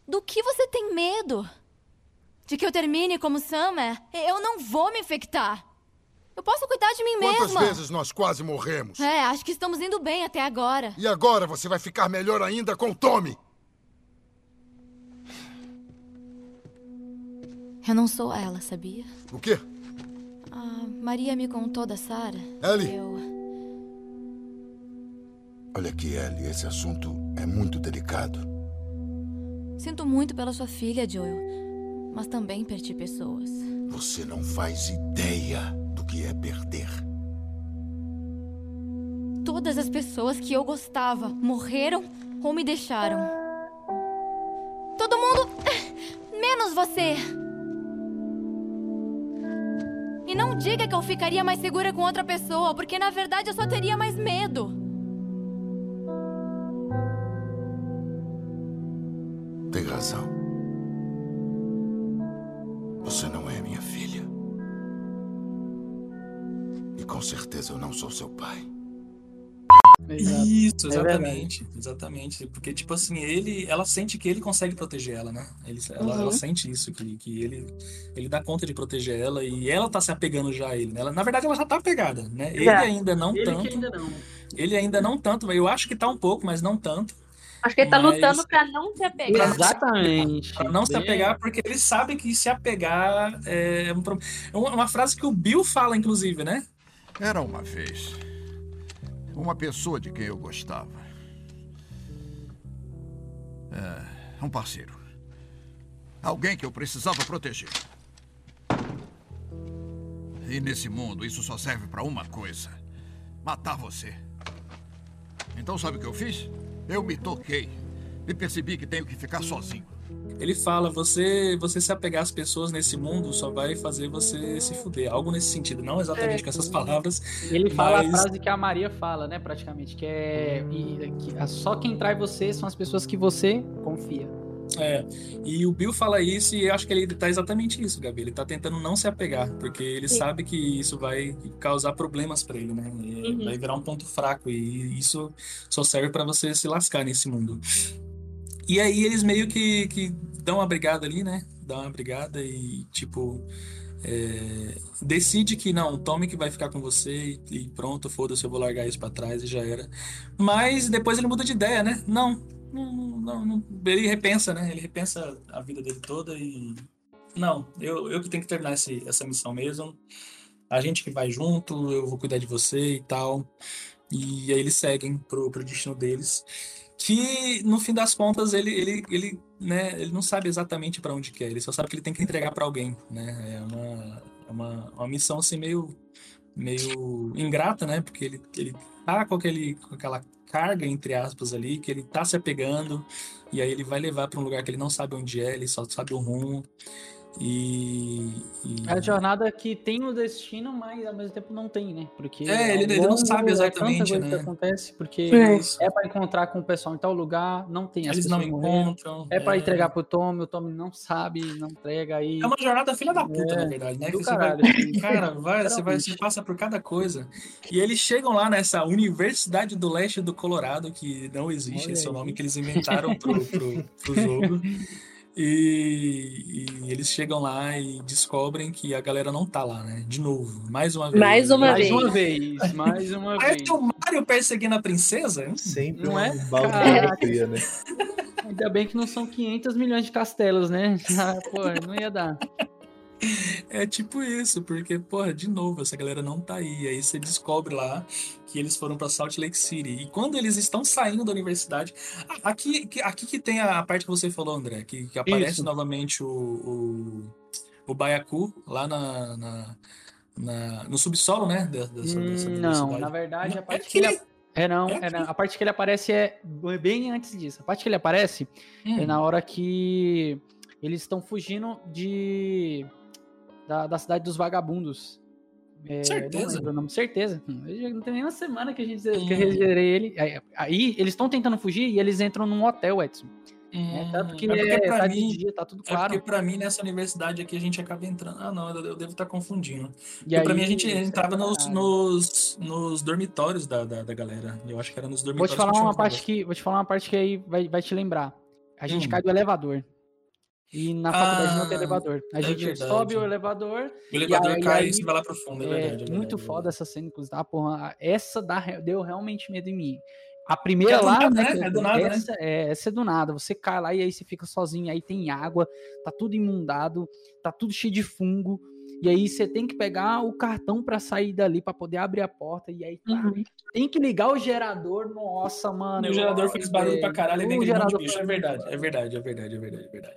Do que você tem medo? De que eu termine como Summer? Eu não vou me infectar. Eu posso cuidar de mim Quantas mesma. vezes nós quase morremos? É, acho que estamos indo bem até agora. E agora você vai ficar melhor ainda com o Tommy. Eu não sou ela, sabia? O quê? A Maria me contou da Sarah. Ellie. Eu. Olha aqui, Ellie, esse assunto é muito delicado. Sinto muito pela sua filha, Joel. Mas também perdi pessoas. Você não faz ideia do que é perder. Todas as pessoas que eu gostava morreram ou me deixaram. Todo mundo. menos você. Não diga que eu ficaria mais segura com outra pessoa, porque na verdade eu só teria mais medo. Tem razão. Você não é minha filha. E com certeza eu não sou seu pai. Isso, É exatamente, exatamente. Porque, tipo assim, ele, ela sente que ele consegue proteger ela, né? Ele, ela, Uhum. ela sente isso, que, que ele, ele dá conta de proteger ela e ela tá se apegando já a ele, né? Ela, na verdade, ela já tá apegada, né? Ele Já. ainda não Ele tanto. que ainda não. Ele ainda não tanto, mas eu acho que tá um pouco, mas não tanto. Acho que ele tá Mas- lutando pra não se apegar. Exatamente. Pra não se apegar, porque ele sabe que se apegar é um problema. É uma uma frase que o Bill fala, inclusive, né? Era uma vez uma pessoa de quem eu gostava. É, um parceiro. Alguém que eu precisava proteger. E nesse mundo, isso só serve pra uma coisa: matar você. Então, sabe o que eu fiz? Eu me toquei e percebi que tenho que ficar sozinho. Ele fala, você você se apegar às pessoas nesse mundo só vai fazer você se fuder. Algo nesse sentido, não exatamente com essas palavras. Ele fala mas... a frase que a Maria fala, né, praticamente, que é que só quem trai você são as pessoas que você confia. É, e o Bill fala isso e eu acho que ele tá exatamente isso, Gabi. Ele tá tentando não se apegar, porque ele Sim. sabe que isso vai causar problemas pra ele, né? E Uhum. Vai virar um ponto fraco e isso só serve pra você se lascar nesse mundo. E aí eles meio que, que dão uma brigada ali, né? Dão uma brigada e, tipo, é, decide que não, tome que vai ficar com você e, e pronto, foda-se, eu vou largar isso pra trás e já era. Mas depois ele muda de ideia, né? Não, não, não, não. Ele repensa, né? Ele repensa a vida dele toda e não, eu, eu que tenho que terminar esse, essa missão mesmo. A gente que vai junto, eu vou cuidar de você e tal. E aí eles seguem pro, pro destino deles. Que no fim das contas ele, ele, ele, né, ele não sabe exatamente para onde quer, ele só sabe que ele tem que entregar para alguém, né? É uma, é uma, uma missão assim meio, meio ingrata, né? Porque ele, ele tá com, aquele, com aquela carga, entre aspas, ali, que ele tá se apegando, e aí ele vai levar para um lugar que ele não sabe onde é, ele só sabe o rumo. E, e- É a jornada que tem o destino, mas ao mesmo tempo não tem, né? Porque É, ele- ele não sabe é exatamente, coisa né? que acontece, porque É. é pra encontrar com o pessoal em tal lugar, não tem Eles não encontram, É pra é. entregar pro Tommy, o Tommy não sabe, não entrega aí. É uma jornada filha da puta, É, na verdade, né? Que você caralho, vai, *laughs* cara, vai, você vai, você passa por cada coisa. E eles chegam lá nessa Universidade do Leste do Colorado, que não existe, Olha esse é o aí. nome que eles inventaram pro, pro, pro *laughs* jogo. E, e eles chegam lá e descobrem que a galera não tá lá, né? De novo, mais uma vez. Mais uma mais vez. uma vez, mais uma *laughs* Parece vez. o Mario perseguindo a princesa? Sempre Não um é? balde de Caraca. água fria, né? Ainda bem que não são 500 milhões de castelos, né? *laughs* Ah, pô, não ia dar. É tipo isso, porque, porra, de novo, essa galera não tá aí. Aí você descobre lá que eles foram pra Salt Lake City. E quando eles estão saindo da universidade. Aqui, que- aqui que tem a parte que você falou, André, que, que aparece Isso. novamente o, o, o Baiacu lá na, na- na- no subsolo, né? Dessa, dessa Hum, não, na verdade, a Não, parte é que ele. aquele- É, não, é é. A parte que ele aparece é bem antes disso. A parte que ele aparece Hum. é na hora que eles estão fugindo de. Da, da cidade dos vagabundos. É, Certeza? Não lembro certeza. Eu Não tem nem uma semana que a gente que Hum. eu regerei ele. Aí, aí eles estão tentando fugir e eles entram num hotel, Edson. É, tanto que É porque é, pra tá mim- dia, tá tudo É claro. porque pra mim, nessa universidade aqui, a gente acaba entrando. Ah, não, eu eu devo estar confundindo. E Porque pra aí, mim, a gente é entrava nos, nos, nos dormitórios da, da, da galera. Eu acho que era nos Vou dormitórios. te falar que uma parte que, vou te falar uma parte que aí vai, vai te lembrar. A gente Hum. cai do elevador. E na faculdade não tem Ah, elevador. A é gente verdade. sobe o elevador. O elevador e aí- cai aí- e você vai lá pro fundo, é verdade. é muito verdade, é foda essa cena, inclusive. Tá, porra, essa dá, deu realmente medo em mim. A primeira É lá, nada, né? né? É do nada, né? essa, é, essa é do nada. Você cai lá e aí você fica sozinho, aí tem água, tá tudo imundado, tá tudo cheio de fungo. E aí você tem que pegar o cartão pra sair dali, pra poder abrir a porta. E aí tá, tem que ligar o gerador. Nossa, mano. E o gerador fez barulho pra caralho e de gerador bicho. É verdade, é verdade, é verdade, é verdade, é verdade.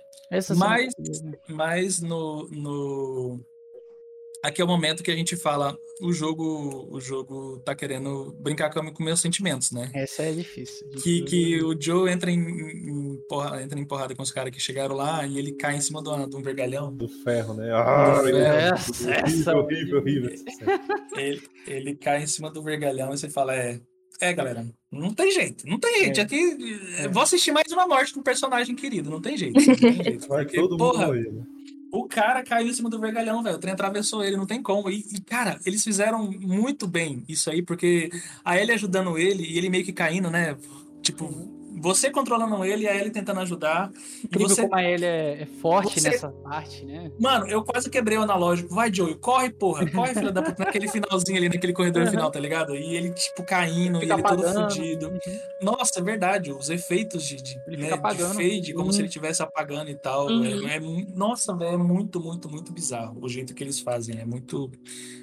Mas, né? mas no, no. Aqui é o momento que a gente fala, o jogo, o jogo tá querendo brincar com com meus sentimentos, né? Essa é difícil. Que, que o Joe entra em, em, porra- entra em porrada com os caras que chegaram lá e ele cai em cima de, uma- de um vergalhão. Do ferro, né? Ah, Do ferro. horrível, Essa- horrível, horrível. Ele, ele cai em cima do vergalhão e você fala, é. É, galera, não tem jeito, não tem jeito. É. Aqui, eu vou assistir mais uma morte do personagem querido, não tem jeito. Não tem *laughs* jeito. Vai Porque, todo mundo porra, morrer, né? O cara caiu em cima do vergalhão, velho. O trem atravessou ele, não tem como. E, e, cara, eles fizeram muito bem isso aí, porque a Ellie ajudando ele e ele meio que caindo, né? Tipo, você controlando ele e a Ellie tentando ajudar. E Incrível você como a ele é, é forte você- nessa parte, né? Mano, eu quase quebrei o analógico. Vai, Joey, corre, porra. Corre, filha da puta. Naquele finalzinho ali, naquele corredor Uhum. final, tá ligado? E ele, tipo, caindo, Fica e ele todo apagando. fudido. Nossa, é verdade. Os efeitos de, de, Ele né, de fade, como Uhum. se ele estivesse apagando e tal. Uhum. É, é mu- nossa, velho, é muito, muito, muito bizarro o jeito que eles fazem. É muito,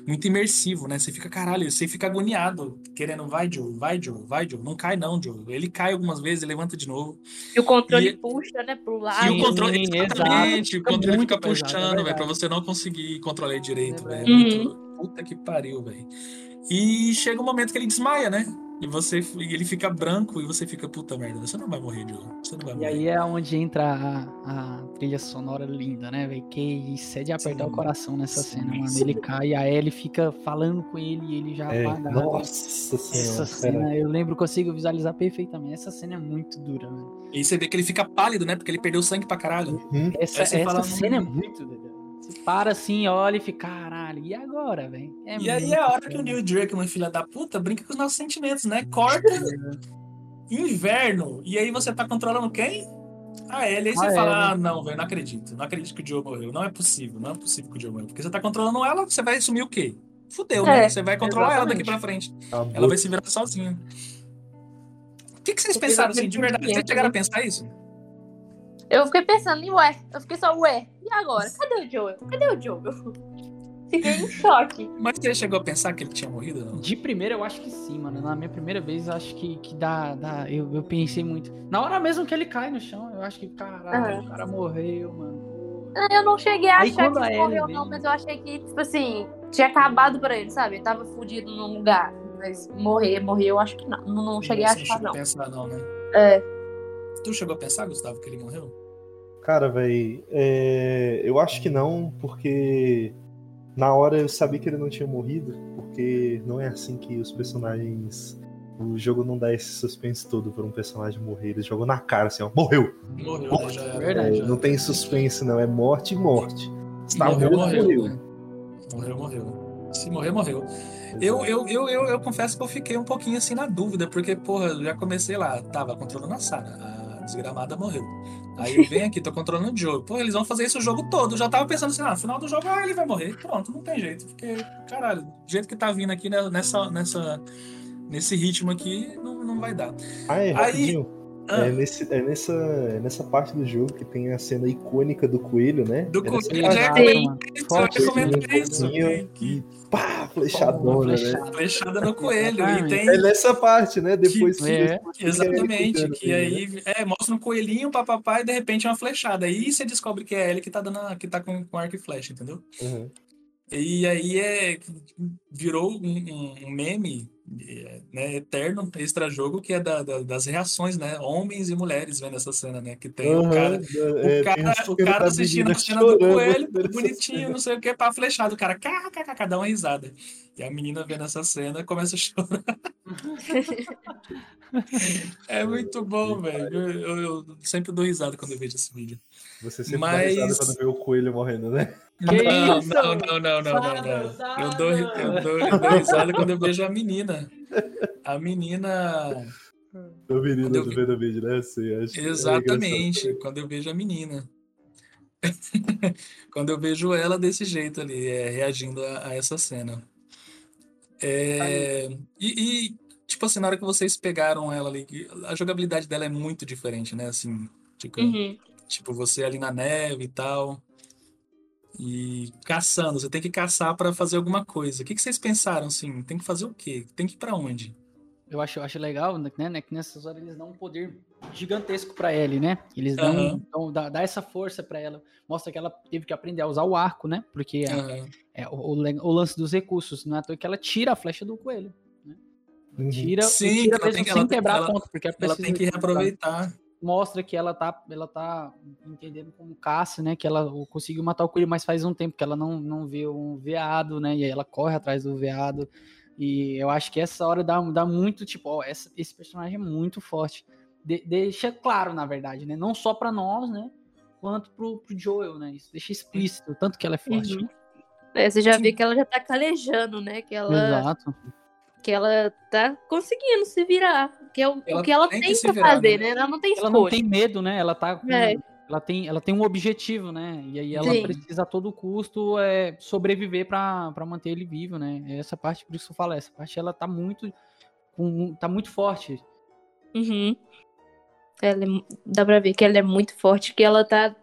muito imersivo, né? Você fica, caralho, você fica agoniado, querendo, vai, Joe, vai, Joe, vai, Joe. Não cai, não, Joe. Ele cai algumas vezes, levanta de novo. E o controle E- puxa, né, pro E lado. o controle, sim, exatamente, exato. o controle Fica é puxando, velho, verdade. pra você não conseguir controlar ele direito, É velho. É muito- Puta que pariu, velho. E chega um momento que ele desmaia, né? E você, e ele fica branco e você fica, puta merda, você não vai morrer, Joe. Você não vai E morrer. aí é onde entra a, a trilha sonora linda, né, velho? Que isso é de apertar Sim. o coração nessa Sim, cena, mano. sim. Ele cai, a Ellie fica falando com ele e ele já É, apagado. nossa senhora. Essa cena, eu lembro, consigo visualizar perfeitamente. Essa cena é muito dura, velho. E você vê que ele fica pálido, né? Porque ele perdeu sangue pra caralho. Uhum. Essa, essa fala, cena é "Hum." muito doida. Você para assim, olha e fica, caralho, e agora, velho? É E aí é a hora que o. Neil Druckmann, filha da puta, brinca com os nossos sentimentos, né? Corta inverno. E aí você tá controlando quem? A Ellie. Aí você A fala, ah, não, velho, não acredito. Não acredito que o Joe morreu. Não é possível, não é possível que o Joe morreu. Porque você tá controlando ela, você vai assumir o quê? Fudeu, É, né? Você vai controlar ela daqui exatamente. pra frente. Acabou. Ela vai se virar sozinha. O que, que vocês Porque pensaram assim, de verdade? Vocês chegaram a né? pensar isso? Eu fiquei pensando em ué. Eu fiquei só, ué, e agora? Cadê o Joel? Cadê o Joel? *laughs* Fiquei em choque. Mas você chegou a pensar que ele tinha morrido? Não? De primeira eu acho que sim, mano. Na minha primeira vez eu acho que, que dá. dá eu, eu pensei muito. Na hora mesmo que ele cai no chão, eu acho que, caralho, Ah. o cara morreu, mano. Eu não cheguei a Aí achar que ele Ellie morreu, veio- não, mas eu achei que, tipo assim, tinha acabado pra ele, sabe? Ele tava fudido num lugar. Mas morrer, morrer, eu acho que não. Não, não cheguei a achar, não. pensar, não, né? É. Tu chegou a pensar, Gustavo, que ele morreu? Cara, velho, eu acho que não, porque na hora eu sabia que ele não tinha morrido, porque não é assim que os personagens. O jogo não dá esse suspense todo pra um personagem morrer. Eles jogam na cara assim, ó. Morreu! Morreu, Morte. né? Já era. Verdade. É, não tem suspense, não. É morte e morte. Está morreu, morto, morreu. morreu. né? Morreu, morreu. Se morrer, morreu. Eu, eu, eu, eu, eu confesso que eu fiquei um pouquinho assim na dúvida, porque, porra, eu já comecei lá, tava controlando a Sarah, a desgramada morreu. Aí eu venho aqui, tô controlando o jogo. Pô, eles vão fazer isso o jogo todo. Eu já tava pensando assim, ah, no final do jogo, ah, ele vai morrer. Pronto, não tem jeito. Porque, caralho, do jeito que tá vindo aqui né, nessa, nessa, nesse ritmo aqui, não, não vai dar. Ah, é, Aí- rapidinho. Ah. É, nesse, é, nessa, é nessa parte do jogo que tem a cena icônica do coelho, né? Do É coelho, parte já que é tem isso, forte, eu comentar assim, isso, um pá, flechadona, né? Flechada no coelho. E tem, É nessa parte, né? Depois que, É, Exatamente, que aí é, mostra um coelhinho, papapá, e de repente é uma flechada. Aí você descobre que é ele que tá dando a- que tá com, com arco e flecha, entendeu? Uhum. E aí é virou um, um- meme né, eterno, extra jogo, que é da- da- das reações, né? Homens e mulheres vendo essa cena, né? Que tem o Aham, cara, é, o tem cara, o cara da assistindo a cena do coelho, bonitinho, não sei o que, pá, flechado. O cara, kkk, dá uma risada. E a menina vendo essa cena começa a chorar. *laughs* *laughs* É muito bom, velho. Eu, eu- sempre dou risada quando eu vejo esse vídeo. Você sempre Mas- dá risada quando vê o coelho morrendo, né? Não, não, não, não, não, não, não. Eu dou, eu, dou, eu dou risada quando eu vejo a menina. A menina. O menino Quando eu do vi- vendo o vídeo, né? Acho, é Exatamente, quando eu vejo a menina. *laughs* Quando eu vejo ela desse jeito ali, é, reagindo a, a essa cena. É, e, e, tipo assim, na hora que vocês pegaram ela ali, a jogabilidade dela é muito diferente, né? Assim, tipo, Uhum. tipo você ali na neve e tal. E caçando, você tem que caçar pra fazer alguma coisa. O que que vocês pensaram assim? Tem que fazer o quê? Tem que ir pra onde? Eu acho, eu acho legal, né, né, que nessas horas eles dão um poder gigantesco pra Ellie, né? Eles dão, Aham. dão dá, dá essa força pra ela. Mostra que ela teve que aprender a usar o arco, né? Porque é, Aham. é o, o o lance dos recursos, não é à toa que ela tira a flecha do coelho. Uhum. Tira, Sim, tira ela mesmo tem que- sem quebrar ela- a ponta, porque ela tem que reaproveitar. Mostra que ela tá, ela tá entendendo como caça, né? Que ela conseguiu matar o coelho, mas faz um tempo que ela não, não vê um veado, né? E aí ela corre atrás do veado. E eu acho que essa hora dá, dá muito, tipo, ó, essa- esse personagem é muito forte. De- deixa claro, na verdade, né? Não só pra nós, né? Quanto pro, pro Joel, né? Isso deixa explícito o tanto que ela é forte. Uhum. É, você já vê que ela já tá calejando, né? Que ela, Exato. Que ela tá conseguindo se virar. Que é o, Ela o que ela tem tem, que se pra virar, fazer, né? né? Ela não tem Ela escolha. não tem medo, né? Ela tá com- É. ela tem, ela tem um objetivo, né? E aí ela Sim. precisa a todo custo é, sobreviver pra pra manter ele vivo, né? Essa parte, por isso que eu falo, essa parte ela tá muito com- tá muito forte. Uhum. Ela é dá pra ver que ela é muito forte, que ela tá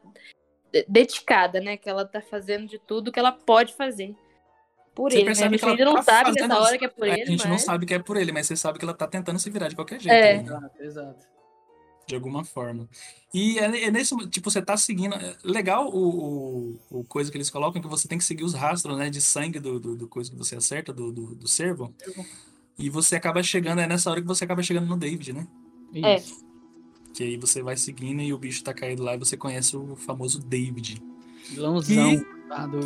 de- dedicada, né? Que ela tá fazendo de tudo que ela pode fazer. Por Você ele, né? A percebe gente que ela não tá sabe fazendo nessa hora que é por É, ele, A gente não mas... sabe que é por ele, mas você sabe que ela tá tentando se virar de qualquer jeito. É. né? Exato, exato. De alguma forma. E é, é nesse. Tipo, você tá seguindo. é legal o, o, o coisa que eles colocam, que você tem que seguir os rastros, né? De sangue do, do, do coisa que você acerta, do, do, do cervo. E você acaba chegando, é nessa hora que você acaba chegando no David, né? É. Que aí você vai seguindo e o bicho tá caído lá e você conhece o famoso David. Vilãozão. Que-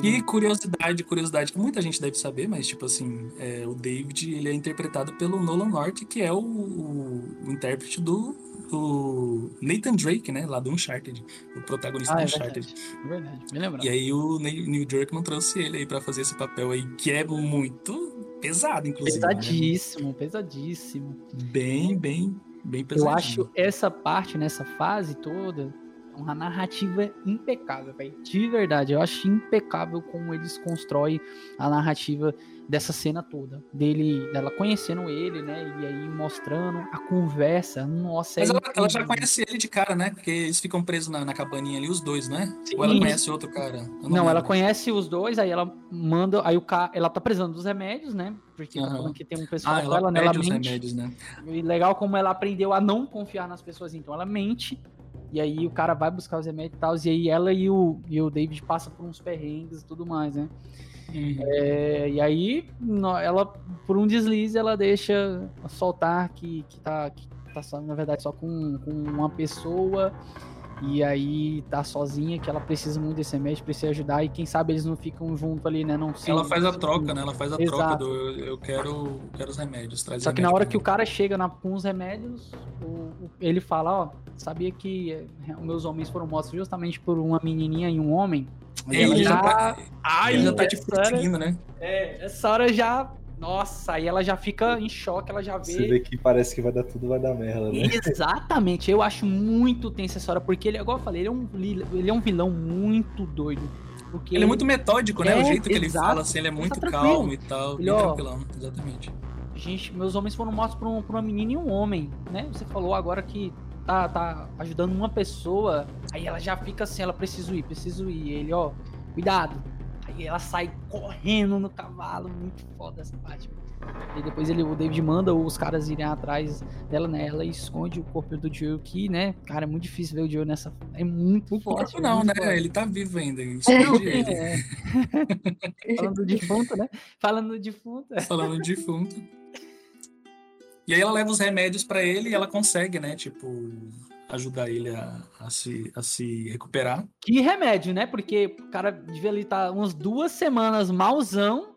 Que curiosidade, curiosidade que muita gente deve saber, mas tipo assim, é, o David ele é interpretado pelo Nolan North, que é o, o, o intérprete do, do Nathan Drake, né? Lá do Uncharted, o protagonista Ah, do é Uncharted. verdade. É verdade, bem lembrado. E aí o Ne- Neil Druckmann trouxe ele aí pra fazer esse papel aí, que é muito pesado, inclusive. né? Pesadíssimo, pesadíssimo. Bem, bem, bem Eu pesadinho. acho essa parte, nessa fase toda, uma narrativa impecável, velho. De verdade, eu acho impecável como eles constroem a narrativa dessa cena toda. Dele, dela conhecendo ele, né? E aí mostrando a conversa. Nossa, Mas é ela, ela já conhece ele de cara, né? Porque eles ficam presos na, na cabaninha ali, os dois, né? Ou Sim. ela conhece outro cara? Eu Não, ela conhece os dois, aí ela manda. Aí o cara. Ela tá precisando dos remédios, né? Porque tá falando que tem um pessoal Ah, ela ela, né? Ela mente. remédios, né? E legal como ela aprendeu a não confiar nas pessoas, então ela mente. E aí o cara vai buscar os remédios e tal. E aí ela e o, e o David passam por uns perrengues e tudo mais, né? É, e aí, ela, por um deslize, ela deixa soltar que, que, tá, que tá só, na verdade, só com, com uma pessoa. E aí tá sozinha, que ela precisa muito desse remédio, precisa ajudar. E quem sabe eles não ficam junto ali, né? Não se- Ela faz a troca, né? Ela faz a troca Exato. do eu, eu quero, quero os remédios. Traz Só que na hora que o cara chega na- com os remédios, o- o- ele fala, ó, sabia que eh, meus homens foram mortos justamente por uma menininha e um homem? É, ele já tá- Ai, ele já tá te perseguindo, né? É, essa hora já... Nossa, aí ela já fica em choque, ela já Você vê... vê que parece que vai dar tudo, vai dar merda, né? Exatamente, eu acho muito tensa essa hora, porque ele, igual eu falei, ele é um, ele é um vilão muito doido. Porque Ele é muito metódico, né? o É, jeito que ele exato. fala, assim, ele é Ele muito tá calmo e tal. Ele, Bem ó, tranquilão, exatamente. Gente, meus homens foram mortos por, um- por uma menina e um homem, né? Você falou agora que tá, tá ajudando uma pessoa, aí ela já fica assim, ela preciso ir, preciso ir. Ele, ó, cuidado. Aí ela sai correndo no cavalo, muito foda essa parte. E depois ele, o David manda os caras irem atrás dela, né? Ela esconde o corpo do Joe, que, né? Cara, é muito difícil ver o Joe nessa. É muito O forte. corpo não, muito né? forte. Ele tá vivo ainda. Esconde ele. É. *laughs* Falando do defunto, né? Falando do defunto. é. Falando de defunto. E aí ela leva os remédios pra ele e ela consegue, né? Tipo, ajudar ele a, a se, a se recuperar. Que remédio, né? Porque o cara devia ali estar umas duas semanas malzão,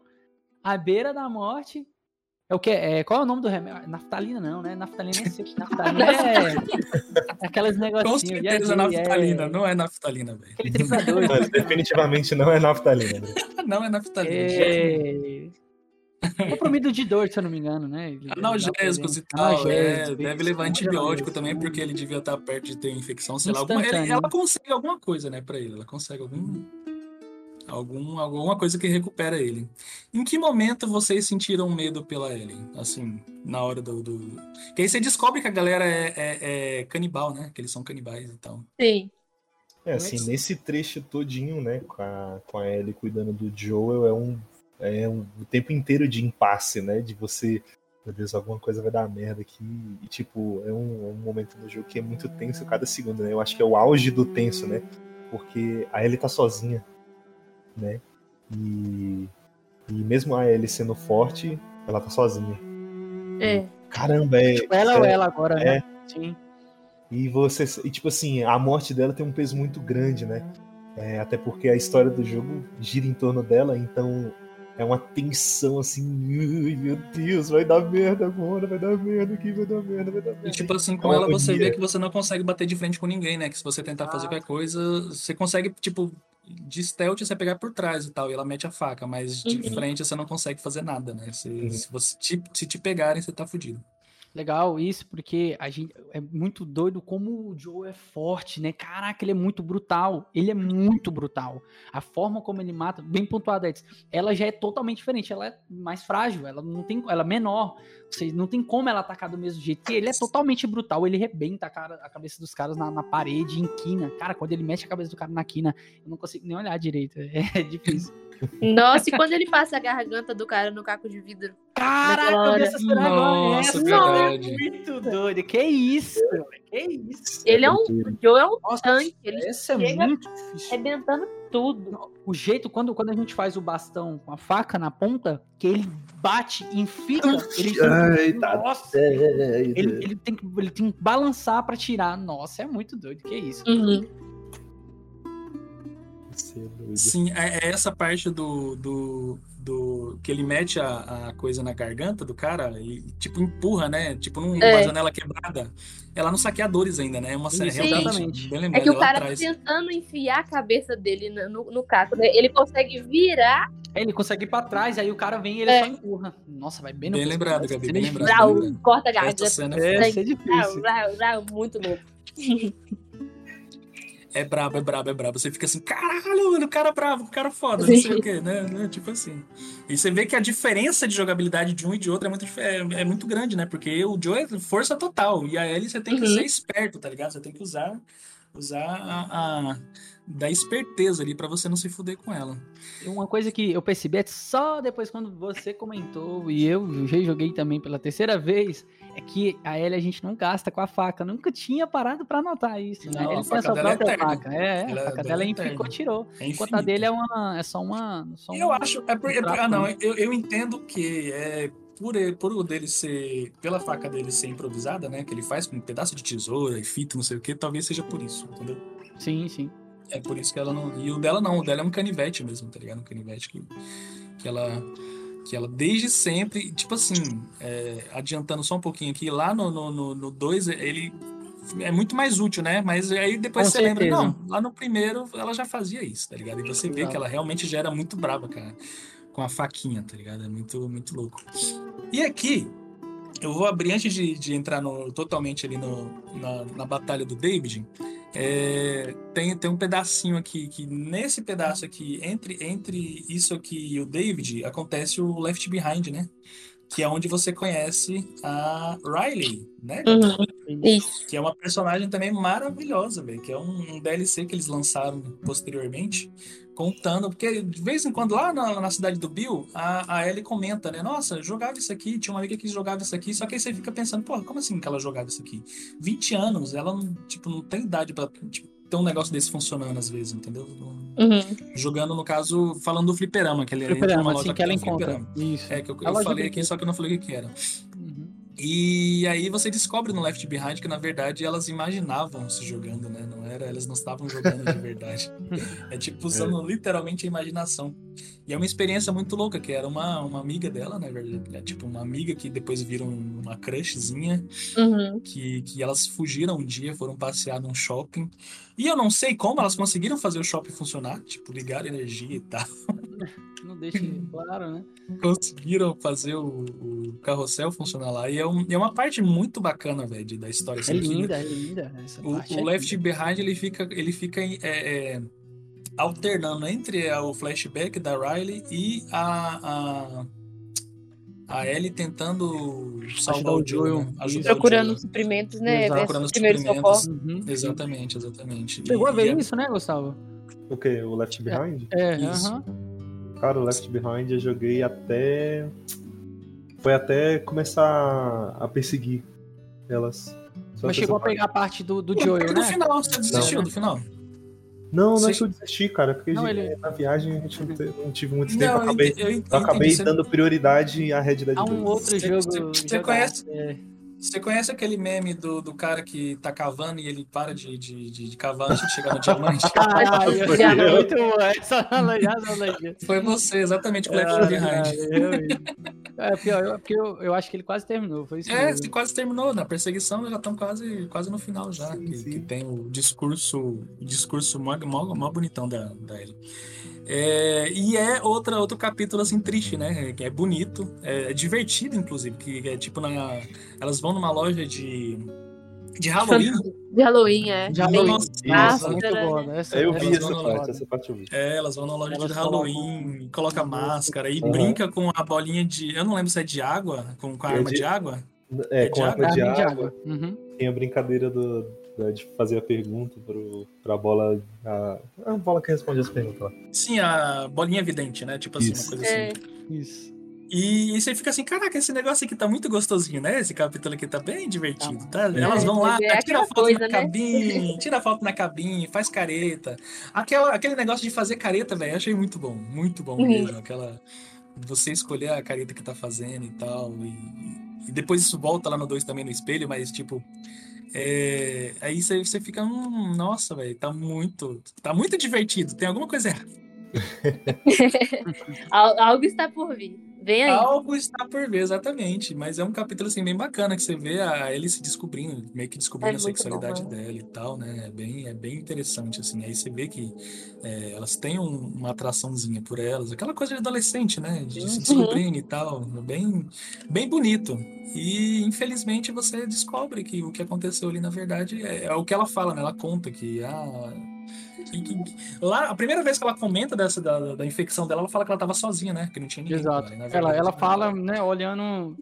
à beira da morte. É o que? É, qual é o nome do remédio? Naftalina, não, né? Naftalina é seco. *laughs* Naftalina é aquelas Com negocinhos. certeza naftalina, não é naftalina, velho. Aquele 32. Mas definitivamente não é naftalina. né? *laughs* Não é naftalina. É... Comprimido de dor, se eu não me engano, né? Ele- Analgésicos e tal, Analgésico, é, deve levar antibiótico também, porque ele devia estar perto de ter infecção, sei lá. Alguma, ele- Instantâneo. ela consegue alguma coisa, né, pra ele. Ela consegue algum, algum, alguma coisa que recupera ele. Em que momento vocês sentiram medo pela Ellen? Assim, na hora do. do... Que aí você descobre que a galera é, é- é canibal, né? Que eles são canibais e tal. Sim. É, assim, nesse trecho todinho, né, com a, com a Ellie cuidando do Joel, é um, é um o tempo inteiro de impasse, né, de você, meu Deus, alguma coisa vai dar merda aqui, e tipo, é um, é um momento no jogo que é muito tenso cada segundo, né, eu acho que é o auge do tenso, né, porque a Ellie tá sozinha, né, e, e mesmo a Ellie sendo forte, ela tá sozinha. É. Caramba, é... Tipo, ela ou é- ela agora, é, né? Sim. e você. E tipo assim, a morte dela tem um peso muito grande, né? É, até porque a história do jogo gira em torno dela, então é uma tensão assim, "Ai, meu Deus, vai dar merda agora, vai dar merda aqui, vai dar merda, vai dar merda. E tipo assim, É com uma ela você agonia. vê que você não consegue bater de frente com ninguém, né? Que se você tentar fazer qualquer coisa, você consegue, tipo, de stealth você pegar por trás e tal, e ela mete a faca, mas de Uhum. frente você não consegue fazer nada, né? Você- Se, você te, se te pegarem, você tá fudido. Legal isso, porque a gente é muito doido como o Joe é forte, né? Caraca, ele é muito brutal. Ele é muito brutal. A forma como ele mata, bem pontuado Edson, ela já é totalmente diferente. Ela é mais frágil, ela não tem, ela é menor. Seja, não tem como ela atacar do mesmo jeito. E ele é totalmente brutal. Ele rebenta a, cara, a cabeça dos caras na, na parede, em quina. Cara, quando ele mete a cabeça do cara na quina, eu não consigo nem olhar direito. *laughs* É difícil. Nossa, e quando ele passa a garganta do cara no caco de vidro? Caraca, eu essa cena agora. Nossa, verdade. é muito doido. Que isso, velho? Que isso? Ele é um. O Joe é um tanque. Ele Essa é muito difícil. arrebentando tudo. O jeito, quando, quando a gente faz o bastão com a faca na ponta, que ele bate, enfia, ele Ai, tá nossa, doido. ele, ele tem que, ele tem que balançar pra tirar. Nossa, é muito doido, que isso. Uhum. É. Sim, é, é essa parte do, do, do que ele mete a, a coisa na garganta do cara e tipo empurra, né? Tipo numa É. janela quebrada. Ela nos saqueadores ainda, né? É uma Isso, realmente É que o cara tá atrás. tentando enfiar a cabeça dele no, no, caco, né? Ele consegue virar, Aí ele consegue ir pra trás, aí o cara vem e ele É. só empurra. Nossa, vai bem no Bem lembrado, Gabi, bem é lembrado. corta a garganta. Essa cena é É, é difícil. vrau, vrau, muito louco. *laughs* é brabo, é brabo, é brabo. Você fica assim, caralho, mano, o cara é brabo, o cara foda, não sei o quê, né? né? Tipo assim. E você vê que a diferença de jogabilidade de um e de outro é muito, é, é muito grande, né? Porque o Joe é força total. E a Ellie você tem que Uhum. ser esperto, tá ligado? Você tem que usar, usar a, a- da esperteza ali pra você não se fuder com ela. E Uma coisa que eu percebi é só depois quando você comentou e eu já joguei também pela terceira vez, é que a Ellie a gente não gasta com a faca. Nunca tinha parado pra notar isso. Né? Não, Ele tem a faca sua é própria eterna. faca. É, é, Ela- a faca dela é é ficou, tirou. É Enquanto a dele é uma. É só uma. Só Eu um- acho. É por, é trapo, ah, não. Eu, eu entendo que é por, ele- por o dele ser. Pela faca dele ser improvisada, né? Que ele faz com um pedaço de tesoura e fita, não sei o que, talvez seja por isso, entendeu? Sim, sim. É por isso que ela não. E o dela não, o dela é um canivete mesmo, tá ligado? Um canivete que, que ela. Que ela desde sempre, tipo assim, é, adiantando só um pouquinho aqui, lá no 2 no, no dois, ele é muito mais útil, né? Mas aí depois Com você lembra, certeza. não, lá no primeiro ela já fazia isso, tá ligado? E você vê Exato. que ela realmente já era muito brava, cara, com a faquinha, tá ligado? É muito, muito louco. E aqui, eu vou abrir antes de, de entrar no- totalmente ali no, na, na batalha do David. É, tem, tem um pedacinho aqui que nesse pedaço aqui entre entre isso aqui e o David acontece o Left Behind, né? Que é onde você conhece a Riley, né? Uhum. Que é uma personagem também maravilhosa, velho. Que é um, um DLC que eles lançaram posteriormente, contando. Porque de vez em quando, lá na, na cidade do Bill, a, a Ellie comenta, né? Nossa, jogava isso aqui, tinha uma amiga que jogava isso aqui. Só que aí você fica pensando, pô, como assim que ela jogava isso aqui? 20 anos, ela não, tipo, não tem idade pra tipo, ter um negócio desse funcionando às vezes, entendeu? Uhum. Jogando, no caso, falando do fliperama, que ele Fliperama, numa loja assim, que ela encontra. fliperama. Isso. É, que eu, eu loja falei aqui, só que eu não falei o que era. E aí você descobre no Left Behind que, na verdade, elas imaginavam se jogando, né? Não era, elas não estavam jogando de verdade. É tipo *laughs* usando literalmente a imaginação. E é uma experiência muito louca, que era uma, uma amiga dela, na verdade. É tipo uma amiga que depois vira um- uma crushzinha. Uhum. Que, que elas fugiram um dia, foram passear num shopping. E eu não sei como elas conseguiram fazer o shopping funcionar, tipo, ligar energia e tal. *laughs* Não *laughs* claro, né? conseguiram fazer o, o carrossel funcionar lá. E é, um- é uma parte muito bacana, velho, da história. É assim, que linda, é linda. Essa o, parte o é Left linda. Behind ele fica, ele fica é, é, alternando entre o flashback da Riley e a, a, a Ellie tentando salvar o Joel. né? O Procurando Joel. suprimentos, né? Exato, procurando os. Uhum. Exatamente, exatamente. Chegou a ver e é- isso, né, Gustavo? O que? O Left Behind? É, Isso. aham. Cara, o Left Behind eu joguei até. Foi até começar a perseguir elas. Só Mas chegou a pegar a parte do, do Joel, no né? final, você desistiu Não. do final? Não, não é Você- que eu desisti, cara, porque Não, ele- na viagem a gente não, te- não tive muito Não, tempo. Eu acabei, eu ent- eu acabei entendi, você- dando prioridade à Red Dead Há 2. um outro Você- jogo. você- você jogado, conhece? é. Você conhece aquele meme do, do cara que tá cavando e ele para de, de, de, de cavar antes de chegar no diamante? *laughs* Caralho, Foi é eu. muito bom. Essa analogia, essa analogia. Foi você, exatamente, o Left Ah, Behind. eu- É pior, eu- porque eu, eu acho que ele quase terminou. Foi isso É, quase terminou. Na perseguição já estão quase, quase no final já. Sim, que, sim. que tem o discurso, o discurso mó, mó, mó bonitão da, da Ellie. É, e é outra, outro capítulo assim triste, né? Que é bonito, é, divertido, inclusive. Que é tipo na. Elas vão numa loja de. De Halloween. De Halloween, é. De Halloween. Nossa, áspera, muito né? bom. Essa, Eu vi Elas essa vão parte, essa parte eu vi. É, elas vão na loja Elas de colocam- Halloween, coloca máscara e Uhum. brinca com a bolinha de. Eu não lembro se é de água, com, com a É arma de- de água. É, É com de água de Carne de água. água. Uhum. Tem a brincadeira do, de fazer a pergunta pro, pra bola. A, a bola que responde as perguntas lá. Sim, a bolinha vidente, né? Tipo assim, Isso. uma coisa É. assim. Isso. E, e você fica assim, caraca, esse negócio aqui tá muito gostosinho, né? Esse capítulo aqui tá bem divertido, tá? Elas vão lá, é tira foto coisa, na né? cabine, *laughs* tira foto na cabine, faz careta. Aquela, aquele negócio de fazer careta, velho, achei muito bom, muito bom Uhum. mesmo. Aquela. Você escolher a careta que tá fazendo e tal. E, e depois isso volta lá no 2 também no espelho, mas tipo. é, aí você, você fica, hum, nossa, velho, tá muito. Tá muito divertido. Tem alguma coisa errada. *laughs* Al- Algo está por vir. Vem aí. Algo está por ver, exatamente. Mas é um capítulo assim bem bacana que você vê a Ellie se descobrindo, meio que descobrindo É a sexualidade bom, dela e tal, né? É bem, é bem interessante, assim. Aí você vê que é, elas têm um- uma atraçãozinha por elas, aquela coisa de adolescente, né? De se Uhum. descobrindo e tal. Bem, bem bonito. E infelizmente você descobre que o que aconteceu ali, na verdade, é, é o que ela fala, né? Ela conta que ah, que- que- lá, a primeira vez que ela comenta dessa, da, da infecção dela, ela fala que ela tava sozinha, né? Que não tinha ninguém. Exato. com ela, Ela, ela fala, né, olhando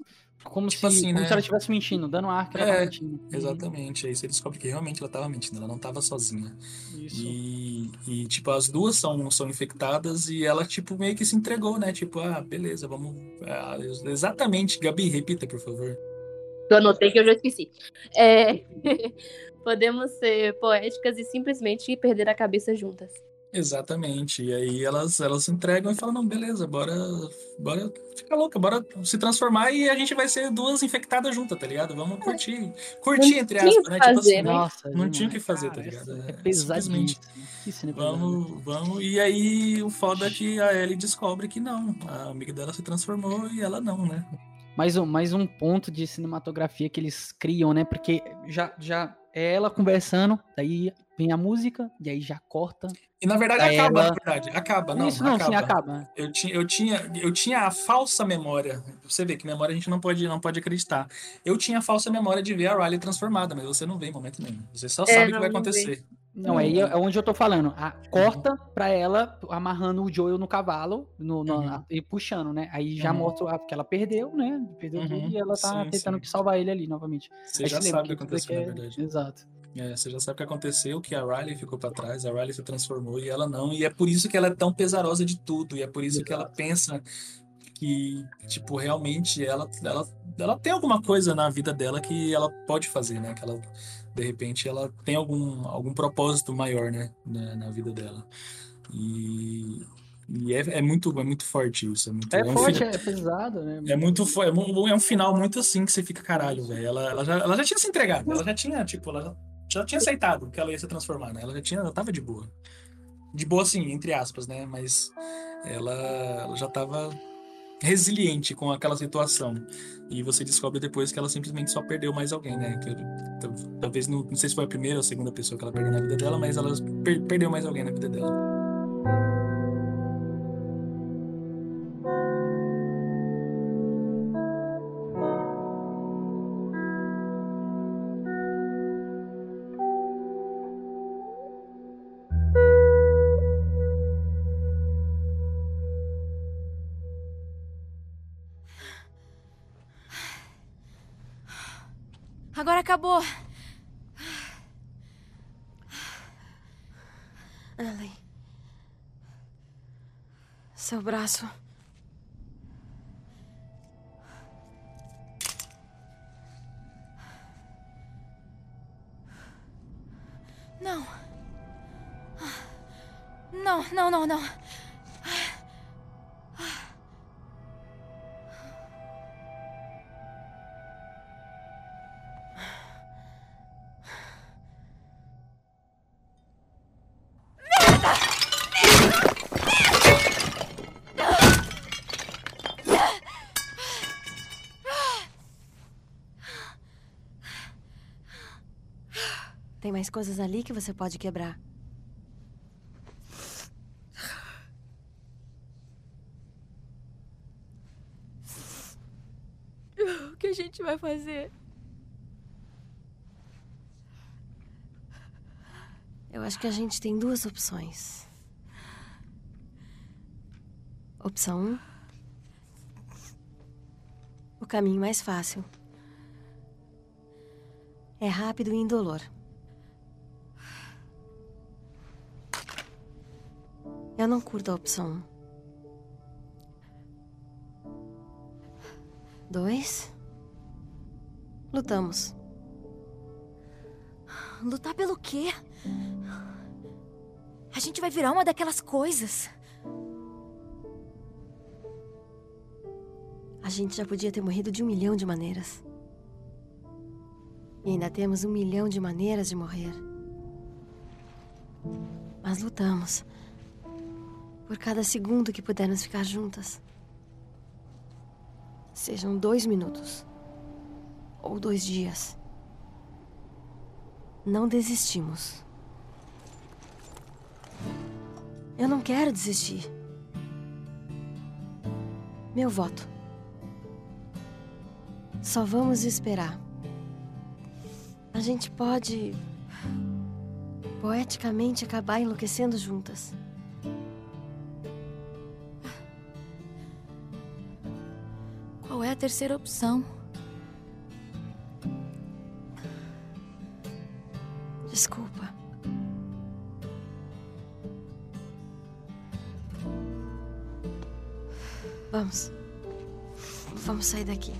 como, Tipo se, assim, como né? se ela estivesse mentindo, dando ar que ela tava É, mentindo. exatamente. Aí você descobre que realmente ela tava mentindo, ela não tava sozinha. Isso. E, e, tipo, as duas são, são infectadas e ela, tipo, meio que se entregou, né? Tipo, ah, beleza, vamos. ah, exatamente, Gabi, repita, por favor. Eu anotei que eu já esqueci. É... *laughs* Podemos ser poéticas e simplesmente perder a cabeça juntas. Exatamente. E aí elas, elas se entregam e falam, não, beleza, bora, bora ficar louca, bora se transformar e a gente vai ser duas infectadas juntas, tá ligado? Vamos curtir. Curtir, Não entre tinha aspas, o que né? Tipo fazer, assim, né? Nossa, não tinha o que fazer, tá Cara, ligado? É É, cena pesada. Vamos, vamos. E aí o foda é que a Ellie descobre que não. A amiga dela se transformou e ela não, né? mais um, mais um ponto de cinematografia que eles criam, né? Porque já, já é ela conversando, daí vem a música, e aí já corta. E na verdade acaba, ela. na verdade. Acaba, não. Isso, não, acaba. sim, acaba. Eu tinha, eu, tinha, eu tinha a falsa memória. Você vê que memória a gente não pode, não pode acreditar. Eu tinha a falsa memória de ver a Riley transformada, mas você não vê em momento nenhum. Você só É, sabe o que vai não vê. Não, aí é onde eu tô falando. A, corta pra ela amarrando o Joel no cavalo no, no- Uhum. e puxando, né? Aí já Uhum. mostra que ela perdeu, né? Perdeu Uhum. tudo e ela tá Sim, tentando sim. salvar ele ali novamente. Você Aí já sabe o que aconteceu, é- na verdade. Exato. É, você já sabe o que aconteceu, que a Riley ficou pra trás, a Riley se transformou e ela não. E é por isso que ela é tão pesarosa de tudo. E é por isso que ela pensa que, tipo, realmente ela, ela, ela tem alguma coisa na vida dela que ela pode fazer, né? Que ela, de repente, ela tem algum, algum propósito maior, né? Na, na vida dela. E, e é, é, muito, é muito forte isso. É, muito, É um forte, fina- é pesado, né? é muito é, é um final muito assim que você fica caralho, velho. Ela, ela, já, ela já tinha se entregado, ela já tinha, tipo, ela já, já tinha aceitado que ela ia se transformar, né? Ela já tinha, ela tava de boa. De boa, assim, entre aspas, né? Mas ela, ela já tava resiliente com aquela situação. E você descobre depois que ela simplesmente só perdeu mais alguém, né? Que, tal- talvez, não, não sei se foi a primeira ou a segunda pessoa que ela perdeu na vida dela, mas ela per- perdeu mais alguém na vida dela. Seu braço. Não. Não, não, não, não. Mais coisas ali que você pode quebrar. *sighs* O que a gente vai fazer? Eu acho que a gente tem duas opções. Opção 1. Um, o caminho mais fácil. É rápido e indolor. Eu não curto a opção 1. Dois. Lutamos. Lutar pelo quê? A gente vai virar uma daquelas coisas. A gente já podia ter morrido de um milhão de maneiras. E ainda temos um milhão de maneiras de morrer. Mas lutamos. Por cada segundo que pudermos ficar juntas. Sejam dois minutos. Ou dois dias. Não desistimos. Eu não quero desistir. Meu voto. Só vamos esperar. A gente pode Poeticamente acabar enlouquecendo juntas. Qual é a terceira opção? Desculpa. Vamos. Vamos sair daqui.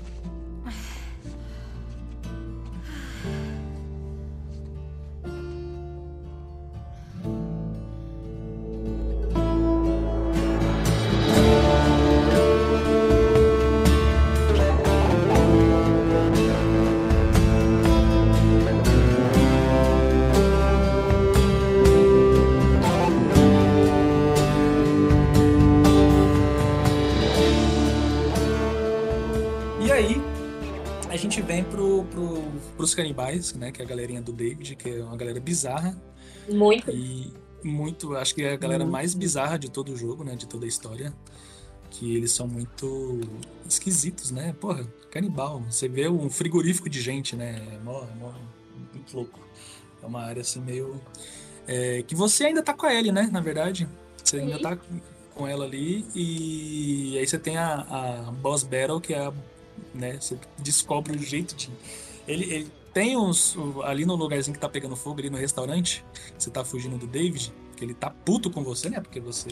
Canibais, né? Que é a galerinha do David, que é uma galera bizarra. Muito. E muito, acho que é a galera Muito. mais bizarra de todo o jogo, né? De toda a história. Que eles são muito esquisitos, né? Porra, canibal. Você vê um frigorífico de gente, né? É mó, é mó, muito louco. É uma área assim meio. é, que você ainda tá com a Ellie, né? Na verdade. Você ainda Sim. tá com ela ali. E aí você tem a, a Boss Battle, que é a. Né? Você descobre o jeito de. Ele, ele tem uns. Ali no lugarzinho que tá pegando fogo, ali no restaurante, você tá fugindo do David, que ele tá puto com você, né? Porque você.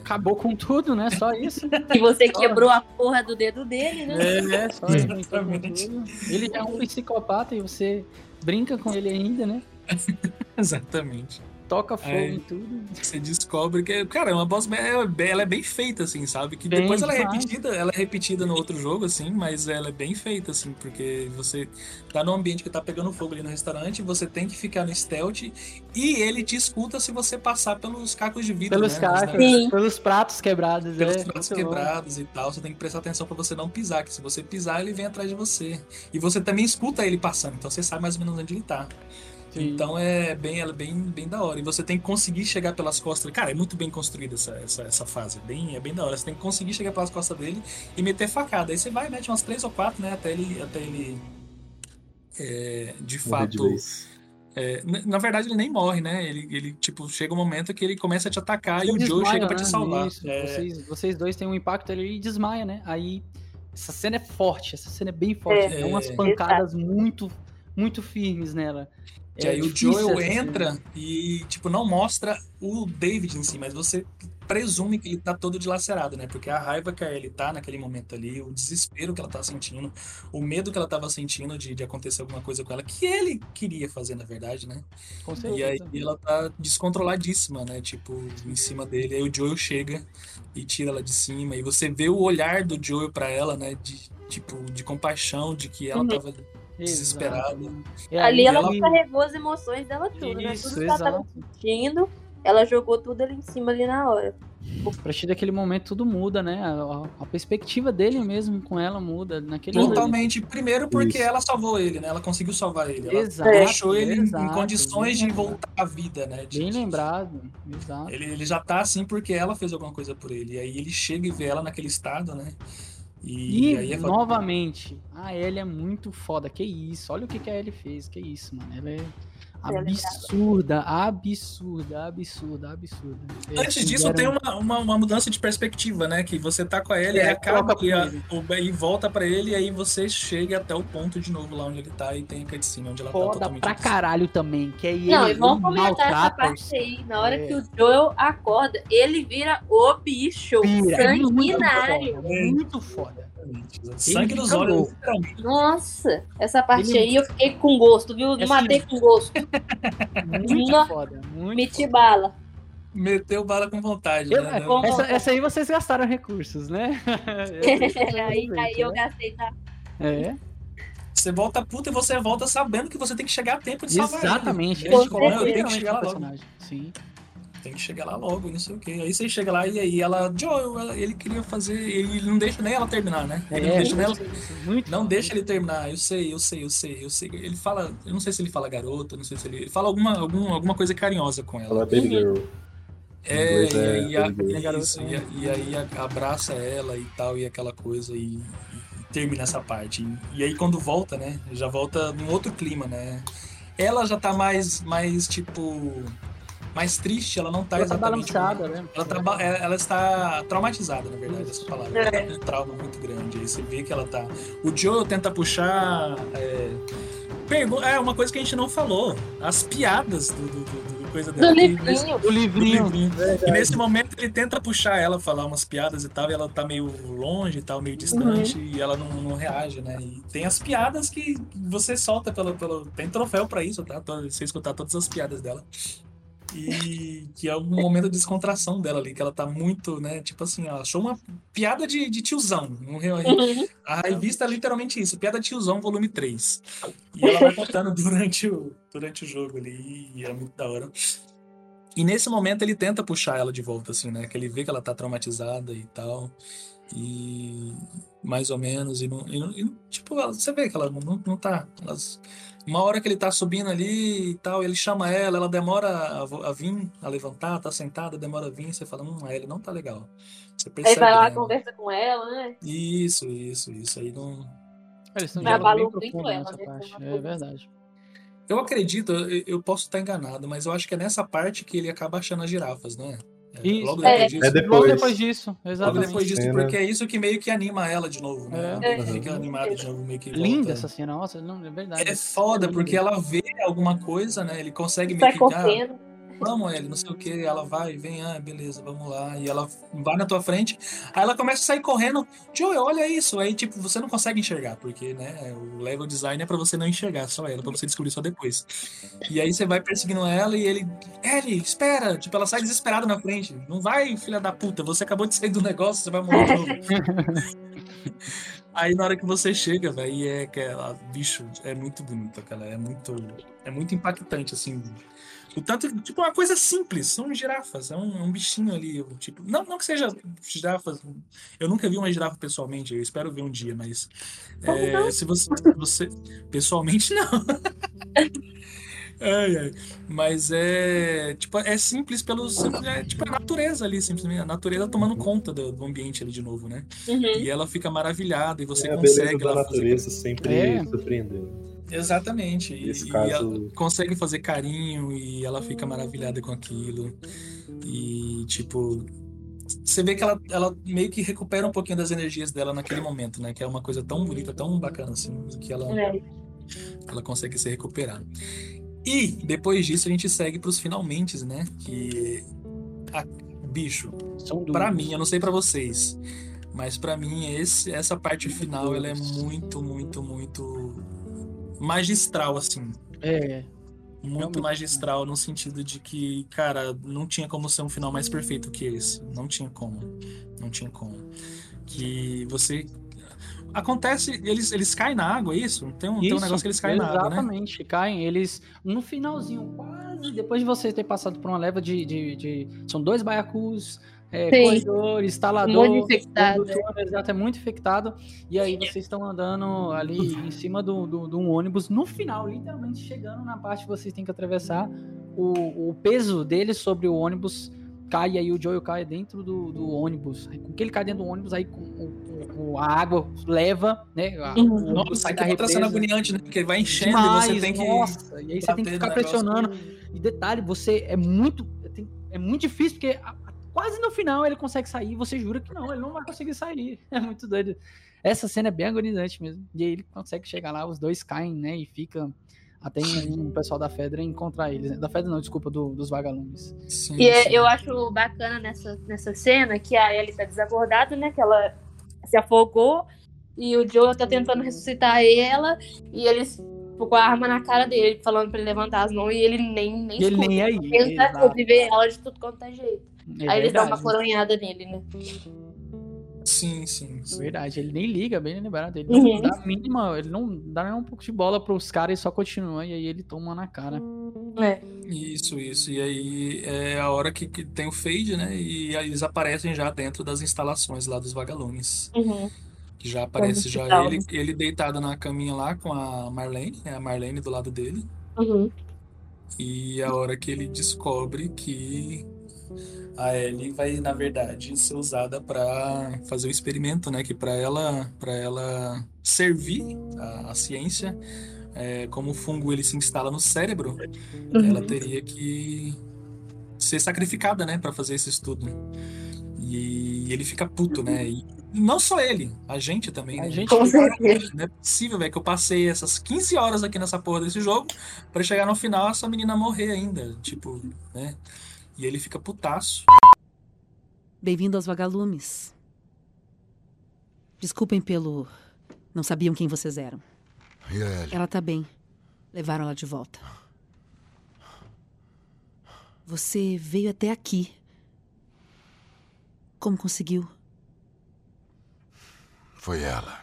Acabou com tudo, né? Só isso. *laughs* E você quebrou a porra do dedo dele, né? É, só isso. Ele é um psicopata e você brinca com ele ainda, né? *laughs* Exatamente. Toca fogo Aí, em tudo. Você descobre que, cara, é uma boss battle, ela é bem feita, assim, sabe? Que Bem depois ela é repetida, ela é repetida no outro jogo, assim, mas ela é bem feita, assim, porque você tá num ambiente que tá pegando fogo ali no restaurante, você tem que ficar no stealth e ele te escuta se você passar pelos cacos de vidro, Pelos né? cacos, Nos- pelos pratos quebrados. pelos é, pratos muito bom. quebrados e tal, você tem que prestar atenção pra você não pisar, que se você pisar, ele vem atrás de você. E você também escuta ele passando, então você sabe mais ou menos onde ele tá. Então é bem, ela é bem, bem da hora. E você tem que conseguir chegar pelas costas. Cara, é muito bem construída essa, essa, essa fase. É bem, é bem da hora. Você tem que conseguir chegar pelas costas dele e meter facada. Aí você vai, mete umas três ou quatro, né? Até ele. Até ele é, de Morrer fato. é, na- na verdade, ele nem morre, né? Ele, ele, tipo, chega um momento que ele começa a te atacar e Ele o Joe chega pra te né? salvar. Isso, É, vocês, vocês dois têm um impacto ali e desmaia, né? Aí essa cena é forte, essa cena é bem forte. É. Umas É. pancadas muito, muito firmes nela. E É aí o Joel entra cena. e, tipo, não mostra o David em si, mas você presume que ele tá todo dilacerado, né? Porque a raiva que a Ellie tá naquele momento ali, o desespero que ela tá sentindo, o medo que ela tava sentindo de, de acontecer alguma coisa com ela, que ele queria fazer, na verdade, né? Com E aí certeza. ela tá descontroladíssima, né? Tipo, em cima dele. Aí o Joel chega e tira ela de cima. E você vê o olhar do Joel pra ela, né? De, tipo, de compaixão, de que ela Uhum. tava desesperada. É, Ali E ela, ela- carregou as emoções dela tudo, né? Isso, Tudo que ela tava exato. sentindo, ela jogou tudo ali em cima ali na hora. A partir daquele momento tudo muda, né? A, a- a perspectiva dele mesmo com ela muda naquele Totalmente. Primeiro porque Isso. ela salvou ele, né? Ela conseguiu salvar ele. Ela Exato, deixou ele em- em exato, condições de voltar à vida, né? De- Bem lembrado, exato. Ele, ele já tá assim porque ela fez alguma coisa por ele. E aí ele chega e vê ela naquele estado, né? E, E, é novamente, a Ellie é muito foda. Que isso? Olha o que, que a Ellie fez. Que isso, mano. Ela é absurda, absurda, absurda, absurda. É, Antes disso, tem fizeram- uma, uma, uma mudança de perspectiva, né? Que você tá com a Ellie É, e acaba e, a- e volta pra ele, e aí você chega até o ponto de novo lá onde ele tá e tem a cutscene onde ela tá Foda totalmente. pra caralho também. Que aí Não, ele, e vamos comentar essa parte aí. Na hora É. que o Joel acorda, ele vira o bicho Pira, é muito sanguinário. foda, muito foda. Sangue nos olhos, literalmente. Nossa, essa parte Ele- aí eu fiquei com gosto, viu? Assim, Matei com gosto. Muito foda, muito Meti bala. Meteu bala com vontade, Eu- né? essa, essa aí vocês gastaram recursos, né? *laughs* aí, aí eu gastei, tá? É. Você volta puta e você volta sabendo que você tem que chegar a tempo de salvar Exatamente. ele. Ele Ele falou, "Não, eu tenho que chegar lá logo. personagem. Sim. Tem que chegar lá logo, não sei o quê. Aí você chega lá e aí ela, Joel, ela- ele queria fazer. Ele não deixa nem ela terminar, né? Ele não É, deixa nem ela. muito Não deixa ele terminar. Eu sei, eu sei, eu sei, eu sei. Ele fala. Eu não sei se ele fala garota, não sei se ele. Ele fala alguma, algum, alguma coisa carinhosa com ela. Ela é baby girl. É, e é aí, a- girl. isso, e, a- e aí a- abraça ela e tal, e aquela coisa, e, e termina essa parte. E, e aí quando volta, né? Já volta num outro clima, né? ela já tá mais, mais tipo. Mais triste, ela não tá Ela tá exatamente. balançada, né? Ela, tá, é, ela está traumatizada, na verdade, essa palavra. É. Ela tem um trauma muito grande. Aí você vê que ela tá. O Joe tenta puxar. É, pergu- é uma coisa que a gente não falou. As piadas do, do, do- do coisa Do dela. que livrinho. nesse- Do livrinho. E nesse momento ele tenta puxar ela, falar umas piadas e tal, e ela tá meio longe e tal, meio distante, Uhum. e ela não, não reage, né? E tem as piadas que você solta pelo. pelo tem troféu pra isso, tá? Você escutar todas as piadas dela. E que é um momento de descontração dela ali, que ela tá muito, né? Tipo assim, ela achou uma piada de, de tiozão. Um Uhum. A revista é literalmente isso, piada de tiozão, volume 3. E ela vai contando *laughs* durante o, durante o jogo ali, e é muito da hora. E nesse momento ele tenta puxar ela de volta, assim, né? Que ele vê que ela tá traumatizada e tal. E mais ou menos, e, não, e e tipo, ela- você vê que ela não, não tá. elas- uma hora que ele tá subindo ali e tal, ele chama ela, ela demora a, a vir, a levantar, tá sentada, demora a vir, você fala, hum, a ele não tá legal. Você Aí percebe, vai lá, né? conversa com ela, né? Isso, isso, isso. Aí não. Eles estão bem profundo ela, né? parte. Uma É coisa- verdade. Eu acredito, eu, eu posso estar enganado, mas eu acho que é nessa parte que ele acaba achando as girafas, não é? É, Isso. Logo depois É. disso. É depois. Logo depois disso, Logo exatamente. depois disso, Cena. porque é isso que meio que anima ela de novo, né? É. Ela Fica animada de novo, meio que Linda volta. essa cena, nossa, não, é verdade. É foda, linda. porque ela vê alguma coisa, né? Ele consegue meio que. ah, correndo. Vamos, ele, não sei o que. Ela vai, vem, ah, beleza, vamos lá. E ela vai na tua frente. Aí ela começa a sair correndo. Joey, olha isso. Aí, tipo, você não consegue enxergar, porque, né? O level design é pra você não enxergar só ela, pra você descobrir só depois. E aí você vai perseguindo ela e ele. Ellie, espera! Tipo, ela sai desesperada na frente. Não vai, filha da puta, você acabou de sair do negócio, você vai morrer de novo. *laughs* Aí na hora que você chega, velho, é aquela. Bicho, é muito bonita, cara. É muito. É muito impactante, assim. O tanto, tipo, uma coisa simples, são girafas, é um, é um bichinho ali, tipo, não, não que seja girafas, eu nunca vi uma girafa pessoalmente, eu espero ver um dia, mas é, se você, você, pessoalmente não, *laughs* ai, ai. mas é, tipo, é simples pelos, é, tipo, a natureza ali, simplesmente, a natureza tomando conta do, do ambiente ali de novo, né, Uhum. e ela fica maravilhada, e você É a beleza consegue da lá fazer natureza sempre É. surpreendendo. Exatamente. E, Nesse e caso- ela consegue fazer carinho e ela fica maravilhada com aquilo. E, tipo, você vê que ela, ela meio que recupera um pouquinho das energias dela naquele momento, né? Que é uma coisa tão bonita, tão bacana assim, que ela, É. ela consegue se recuperar. E depois disso a gente segue pros finalmente, né? Que. a- bicho, São Pra duas. mim, eu não sei pra vocês, mas pra mim esse, essa parte final ela é muito, muito, muito magistral assim, É, muito Realmente. magistral no sentido de que, cara, não tinha como ser um final mais perfeito que esse, não tinha como, não tinha como. Que você acontece, eles eles caem na água, é isso? Tem um, tem um Isso, negócio que eles caem na água, né? Exatamente, caem. Eles, no finalzinho, quase depois de você ter passado por uma leva de. de, de- são dois baiacus, é, Sim. corredor, instalador. Monte infectado, condutor, exato, é muito infectado. E aí vocês estão andando ali em cima do, do, de um ônibus. No final, literalmente chegando na parte que vocês têm que atravessar, o, o peso dele sobre o ônibus cai, aí o Joel cai dentro do, do ônibus. Aí, com que ele cai dentro do ônibus, aí com, o- o- a água leva, né? a- Uhum. o ônibus Nossa, sai que da outra cena represa. agoniante, né? Porque vai enchendo Demais, e você tem que nossa, e aí você tem que ficar pressionando. E detalhe, você é muito. tem- É muito difícil, porque a- quase no final ele consegue sair, você jura que não, ele não vai conseguir sair. *laughs* É muito doido. Essa cena é bem agonizante mesmo. E aí ele consegue chegar lá, os dois caem, né? E fica. Até um, um pessoal da Fedra encontrar eles. né? Da Fedra não, desculpa, do- dos vagalumes. Sim, E é- sim. eu acho bacana nessa, nessa cena que a Ellie tá desacordada, né? Que ela se afogou e o Joe tá tentando ressuscitar ela e eles tipo, com a arma na cara dele, falando pra ele levantar as mãos e ele nem, nem E ele escuta. nem aí, Tenta exato. reviver ela de tudo quanto é jeito. É Aí eles dão uma coronhada nele, né? Sim, sim, sim. Verdade, ele nem liga, bem lembrado dele. Uhum. Não dá a mínima, ele não dá nem um pouco de bola pros caras e só continua. E aí ele toma na cara. É. Isso, isso. E aí é a hora que, que tem o fade, né? E aí eles aparecem já dentro das instalações lá dos vagalumes. Uhum. Que já aparece já hospital, ele, ele deitado na caminha lá com a Marlene, né? A Marlene do lado dele. Uhum. E a hora que ele descobre que a Ellie vai, na verdade, ser usada para fazer o experimento, né? Que para ela, para ela servir a, a ciência, é, como o fungo ele se instala no cérebro, Uhum. ela teria que ser sacrificada, né, para fazer esse estudo. E ele fica puto, né? E não só ele, a gente também. A né? gente Com certeza. Não é possível, velho, que eu passei essas 15 horas aqui nessa porra desse jogo pra chegar no final essa menina morrer ainda, tipo, né? E ele fica putaço. Bem-vindo aos vagalumes. Desculpem pelo. Não sabiam quem vocês eram. E a Ellie? Ela tá bem. Levaram ela de volta. Você veio até aqui. Como conseguiu? Foi ela.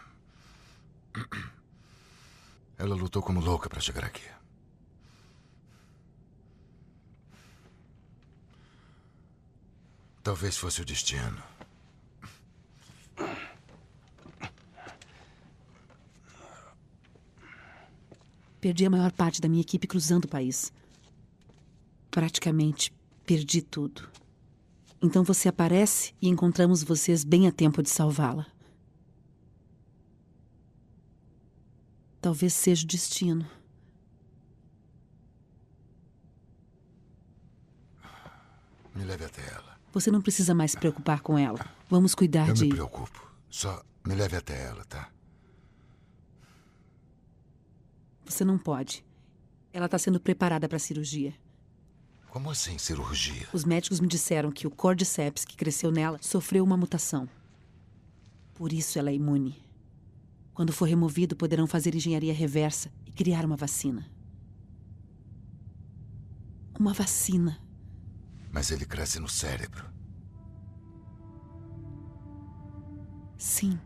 Ela lutou como louca para chegar aqui. Talvez fosse o destino. Perdi a maior parte da minha equipe cruzando o país. Praticamente perdi tudo. Então você aparece e encontramos vocês bem a tempo de salvá-la. Talvez seja o destino. Me leve até ela. Você não precisa mais se preocupar com ela. Vamos cuidar Eu de. me preocupo. Só me leve até ela, tá? Você não pode. Ela está sendo preparada para a cirurgia. Como assim, cirurgia? Os médicos me disseram que o cordyceps que cresceu nela sofreu uma mutação. Por isso ela é imune. Quando for removido, poderão fazer engenharia reversa e criar uma vacina. Uma vacina. Mas ele cresce no cérebro. Sim.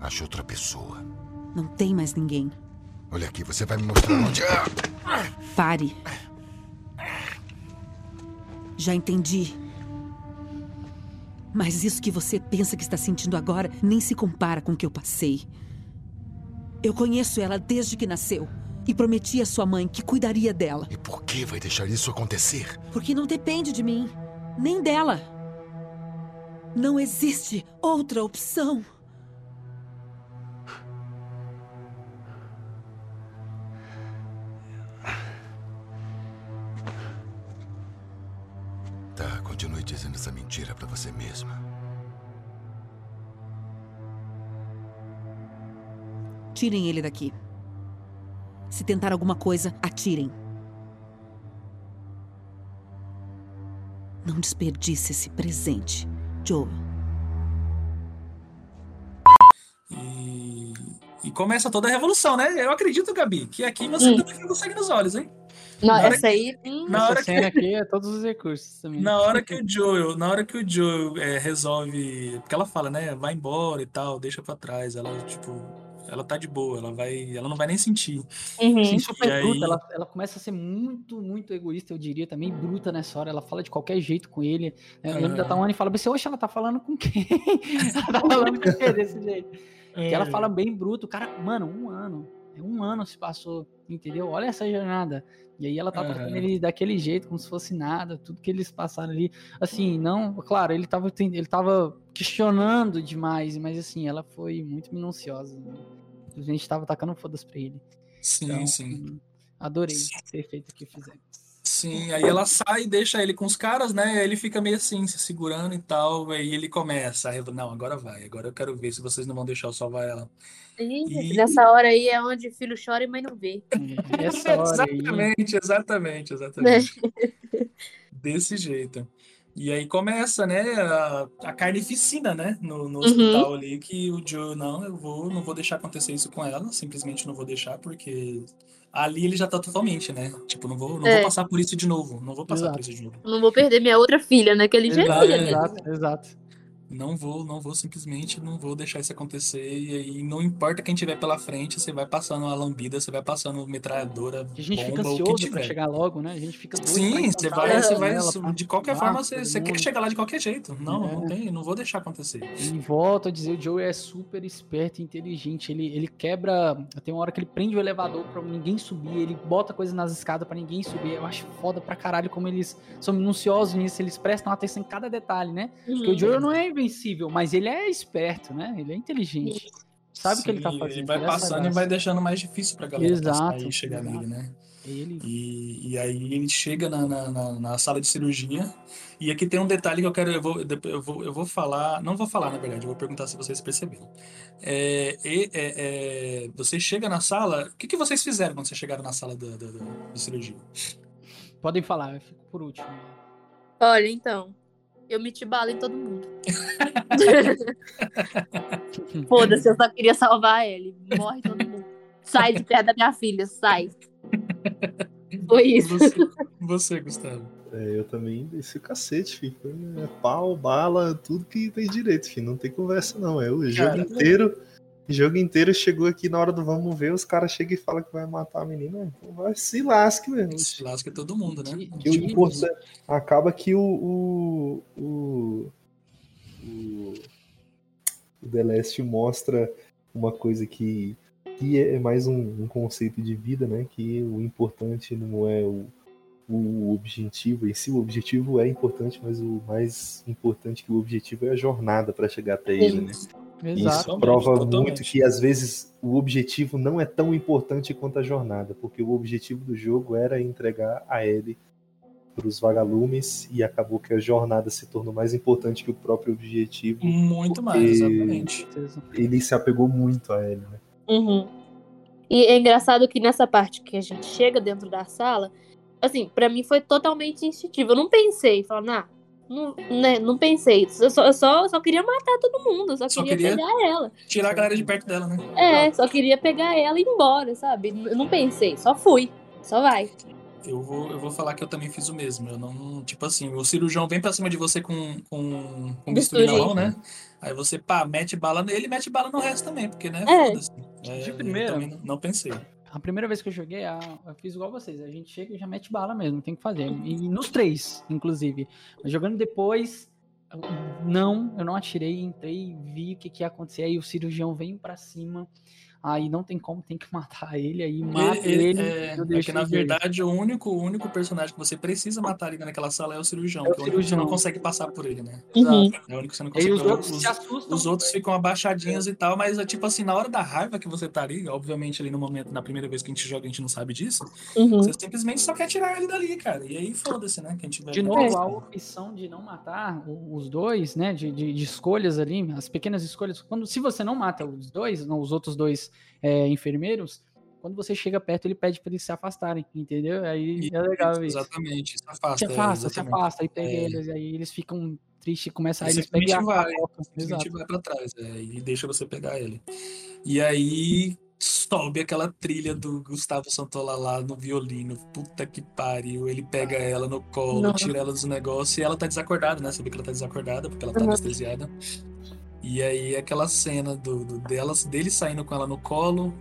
Acho outra pessoa. Não tem mais ninguém. Olha aqui, você vai me mostrar onde. Pare. Já entendi. Mas isso que você pensa que está sentindo agora nem se compara com o que eu passei. Eu conheço ela desde que nasceu e prometi à sua mãe que cuidaria dela. E por que vai deixar isso acontecer? Porque não depende de mim, nem dela. Não existe outra opção. Tá, continue dizendo essa mentira pra você mesma. Tirem ele daqui. Se tentar alguma coisa, atirem. Não desperdice esse presente, Joel. E, e começa toda a revolução, né? Eu acredito, Gabi, que aqui você Hum. também com sangue nos olhos, hein? Não, Na hora essa que- aí. hum, Na Essa hora cena que, aqui é todos os recursos também. na hora que o Joel, na hora que o Joel é, resolve, porque ela fala, né, vai embora e tal, deixa pra trás, ela tipo, ela tá de boa, ela vai, ela não vai nem sentir. Uhum. Sim, super E aí- bruta. Ela, ela começa a ser muito, muito egoísta, eu diria, também bruta nessa hora. Ela fala de qualquer jeito com ele. Eu lembro da Aham. Tawane e fala assim, oxe, ela tá falando com quem? *laughs* ela tá falando com quem desse jeito? Que ela É. fala bem bruto. Cara, mano, um ano. É Um ano se passou, entendeu? Olha essa jornada. E aí ela tá tratando Aham. ele daquele jeito, como se fosse nada, tudo que eles passaram ali. Assim, não, claro, ele tava, ele tava questionando demais, mas assim, ela foi muito minuciosa. Né? A gente tava tacando foda-se pra ele. Sim, Então, sim. Adorei ter feito o que fizeram. Sim, aí ela sai e deixa ele com os caras, né? Aí ele fica meio assim, se segurando e tal. Aí ele começa a Não, agora vai. Agora eu quero ver se vocês não vão deixar eu salvar ela. Ih, Nessa hora aí é onde filho chora e mãe não vê. Essa hora aí. *laughs* Exatamente, exatamente, exatamente. *laughs* Desse jeito. E aí começa, né, a, a carnificina, né, no, no Uhum. hospital ali, que o Joe, não, eu vou, não vou deixar acontecer isso com ela, simplesmente não vou deixar, porque ali ele já tá totalmente, né, tipo, não vou, não É. vou passar por isso de novo, não vou passar por Exato. isso de novo. Não vou perder minha outra filha, né? Que ele já é Exato, filha. Exato, exato. Não vou, não vou simplesmente, não vou deixar isso acontecer. E aí, não importa quem tiver pela frente, você vai passando uma lambida, você vai passando metralhadora, A gente fica bomba, o que ansioso pra tiver. chegar logo, né? A gente fica Sim, você vai, ela, você vai, de qualquer forma, você, você quer chegar lá de qualquer jeito. Não, É. não tem, não vou deixar acontecer. E volto a dizer, o Joe é super esperto e inteligente. Ele, ele quebra. Tem uma hora que ele prende o elevador pra ninguém subir, ele bota coisa nas escadas pra ninguém subir. Eu acho foda pra caralho como eles são minuciosos nisso, eles prestam atenção em cada detalhe, né? Porque o Uhum. Joe não é incompreensível, mas ele é esperto, né? Ele é inteligente. Sabe o que ele tá fazendo. Ele vai ele é passando e vai deixando mais difícil pra galera Exato, passar chegar exato. nele, né? Ele... E, e aí ele chega na, na, na- na sala de cirurgia. E aqui tem um detalhe que eu quero. Eu vou, eu vou, eu vou falar. Não vou falar, na verdade, eu vou perguntar se vocês perceberam. É, e- é, é, você chega na sala. O que, que vocês fizeram quando vocês chegaram na sala da, da- da- de cirurgia? Podem falar, eu fico por último. Olha, então. Eu meti bala em todo mundo. *laughs* Foda-se, eu só queria salvar ele. Morre todo mundo. Sai de perto da minha filha, sai. Foi isso. Você, você Gustavo. É, eu também desci o cacete, filho. É, pau, bala, tudo que tem direito, filho. Não tem conversa, não. É o jogo Cara, inteiro. O jogo inteiro chegou aqui na hora do vamos ver, os caras chegam e falam que vai matar a menina. Então vai se lasque mesmo. Se lasca todo mundo, né? Que o importante- acaba que o, o, o, o, o The Last mostra uma coisa que, que é mais um, um conceito de vida, né? Que o importante não é o, o objetivo em si, o objetivo é importante, mas o mais importante que o objetivo é a jornada para chegar até ele, né? E Isso Exato. prova Totalmente. muito que às vezes o objetivo não é tão importante quanto a jornada, porque o objetivo do jogo era entregar a Ellie para os vagalumes e acabou que a jornada se tornou mais importante que o próprio objetivo. Muito mais, exatamente. Ele se apegou muito a Ellie, né? Uhum. E é engraçado que nessa parte que a gente chega dentro da sala, assim, pra mim foi totalmente instintivo. Eu não pensei, falando, ah, não, né, não pensei. Eu só, eu só, só queria matar todo mundo, eu só, Só queria, queria pegar ela. Tirar a galera de perto dela, né? É, só queria pegar ela e ir embora, sabe? Eu não pensei, só fui. Só vai. Eu vou, eu vou falar que eu também fiz o mesmo. Eu não, tipo assim, o cirurgião vem pra cima de você com, com, com bisturi na mão, né? Aí você, pá, mete bala nele, mete bala no resto também, porque, né? É. Foda-se. É, De eu primeira. não pensei. A primeira vez que eu joguei, a- eu fiz igual vocês. A gente chega e já mete bala mesmo, tem que fazer. E nos três, inclusive. Mas jogando depois, não, eu não atirei, entrei, vi o que, que ia acontecer. Aí o cirurgião vem pra cima. Aí não tem como, tem que *laughs* matar ele. Aí mata Ele- ele. é, eu é que, na ele verdade, o único, o único personagem que você precisa matar ali naquela sala é o cirurgião, É o que é você cirurgião. não consegue passar por ele, né? Uhum. É o único que você não E consegue. os outros os, se assustam. os outros ficam abaixadinhos e tal, mas é tipo assim, na hora da raiva que você tá ali, obviamente ali no momento, na primeira vez que a gente joga, a gente não sabe disso, Uhum. você simplesmente só quer tirar ele dali, cara. E aí foda-se, né? Quem tiver De vai novo, a opção de não matar os dois, né? De, de, de escolhas ali, as pequenas escolhas. Quando, se você não mata os dois, não, os outros dois é, enfermeiros, quando você chega perto, ele pede para eles se afastarem, entendeu? Aí é legal isso. Exatamente, se afasta. Se é, afasta, se exatamente. afasta, aí pega É. eles, aí eles ficam tristes, começam a eles a vai, simplesmente Exato. vai pra trás, é, e deixa você pegar ele. E aí sobe aquela trilha do Gustavo Santola lá no violino. Puta que pariu. Ele pega ela no colo, Nossa. tira ela dos negócios e ela tá desacordada, né? Você vê que ela tá desacordada porque ela tá anestesiada. E aí aquela cena do, do delas, dele saindo com ela no colo.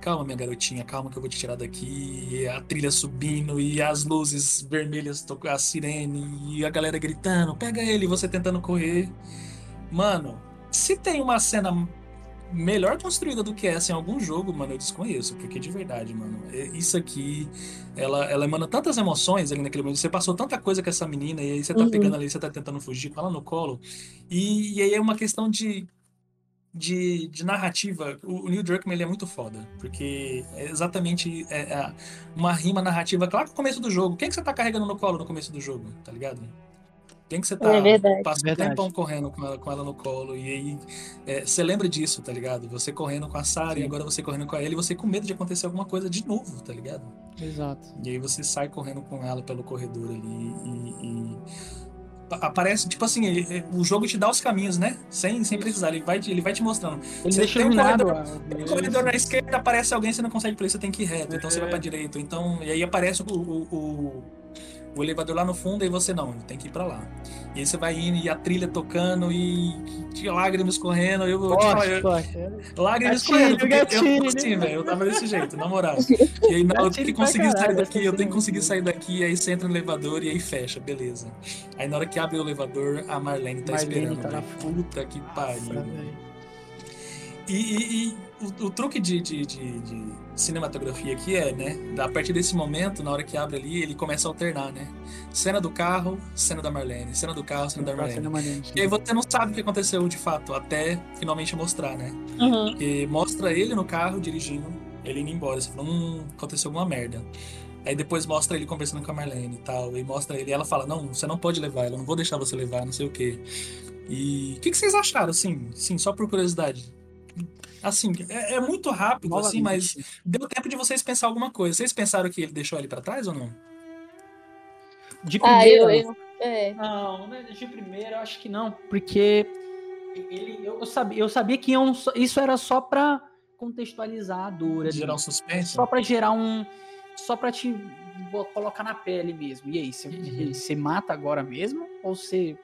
Calma, minha garotinha, calma que eu vou te tirar daqui. E a trilha subindo e as luzes vermelhas, tocando a sirene e a galera gritando, pega ele, você tentando correr. Mano, se tem uma cena melhor construída do que essa em algum jogo, mano, eu desconheço, porque de verdade, mano, é- isso aqui, ela, ela emana tantas emoções ali naquele momento, você passou tanta coisa com essa menina, e aí você tá Uhum. pegando ali, você tá tentando fugir com ela no colo, e, e aí é uma questão de, de, de narrativa, o, o Neil Druckmann, ele é muito foda, porque é exatamente é, é uma rima narrativa, claro que no começo do jogo, quem que você tá carregando no colo no começo do jogo, tá ligado? Quem que você tá É verdade. passando Verdade. tempão correndo com ela, com ela no colo, e aí é, você lembra disso, tá ligado? Você correndo com a Sarah e agora você correndo com ela e você com medo de acontecer alguma coisa de novo, tá ligado? Exato. E aí você sai correndo com ela pelo corredor ali e. e- pa- Aparece, tipo assim, ele- ele- o jogo te dá os caminhos, né? Sem, sem precisar, ele vai, te- ele vai te mostrando. Ele Você deixa tem um corredor- a- tem um corredor na esquerda, aparece alguém, você não consegue por isso, você tem que ir reto. Então você vai É. pra direita. Então, e aí aparece o, o, o, o elevador lá no fundo, e você não, tem que ir pra lá. E aí você vai indo e a trilha tocando e, e lágrimas correndo. Eu falar, eu- Lágrimas Gatilho, correndo, eu gatilho, tava assim, né? velho. Eu tava desse jeito, na moral. *laughs* E aí, na hora que Gatilho pra conseguir sair caralho, daqui, eu tenho que conseguir cena. sair daqui, aí você entra no elevador e aí fecha, beleza. Aí na hora que abre o elevador, a Marlene tá Marlene esperando. tá velho. Puta que pariu. Nossa. E, e- e o, o truque de, de, de, de- cinematografia aqui é, né? A partir desse momento, na hora que abre ali, ele começa a alternar, né? Cena do carro, cena da Marlene. Cena do carro, cena da Marlene. E aí você não sabe o que aconteceu de fato, até finalmente mostrar, né? Uhum. Porque mostra ele no carro dirigindo, ele indo embora. Você fala, hum, aconteceu alguma merda. Aí depois mostra ele conversando com a Marlene e tal. E mostra ele. E ela fala: Não, você não pode levar, ela não vou deixar você levar, não sei o quê. E o que, que vocês acharam, assim? Sim, só por curiosidade. Assim, é, é muito rápido, assim, mas deu tempo de vocês pensar alguma coisa. Vocês pensaram que ele deixou ele pra trás ou não? De Ah, primeira. eu, eu, é. Não, né, de primeira eu acho que não, porque ele, eu, sabia, eu sabia que iam isso era só pra contextualizar a dor. ali. Gerar um suspense? Só pra gerar um. Só pra te colocar na pele mesmo. E aí, você, Uhum. você mata agora mesmo? Ou você.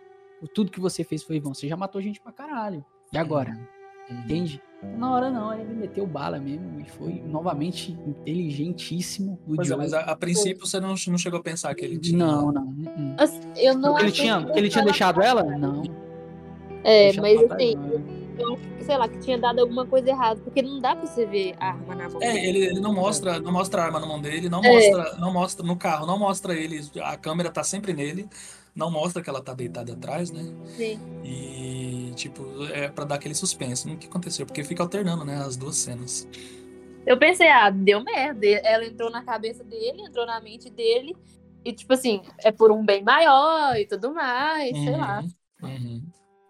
Tudo que você fez foi vão? Você já matou gente pra caralho. E agora? Uhum. Entende? Na hora não, ele meteu bala mesmo e foi novamente inteligentíssimo do Pois é, mas a, a princípio você não, não chegou a pensar que ele tinha. Não, não. uh-uh. Assim, Eu não ele tinha, que ele tinha deixado ela? Não. É, Deixa mas assim, trás, eu acho que, sei lá, que tinha dado alguma coisa errada, porque não dá pra você ver a arma na mão. É, dele. ele, ele não mostra, não mostra a arma na mão dele, não É. mostra, não mostra no carro, não mostra ele, a câmera tá sempre nele, não mostra que ela tá deitada atrás, né? Sim. E tipo, é pra dar aquele suspense. O que aconteceu? Porque fica alternando, né, as duas cenas. Eu pensei, ah, deu merda. Ela entrou na cabeça dele, entrou na mente dele. E, tipo assim, é por um bem maior e tudo mais, sei lá. Uhum.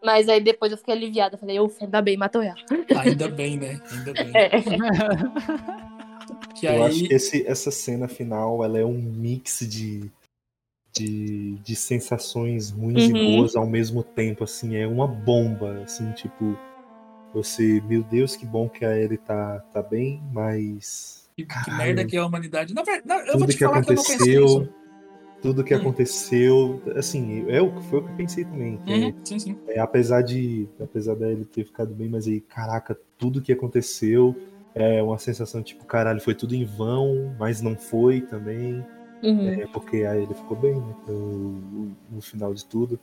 Mas aí depois eu fiquei aliviada. Falei, ufa, ainda bem, matou ela. Ainda bem, né? Ainda bem. É. *laughs* Que eu aí- acho que esse- essa cena final ela é um mix de, de, de sensações ruins Uhum. e boas ao mesmo tempo, assim, é uma bomba, assim, tipo, você, meu Deus, que bom que a Ellie tá, tá bem, mas Que, que merda que é a humanidade. Na verdade, eu vou tudo te que falar que eu não tudo que Hum. aconteceu, assim, é o que foi o que eu pensei também, que é- sim, sim. é, apesar de apesar da Ellie ter ficado bem, mas aí, caraca, tudo que aconteceu é uma sensação tipo, caralho, foi tudo em vão, mas não foi também. Uhum. É, porque a Ellie ficou bem, né? No, no final de tudo.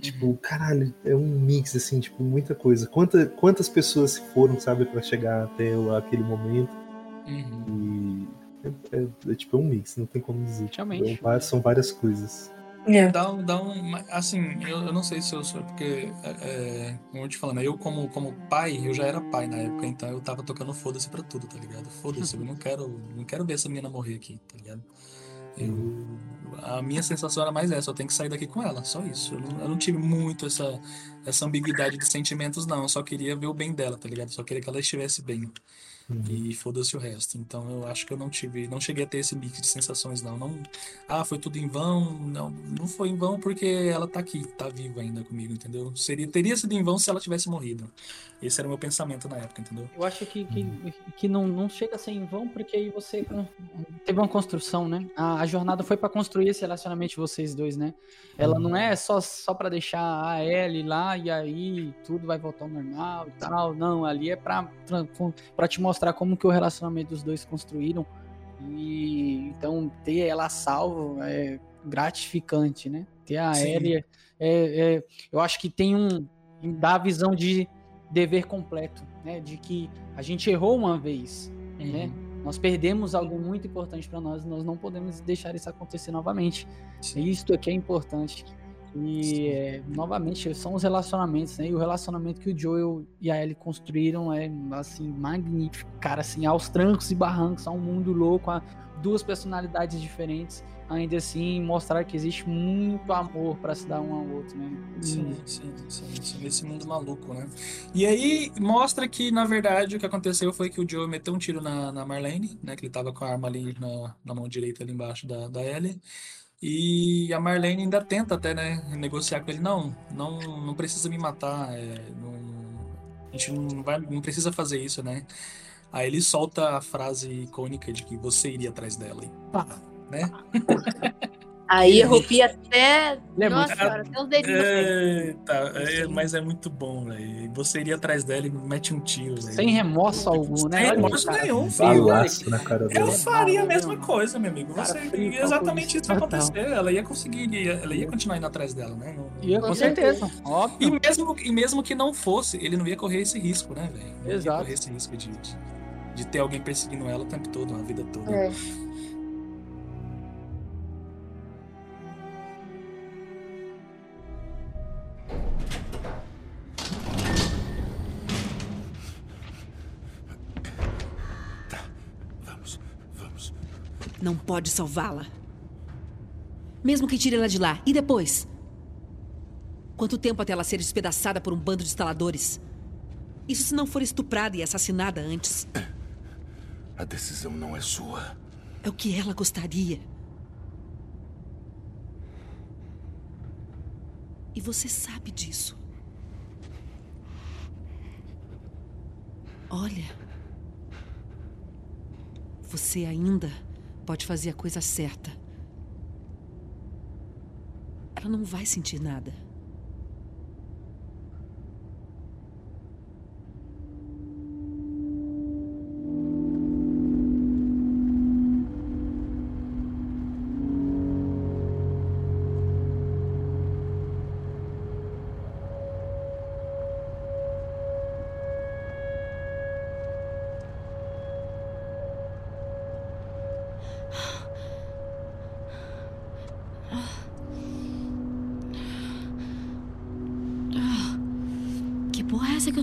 Tipo, Uhum. caralho, é um mix, assim, tipo, muita coisa. Quanta, quantas pessoas se foram, sabe, pra chegar até o- aquele momento. Uhum. E é, é- é, tipo, é um mix, não tem como dizer. Tipo, Realmente. é um- são várias coisas. Dá um, dá um, assim, eu, eu não sei se eu sou, porque, é, é, como eu te falando, eu como, como pai, eu já era pai na época, então eu tava tocando foda-se pra tudo, tá ligado? Foda-se, *laughs* eu não quero, não quero ver essa menina morrer aqui, tá ligado? Eu, a minha sensação era mais essa, eu tenho que sair daqui com ela, só isso. Eu não, eu não tive muito essa, essa ambiguidade de sentimentos, não, eu só queria ver o bem dela, tá ligado? Eu só queria que ela estivesse bem. E foda-se o resto. Então eu acho que eu não tive, não cheguei a ter esse mix de sensações, não. não ah, foi tudo em vão. Não, não foi em vão porque ela tá aqui, tá viva ainda comigo, entendeu? Seria, teria sido em vão se ela tivesse morrido. Esse era o meu pensamento na época, entendeu? Eu acho que, que, que não, não chega a ser em vão, porque aí você con- teve uma construção, né? A, a jornada foi pra construir esse relacionamento de vocês dois, né? Ela não é só, só para deixar a Ellie lá e aí tudo vai voltar ao normal e tal. Não, ali é pra, pra, pra te mostrar como que o relacionamento dos dois construíram. E então ter ela salvo é gratificante, né? Ter a Sim. Ellie é, é- eu acho que tem um dá a visão de dever completo, né? De que a gente errou uma vez, né? Nós perdemos algo muito importante para nós, nós não podemos deixar isso acontecer novamente. Isto aqui é importante. E é, novamente são os relacionamentos, né? E o relacionamento que o Joel e a Ellie construíram é assim magnífico, cara, assim aos trancos e barrancos, a um mundo louco, a duas personalidades diferentes, ainda assim mostrar que existe muito amor para se dar um ao outro, né? Sim, sim, sim, sim, nesse mundo maluco, né? E aí mostra que, na verdade, o que aconteceu foi que o Joe meteu um tiro na, na Marlene, né? Que ele tava com a arma ali na, na mão direita ali embaixo da, da Ellie. E a Marlene ainda tenta até, né, negociar com ele. Não, não, não precisa me matar. é, não, a gente não, vai, não precisa fazer isso, né? Aí ele solta a frase icônica de que você iria atrás dela. E pá, né? Aí eu rompi até. É Nossa muito- senhora, até os dedinhos. Eita, é, mas é muito bom, velho. Você iria atrás dela e mete um tiro, velho. Sem remorso algum, né? Sem remorso cara, nenhum, filho. Na cara Eu dela. faria a mesma coisa, meu amigo. Cara Você, frio, exatamente isso vai acontecer. Ela ia conseguir, ia- ela ia continuar indo atrás dela, né? Não- Ia, com certeza, óbvio. E mesmo, e mesmo que não fosse, ele não ia correr esse risco, né, velho? Não ia Exato. correr esse risco de, de, de ter alguém perseguindo ela o tempo todo, a vida toda. É. Vamos, vamos. Não pode salvá-la. Mesmo que tire ela de lá. E depois? Quanto tempo até ela ser despedaçada por um bando de instaladores? Isso se não for estuprada e assassinada antes. A decisão não é sua. É o que ela gostaria. E você sabe disso. Olha. Você ainda pode fazer a coisa certa. Ela não vai sentir nada.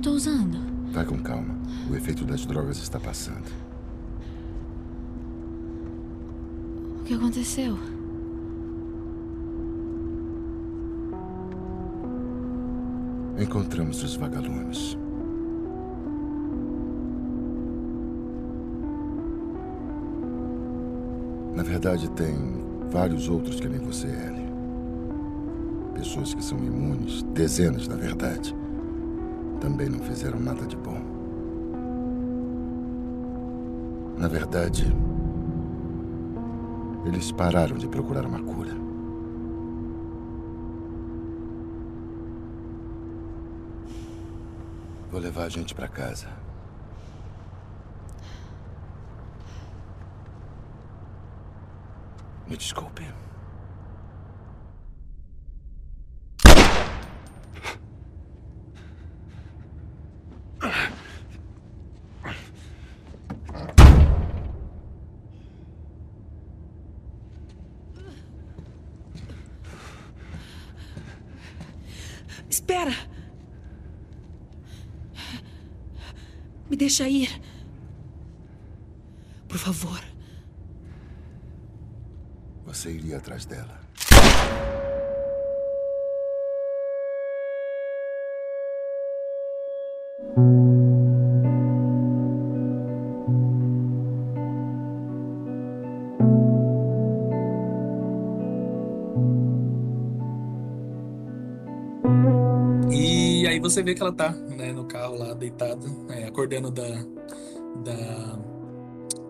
Tô usando? Vai com calma. O efeito das drogas está passando. O que aconteceu? Encontramos os vagalumes. Na verdade, tem vários outros que nem você, Ellie. Pessoas que são imunes, dezenas, na verdade. Também não fizeram nada de bom. Na verdade, eles pararam de procurar uma cura. Vou levar a gente pra casa. Me desculpe. Espera! Me deixa ir. Por favor. Você iria atrás dela. Você vê que ela tá né, no carro lá, deitada, é, acordando da, da,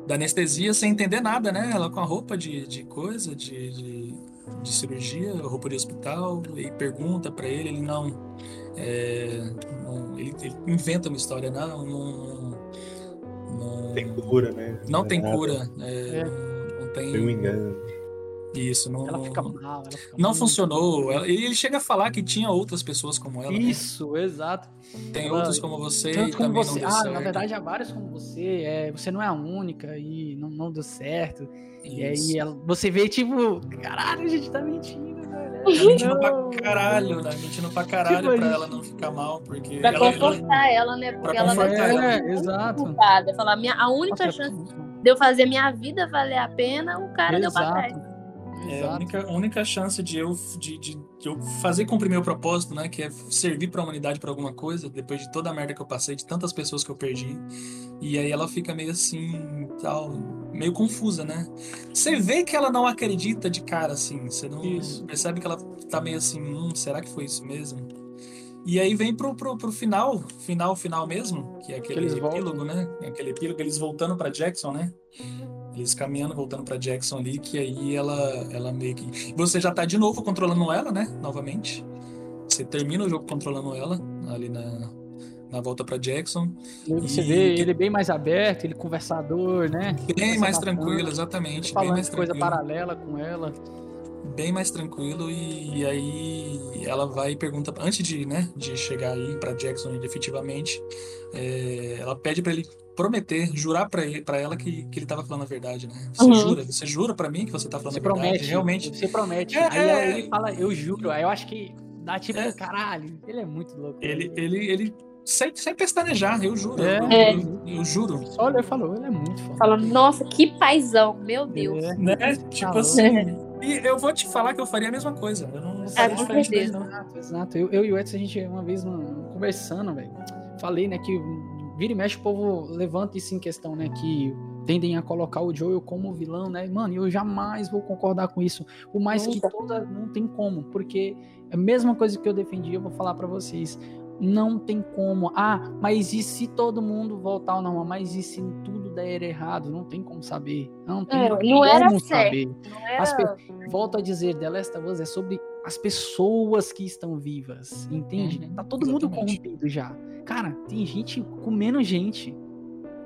da anestesia sem entender nada, né? Ela com a roupa de, de coisa, de, de, de cirurgia, roupa de hospital, e pergunta pra ele, ele não. é, não- ele, ele inventa uma história, não, não, não, Tem cura, né? não é tem nada. cura, é, não, não tem. Foi um engano. Isso, não. Ela fica mal, ela fica Não funcionou. E ele chega a falar que tinha outras pessoas como ela. né? Isso, exato. Tem Ela- outros como você Tanto e como também você. não deu ah, certo. na verdade há vários como você. É, você não é a única e não, não deu certo. E Isso. aí ela- você vê, tipo, caralho, a gente tá mentindo, velho. Tá mentindo Não. pra caralho, né? Mentindo pra caralho Tipo, pra a ela não ficar mal, porque. Pra ela, confortar ela, né? Porque ela vai ela. É, exato. culpada. Falar, minha, a única Nossa, é chance de eu fazer minha vida valer a pena, o cara deu pra Exato. trás. É a única, a única chance de eu, de, de, de eu fazer cumprir meu propósito, né? Que é servir pra humanidade pra alguma coisa, depois de toda a merda que eu passei, de tantas pessoas que eu perdi. E aí ela fica meio assim, tal, meio confusa, né? Você vê que ela não acredita de cara, assim. Você não percebe que ela tá meio assim, hum, será que foi isso mesmo? E aí vem pro, pro, pro final, final, final mesmo, que é aquele eles voltam. epílogo, né? Aquele epílogo, eles voltando pra Jackson, né? Eles caminhando, voltando pra Jackson ali, que aí ela, ela meio que. Você já tá de novo controlando ela, né? Novamente. Você termina o jogo controlando ela ali na, na volta pra Jackson. E você E- vê ele bem mais aberto, ele conversador, né? Bem mais tranquilo, exatamente. Bem Falando mais de coisa tranquilo. paralela com ela. bem mais tranquilo e, e aí ela vai e pergunta antes de né de chegar aí para Jackson efetivamente é, ela pede para ele prometer, jurar pra, ele, pra ela que, que ele tava falando a verdade, né? Você Uhum. jura? Você jura pra mim que você tá falando Você a verdade? promete, Realmente. Você promete. É, Aí é. ele fala, eu juro. Aí eu acho que dá tipo, caralho, ele é muito louco. Ele, ele, ele sem, sem pestanejar, eu juro. É. Eu, eu, eu juro. Só olhou e falou, ele é muito foda. Fala, nossa, que paizão, meu Deus. Né? Tipo assim. E eu vou te falar que eu faria a mesma coisa. Eu não faria com diferente não. Exato, exato. Eu, eu e o Edson, a gente, uma vez conversando, velho, falei, né, que vira e mexe o povo levanta isso em questão, né, que tendem a colocar o Joel como vilão, né, mano, eu jamais vou concordar com isso, por mais que toda, não tem como, porque é a mesma coisa que eu defendi, eu vou falar pra vocês, não tem como, ah, mas e se todo mundo voltar ao normal, mas e se tudo der errado, não tem como saber, não tem É, como não era certo, saber. não era- As pe- Volto a dizer, The Last of Us é sobre as pessoas que estão vivas, entende? Uhum, tá todo mundo corrompido já. Cara, tem gente comendo gente.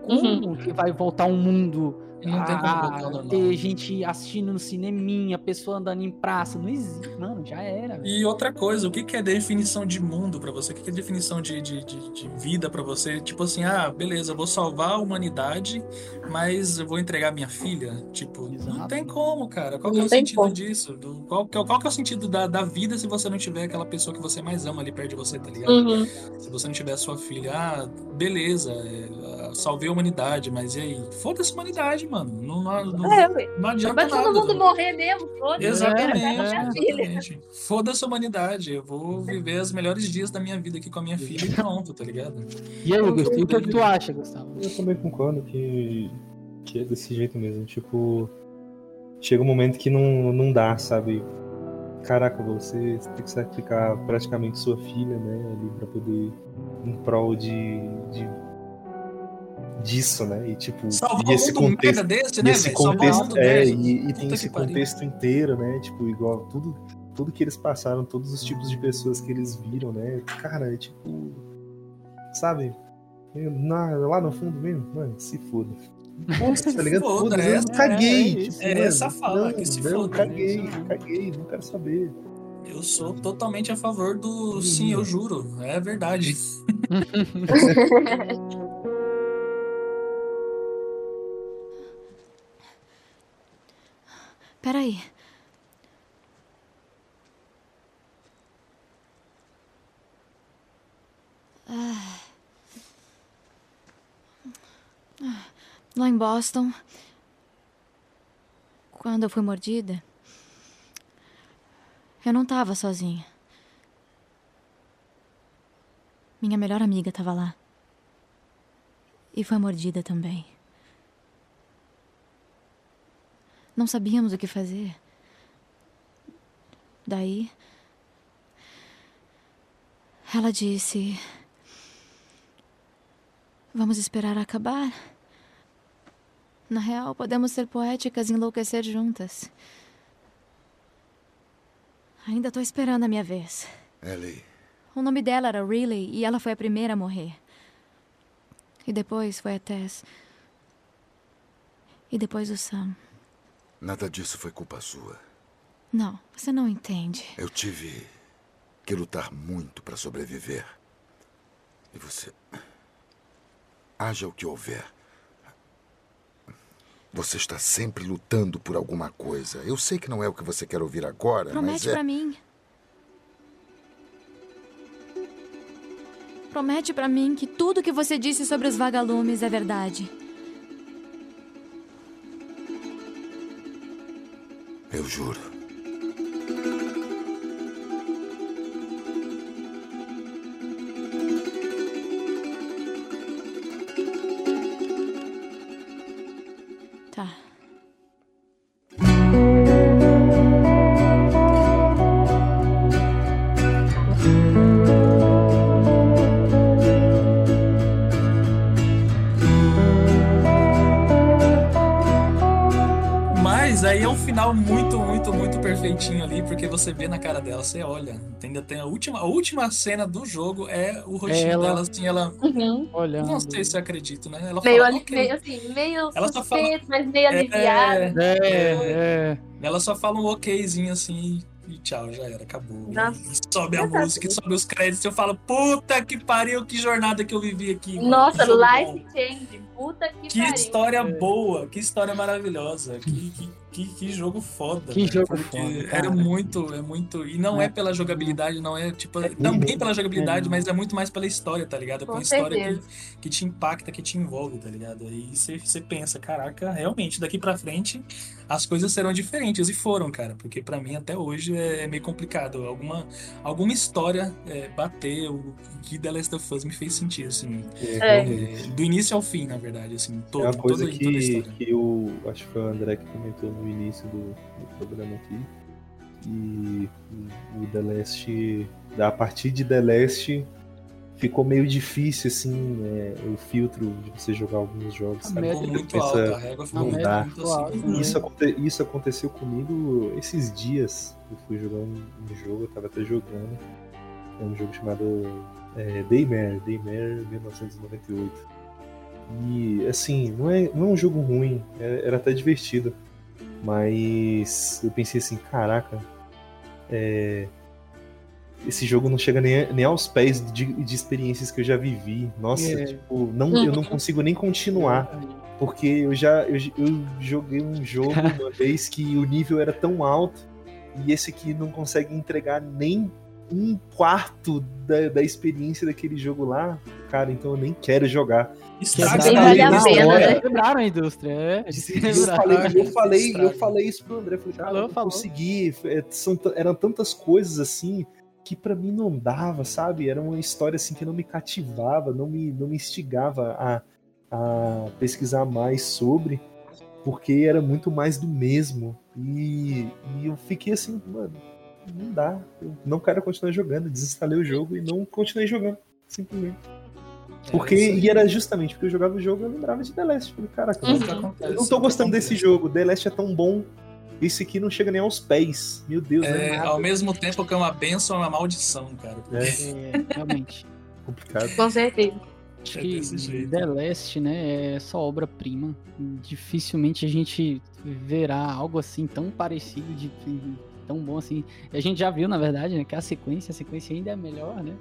Como que vai voltar um mundo? Não tem como voltar ao normal. ter gente assistindo no cineminha, pessoa andando em praça. Não existe, mano, já era. E outra coisa, o que que é definição de mundo pra você? O que que é definição de, de, de, de vida pra você? Tipo assim, ah, beleza, eu vou salvar a humanidade, mas eu vou entregar minha filha? Tipo, não tem como, cara. Qual que é o tem sentido como. disso? Do- qual, que é- qual que é o sentido da, da vida se você não tiver aquela pessoa que você mais ama ali perto de você, tá ligado? Uhum. Se você não tiver a sua filha, ah, beleza, é, ah, salvei a humanidade, mas e aí? Foda-se a humanidade, mano. Não, não, não, É, não adianta Vai todo nada. mundo morrer mesmo, foda-se. Exatamente, filha. exatamente. Foda-se a humanidade. Eu vou viver os melhores dias da minha vida aqui com a minha filha e pronto, tá ligado? E aí, Gustavo, e o que, que tu acha, Gustavo? Eu também concordo que, que é desse jeito mesmo. Tipo, chega um momento que não, não dá, sabe? Caraca, você tem que sacrificar praticamente sua filha, né? Ali pra poder. em prol de. de disso, né? E tipo, Salvar e o esse um contexto, merda desse, e né, esse velho? Salvar o contexto é, desse. e, e tem esse que pariu. contexto inteiro, né? Tipo, igual tudo, tudo que eles passaram, todos os tipos de pessoas que eles viram, né? Cara, é tipo, sabe? Eu- na- lá no fundo mesmo, mano, se foda. tá ligado? Foda, Foda, é caguei. é tipo. É mano, essa fala, não, que se não, foda, né? caguei, caguei, não quero saber. Eu sou totalmente a favor do sim, eu juro. É verdade. *laughs* *laughs* Peraí. Ah. Lá em Boston, quando eu fui mordida, eu não tava sozinha. Minha melhor amiga tava lá. E foi mordida também. Não sabíamos o que fazer. Daí. Ela disse. Vamos esperar acabar. Na real, podemos ser poéticas e enlouquecer juntas. Ainda tô esperando a minha vez. Ellie, O nome dela era Riley e ela foi a primeira a morrer. E depois foi a Tess. E depois o Sam. Nada disso foi culpa sua. Não, você não entende. Eu tive que lutar muito para sobreviver. E você. Haja o que houver. Você está sempre lutando por alguma coisa. Eu sei que não é o que você quer ouvir agora, mas Promete é. pra mim. Promete pra mim que tudo que você disse sobre os vagalumes é verdade. Eu juro. Final muito, muito, muito perfeitinho ali, porque você vê na cara dela, você olha, entendeu? Tem a última, a última cena do jogo é o rostinho Ela- dela, assim, ela. Olhando. Não sei se eu acredito, né? Ela Meio, fala, ali- "Ok." meio assim, meio Ela só fala- suspeito, mas meio aliviado. É, é. Ela só fala um okzinho assim e tchau, já era, acabou. Nossa. E sobe a Exato. música, e sobe os créditos, eu falo, puta que pariu, que jornada que eu vivi aqui. mano. Nossa, Que jogo bom. life changing. Puta que, Que pariu. história boa, que história maravilhosa, que, que, que, que jogo foda. Que velho, jogo porque foda, Era cara. muito, é muito. E não é, pela jogabilidade, não é tipo. também pela jogabilidade, mas é muito mais pela história, tá ligado? É Com uma história certeza. que, que te impacta, que te envolve, tá ligado? Aí você, você pensa, caraca, realmente, daqui pra frente as coisas serão diferentes. E foram, cara, porque pra mim até hoje é meio complicado. Alguma, alguma história é, bateu, o que The Last of Us me fez sentir, assim. É, É, do início ao fim, na verdade, assim, todo, É uma coisa toda, toda a que, história. que eu acho que foi o André que comentou no início do, do programa aqui. E o The Last, a partir de The Last, ficou meio difícil, assim, é, o filtro de você jogar alguns jogos. A sabe? média Você muito pensa, alta, a régua ficou muito alta, assim. E Isso, aconte- isso aconteceu comigo esses dias. Eu fui jogar um, um jogo, eu tava até jogando. É um jogo chamado é, Daymare, Daymare 1998. E assim, não é, não é um jogo ruim, é- era até divertido. Mas eu pensei assim, caraca, é, esse jogo não chega nem, nem aos pés de, de experiências que eu já vivi. Nossa, É. tipo, não, eu não consigo nem continuar. Porque eu já eu, eu joguei um jogo *laughs* uma vez que o nível era tão alto e esse aqui não consegue entregar nem um quarto da, da experiência daquele jogo lá. Cara, então eu nem quero jogar. Estraga vale a pena, né? Quebraram a indústria, é. Eu falei, eu falei, eu Estraga. falei isso pro André, falei, cara, Falou, eu consegui, é, são, eram tantas coisas assim que pra mim não dava, sabe? Era uma história assim que não me cativava, não me, não me instigava a, a pesquisar mais sobre, porque era muito mais do mesmo. E, e eu fiquei assim, mano, não dá, eu não quero continuar jogando, desinstalei o jogo e não continuei jogando, simplesmente. Porque, É isso aí. e era justamente porque eu jogava o jogo e eu lembrava de The Last. Falei, caraca, É acontece, eu não é tô gostando desse jogo. The Last é tão bom. Esse aqui não chega nem aos pés. Meu Deus, é, É, nada. ao mesmo tempo que é uma benção, é uma maldição, cara. É É, realmente. *laughs* complicado. Com certeza. Acho É que jeito. The Last, né, é só obra-prima. Dificilmente a gente verá algo assim tão parecido, de tão bom assim. A gente já viu, na verdade, né, que a sequência, a sequência ainda é melhor, né?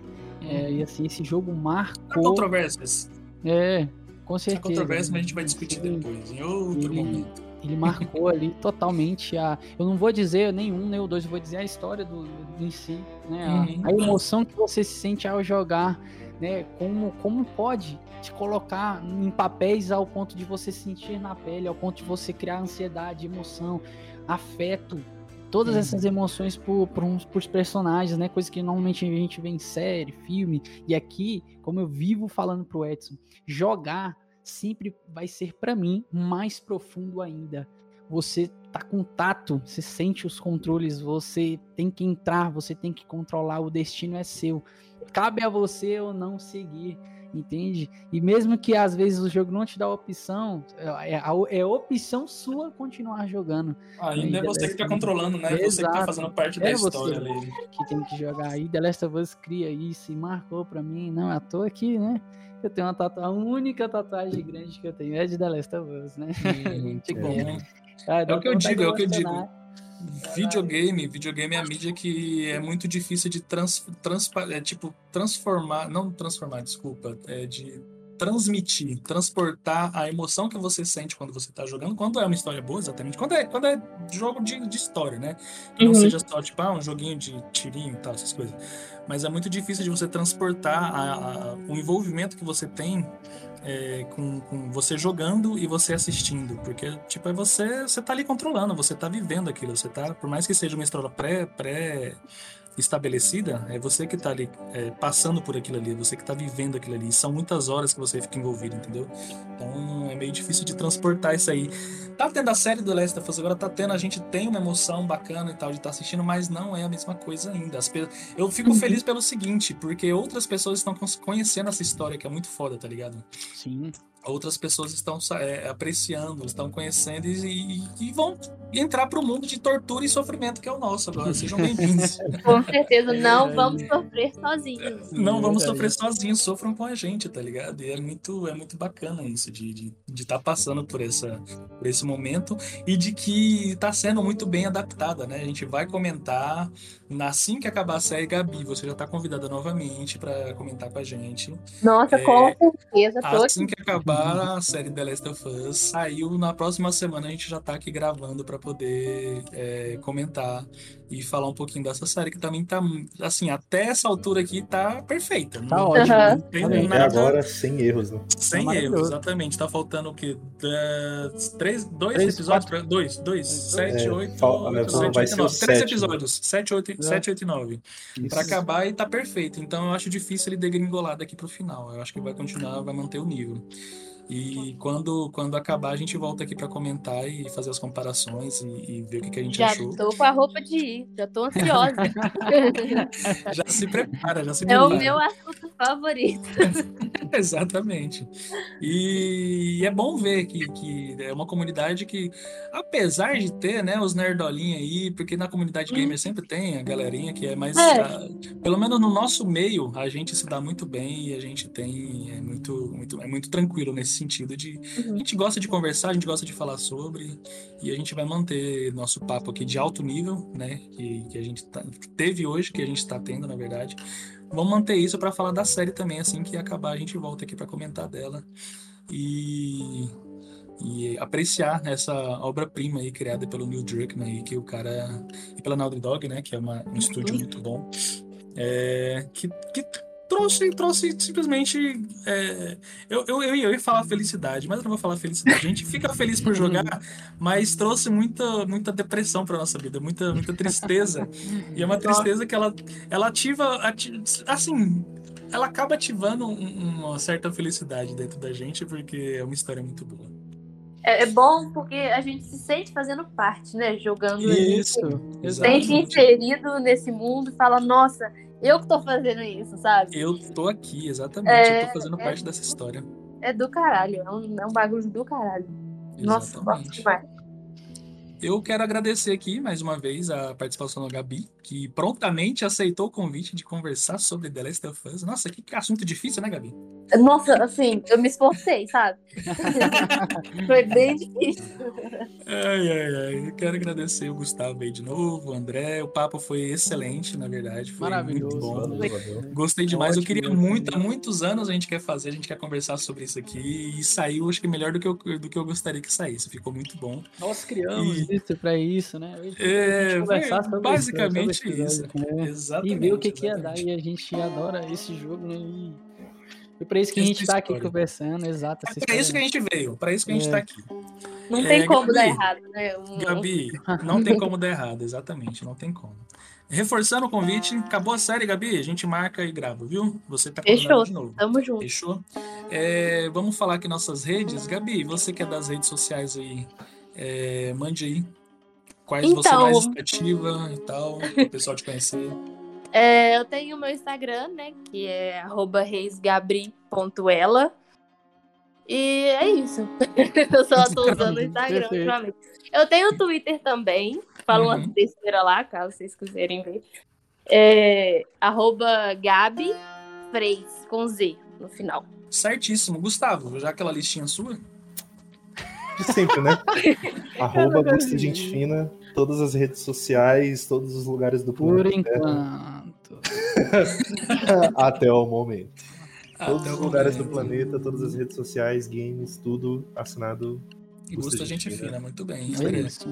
É, e assim, esse jogo Há marcou. controvérsias. É, com Há certeza. controvérsias, mas a gente vai discutir Sim. depois, em outro momento. Ele marcou ali totalmente a. Eu não vou dizer nenhum, nem o dois, eu vou dizer a história do, do- em si, né? A- Uhum. A, emoção que você se sente ao jogar, né? Como, como pode te colocar em papéis ao ponto de você sentir na pele, ao ponto de você criar ansiedade, emoção, afeto. Todas Uhum. essas emoções por, por uns, por personagens, né? Coisa que normalmente a gente vê em série, filme. E aqui, como eu vivo falando pro Edson, jogar sempre vai ser pra mim mais profundo ainda. Você tá com tato, você sente os controles, você tem que entrar, você tem que controlar, o destino é seu. Cabe a você ou não seguir, entende? E mesmo que às vezes o jogo não te dá a opção, é, é, é opção sua continuar jogando. Ainda é você que tá controlando, né? É você que tá Exato. fazendo parte da É você história ali. Que tem que jogar aí. The Last of Us cria isso e marcou pra mim. Não, à toa aqui, né? Eu tenho uma tatuagem, a única tatuagem grande que eu tenho é de The Last of Us, né? Muito *laughs* bom. É. Ah, É o que eu digo, é o que eu digo. Videogame, videogame é a mídia que é muito difícil de trans, transpa- é, tipo, transformar, não transformar, desculpa, é de transmitir, transportar a emoção que você sente quando você tá jogando, quando é uma história boa, exatamente, quando é, quando é jogo de, de história, né? Que não Uhum. seja só, tipo, ah, um joguinho de tirinho e tal, essas coisas. Mas é muito difícil de você transportar a- a- o envolvimento que você tem é, com, com você jogando e você assistindo, porque tipo é você você tá ali controlando, você tá vivendo aquilo, você tá, por mais que seja uma história pré pré estabelecida, é você que tá ali é, passando por aquilo ali, é você que tá vivendo aquilo ali. São muitas horas que você fica envolvido, entendeu? Então é meio difícil de transportar isso aí. Tá tendo a série do Last of Us agora, tá tendo, a gente tem uma emoção bacana e tal de estar assistindo, mas não é a mesma coisa ainda. As pe- Eu fico feliz pelo seguinte, porque outras pessoas estão conhecendo essa história que é muito foda, tá ligado? Sim. Outras pessoas estão é, apreciando, estão conhecendo e, e, e vão entrar para o mundo de tortura e sofrimento que é o nosso agora. Sejam bem-vindos. *laughs* Com certeza, não vamos sofrer sozinhos. Não vamos sofrer sozinhos, sofram com a gente, tá ligado? E é muito, é muito bacana isso, de estar de, de tá passando por, essa, por esse momento e de que está sendo muito bem adaptada, né? A gente vai comentar assim que acabar a série, Gabi, você já está convidada novamente para comentar com a gente. Nossa, é, com certeza. Assim que acabar a série The Last of Us, saiu na próxima semana, a gente já está aqui gravando para poder é, comentar e falar um pouquinho dessa série que também tá, assim, até essa altura aqui tá perfeita. Tá não, ótimo. Não tem uhum. nada... agora sem erros, né? Sem tá erros, exatamente. Tá faltando o quê? três, dois três, episódios? Pra, dois, dois, sete, é, oito, oito, sete, oito, nove. Três episódios, sete, oito, sete, oito e nove. Isso. Pra acabar e tá perfeito. Então eu acho difícil ele degringolar daqui pro final. Eu acho que vai continuar, vai manter o nível. E quando, quando acabar, a gente volta aqui para comentar e fazer as comparações e, e, ver o que, que a gente já achou. Já tô com a roupa de ir, já tô ansiosa. *laughs* *laughs* já se prepara, já se prepara. É o meu assunto favorito. *laughs* Exatamente. E é bom ver que, que é uma comunidade que, apesar de ter né, os nerdolinhos aí, porque na comunidade gamer hum. sempre tem a galerinha que é mais. É. A, pelo menos no nosso meio, a gente se dá muito bem e a gente tem. É muito, muito, é muito tranquilo nesse sentido de uhum. a gente gosta de conversar, a gente gosta de falar sobre e a gente vai manter nosso papo aqui de alto nível, né? Que, que a gente tá, teve hoje, que a gente está tendo, na verdade. Vamos manter isso para falar da série também, assim que acabar a gente volta aqui para comentar dela e e apreciar essa obra-prima aí criada pelo Neil Druckmann aí, que o cara e pela Naughty Dog, né, que é uma, um estúdio uhum. muito bom, é, que, que trouxe, trouxe simplesmente. É, eu, eu, eu, ia falar felicidade, mas eu não vou falar felicidade. A gente fica feliz por jogar, mas trouxe muita, muita depressão para nossa vida, muita, muita tristeza. E é uma tristeza que ela, ela ativa, ativa assim, ela acaba ativando um, uma certa felicidade dentro da gente, porque é uma história muito boa. É, é bom porque a gente se sente fazendo parte, né? Jogando Isso, ali, se sente inserido nesse mundo e fala, nossa, eu que tô fazendo isso, sabe? Eu tô aqui, exatamente. É, eu tô fazendo é, parte dessa história. É do caralho, é um, é um bagulho do caralho. Exatamente. Nossa, gosto demais. Eu quero agradecer aqui mais uma vez a participação da Gabi, que prontamente aceitou o convite de conversar sobre The Last of Us. Nossa, que assunto difícil, né, Gabi? Nossa, assim, eu me esforcei, sabe? *laughs* Foi bem difícil. Ai, ai, ai. Eu quero agradecer o Gustavo aí de novo, o André. O papo foi excelente, na verdade. Foi Maravilhoso. Muito bom. Valeu, Gostei demais. Ótimo, eu queria muito, há muitos anos a gente quer fazer, a gente quer conversar sobre isso aqui. E saiu, acho que melhor do que eu, do que eu gostaria que saísse. Ficou muito bom. Nós criamos e... isso pra isso, né? É, basicamente isso. isso. É. Exatamente. E ver o que, que ia dar. E a gente adora esse jogo, né? E e para isso que a gente está aqui conversando, exato. É para isso que a gente veio, para isso que a gente está é. aqui. Não tem é, como Gabi, dar errado, né? Um... Gabi, não tem como dar errado, exatamente, não tem como. Reforçando o convite, acabou a série, Gabi, a gente marca e grava, viu? Você tá Fechou, de novo. tamo junto. Fechou? É, vamos falar aqui nossas redes. Gabi, você que é das redes sociais aí, é, mande aí quais então, você mais ativa e tal, o pessoal te conhecer. *laughs* É, eu tenho o meu Instagram, né? Que é reisgabri.ela. E é isso. *laughs* eu só tô usando o Instagram ultimamente. Eu tenho o Twitter também. Falo uhum. uma besteira lá, caso vocês quiserem ver. É, arroba Gabi Freis, com Z no final. Certíssimo. Gustavo, já aquela listinha sua? De sempre, né? *laughs* arroba Gusta Gente Fina todas as redes sociais, todos os lugares do Por enquanto. *laughs* Até o momento. Até todos os lugares momento. do planeta, todas as redes sociais, games, tudo assinado. E Gusta Gente Fina, fina. muito bem. É isso.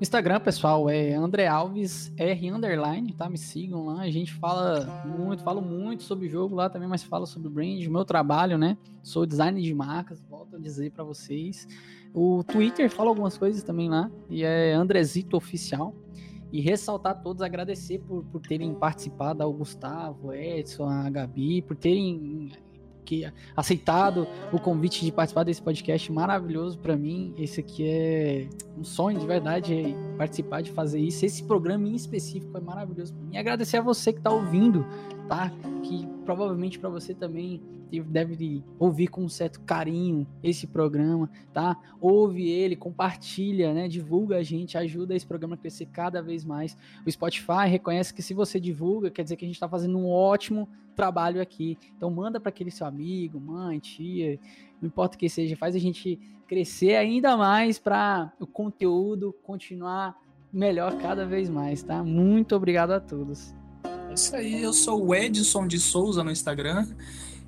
Instagram, pessoal, é André Alves R underline, tá? Me sigam lá. A gente fala muito, falo muito sobre jogo lá também, mas fala sobre brand, o meu trabalho, né? Sou designer de marcas, volto a dizer para vocês. O Twitter fala algumas coisas também lá, e é Andrezito Oficial. E ressaltar todos, agradecer por, por terem participado, ao Gustavo, Edson, a Gabi, por terem que aceitado o convite de participar desse podcast maravilhoso para mim. Esse aqui é um sonho de verdade participar de fazer isso. Esse programa em específico é maravilhoso mim. E agradecer a você que está ouvindo tá? Que provavelmente para você também deve ouvir com um certo carinho esse programa, tá? Ouve ele, compartilha, né? Divulga a gente, ajuda esse programa a crescer cada vez mais. O Spotify reconhece que se você divulga, quer dizer que a gente está fazendo um ótimo trabalho aqui. Então manda para aquele seu amigo, mãe, tia, não importa o que seja, faz a gente crescer ainda mais para o conteúdo continuar melhor cada vez mais, tá? Muito obrigado a todos. É isso aí, eu sou o Edson de Souza no Instagram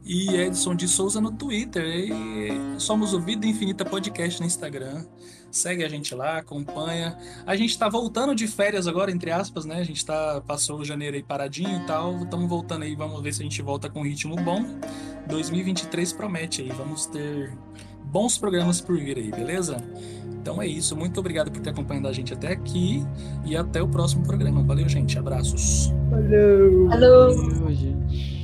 e Edson de Souza no Twitter. E somos o Vida Infinita Podcast no Instagram. Segue a gente lá, acompanha. A gente tá voltando de férias agora, entre aspas, né? A gente tá, passou o janeiro aí paradinho e tal. Estamos voltando aí, vamos ver se a gente volta com ritmo bom. 2023 promete aí, vamos ter bons programas por vir aí, beleza? Então é isso, muito obrigado por ter acompanhado a gente até aqui e até o próximo programa. Valeu, gente, abraços. Valeu. Alô. Valeu, gente.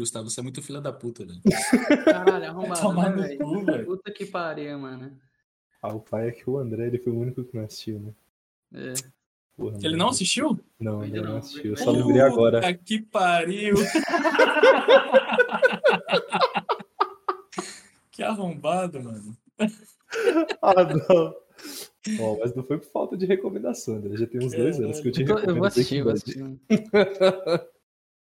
Gustavo, você é muito filha da puta, velho. Caralho, *laughs* arrombado, Tomar né, no cu, velho? Puta que pariu, mano. Ah, o pai é que o André ele foi o único que não assistiu, né? É. Porra, Ele não assistiu? Não, ele não não, assistiu. Eu só lembrei agora. Puta que pariu. *laughs* que arrombado, mano. Ah, não. Ó, mas não foi por falta de recomendação, André. Já tem uns dois É, anos que eu te eu vou assistir, eu vou assistir. *laughs*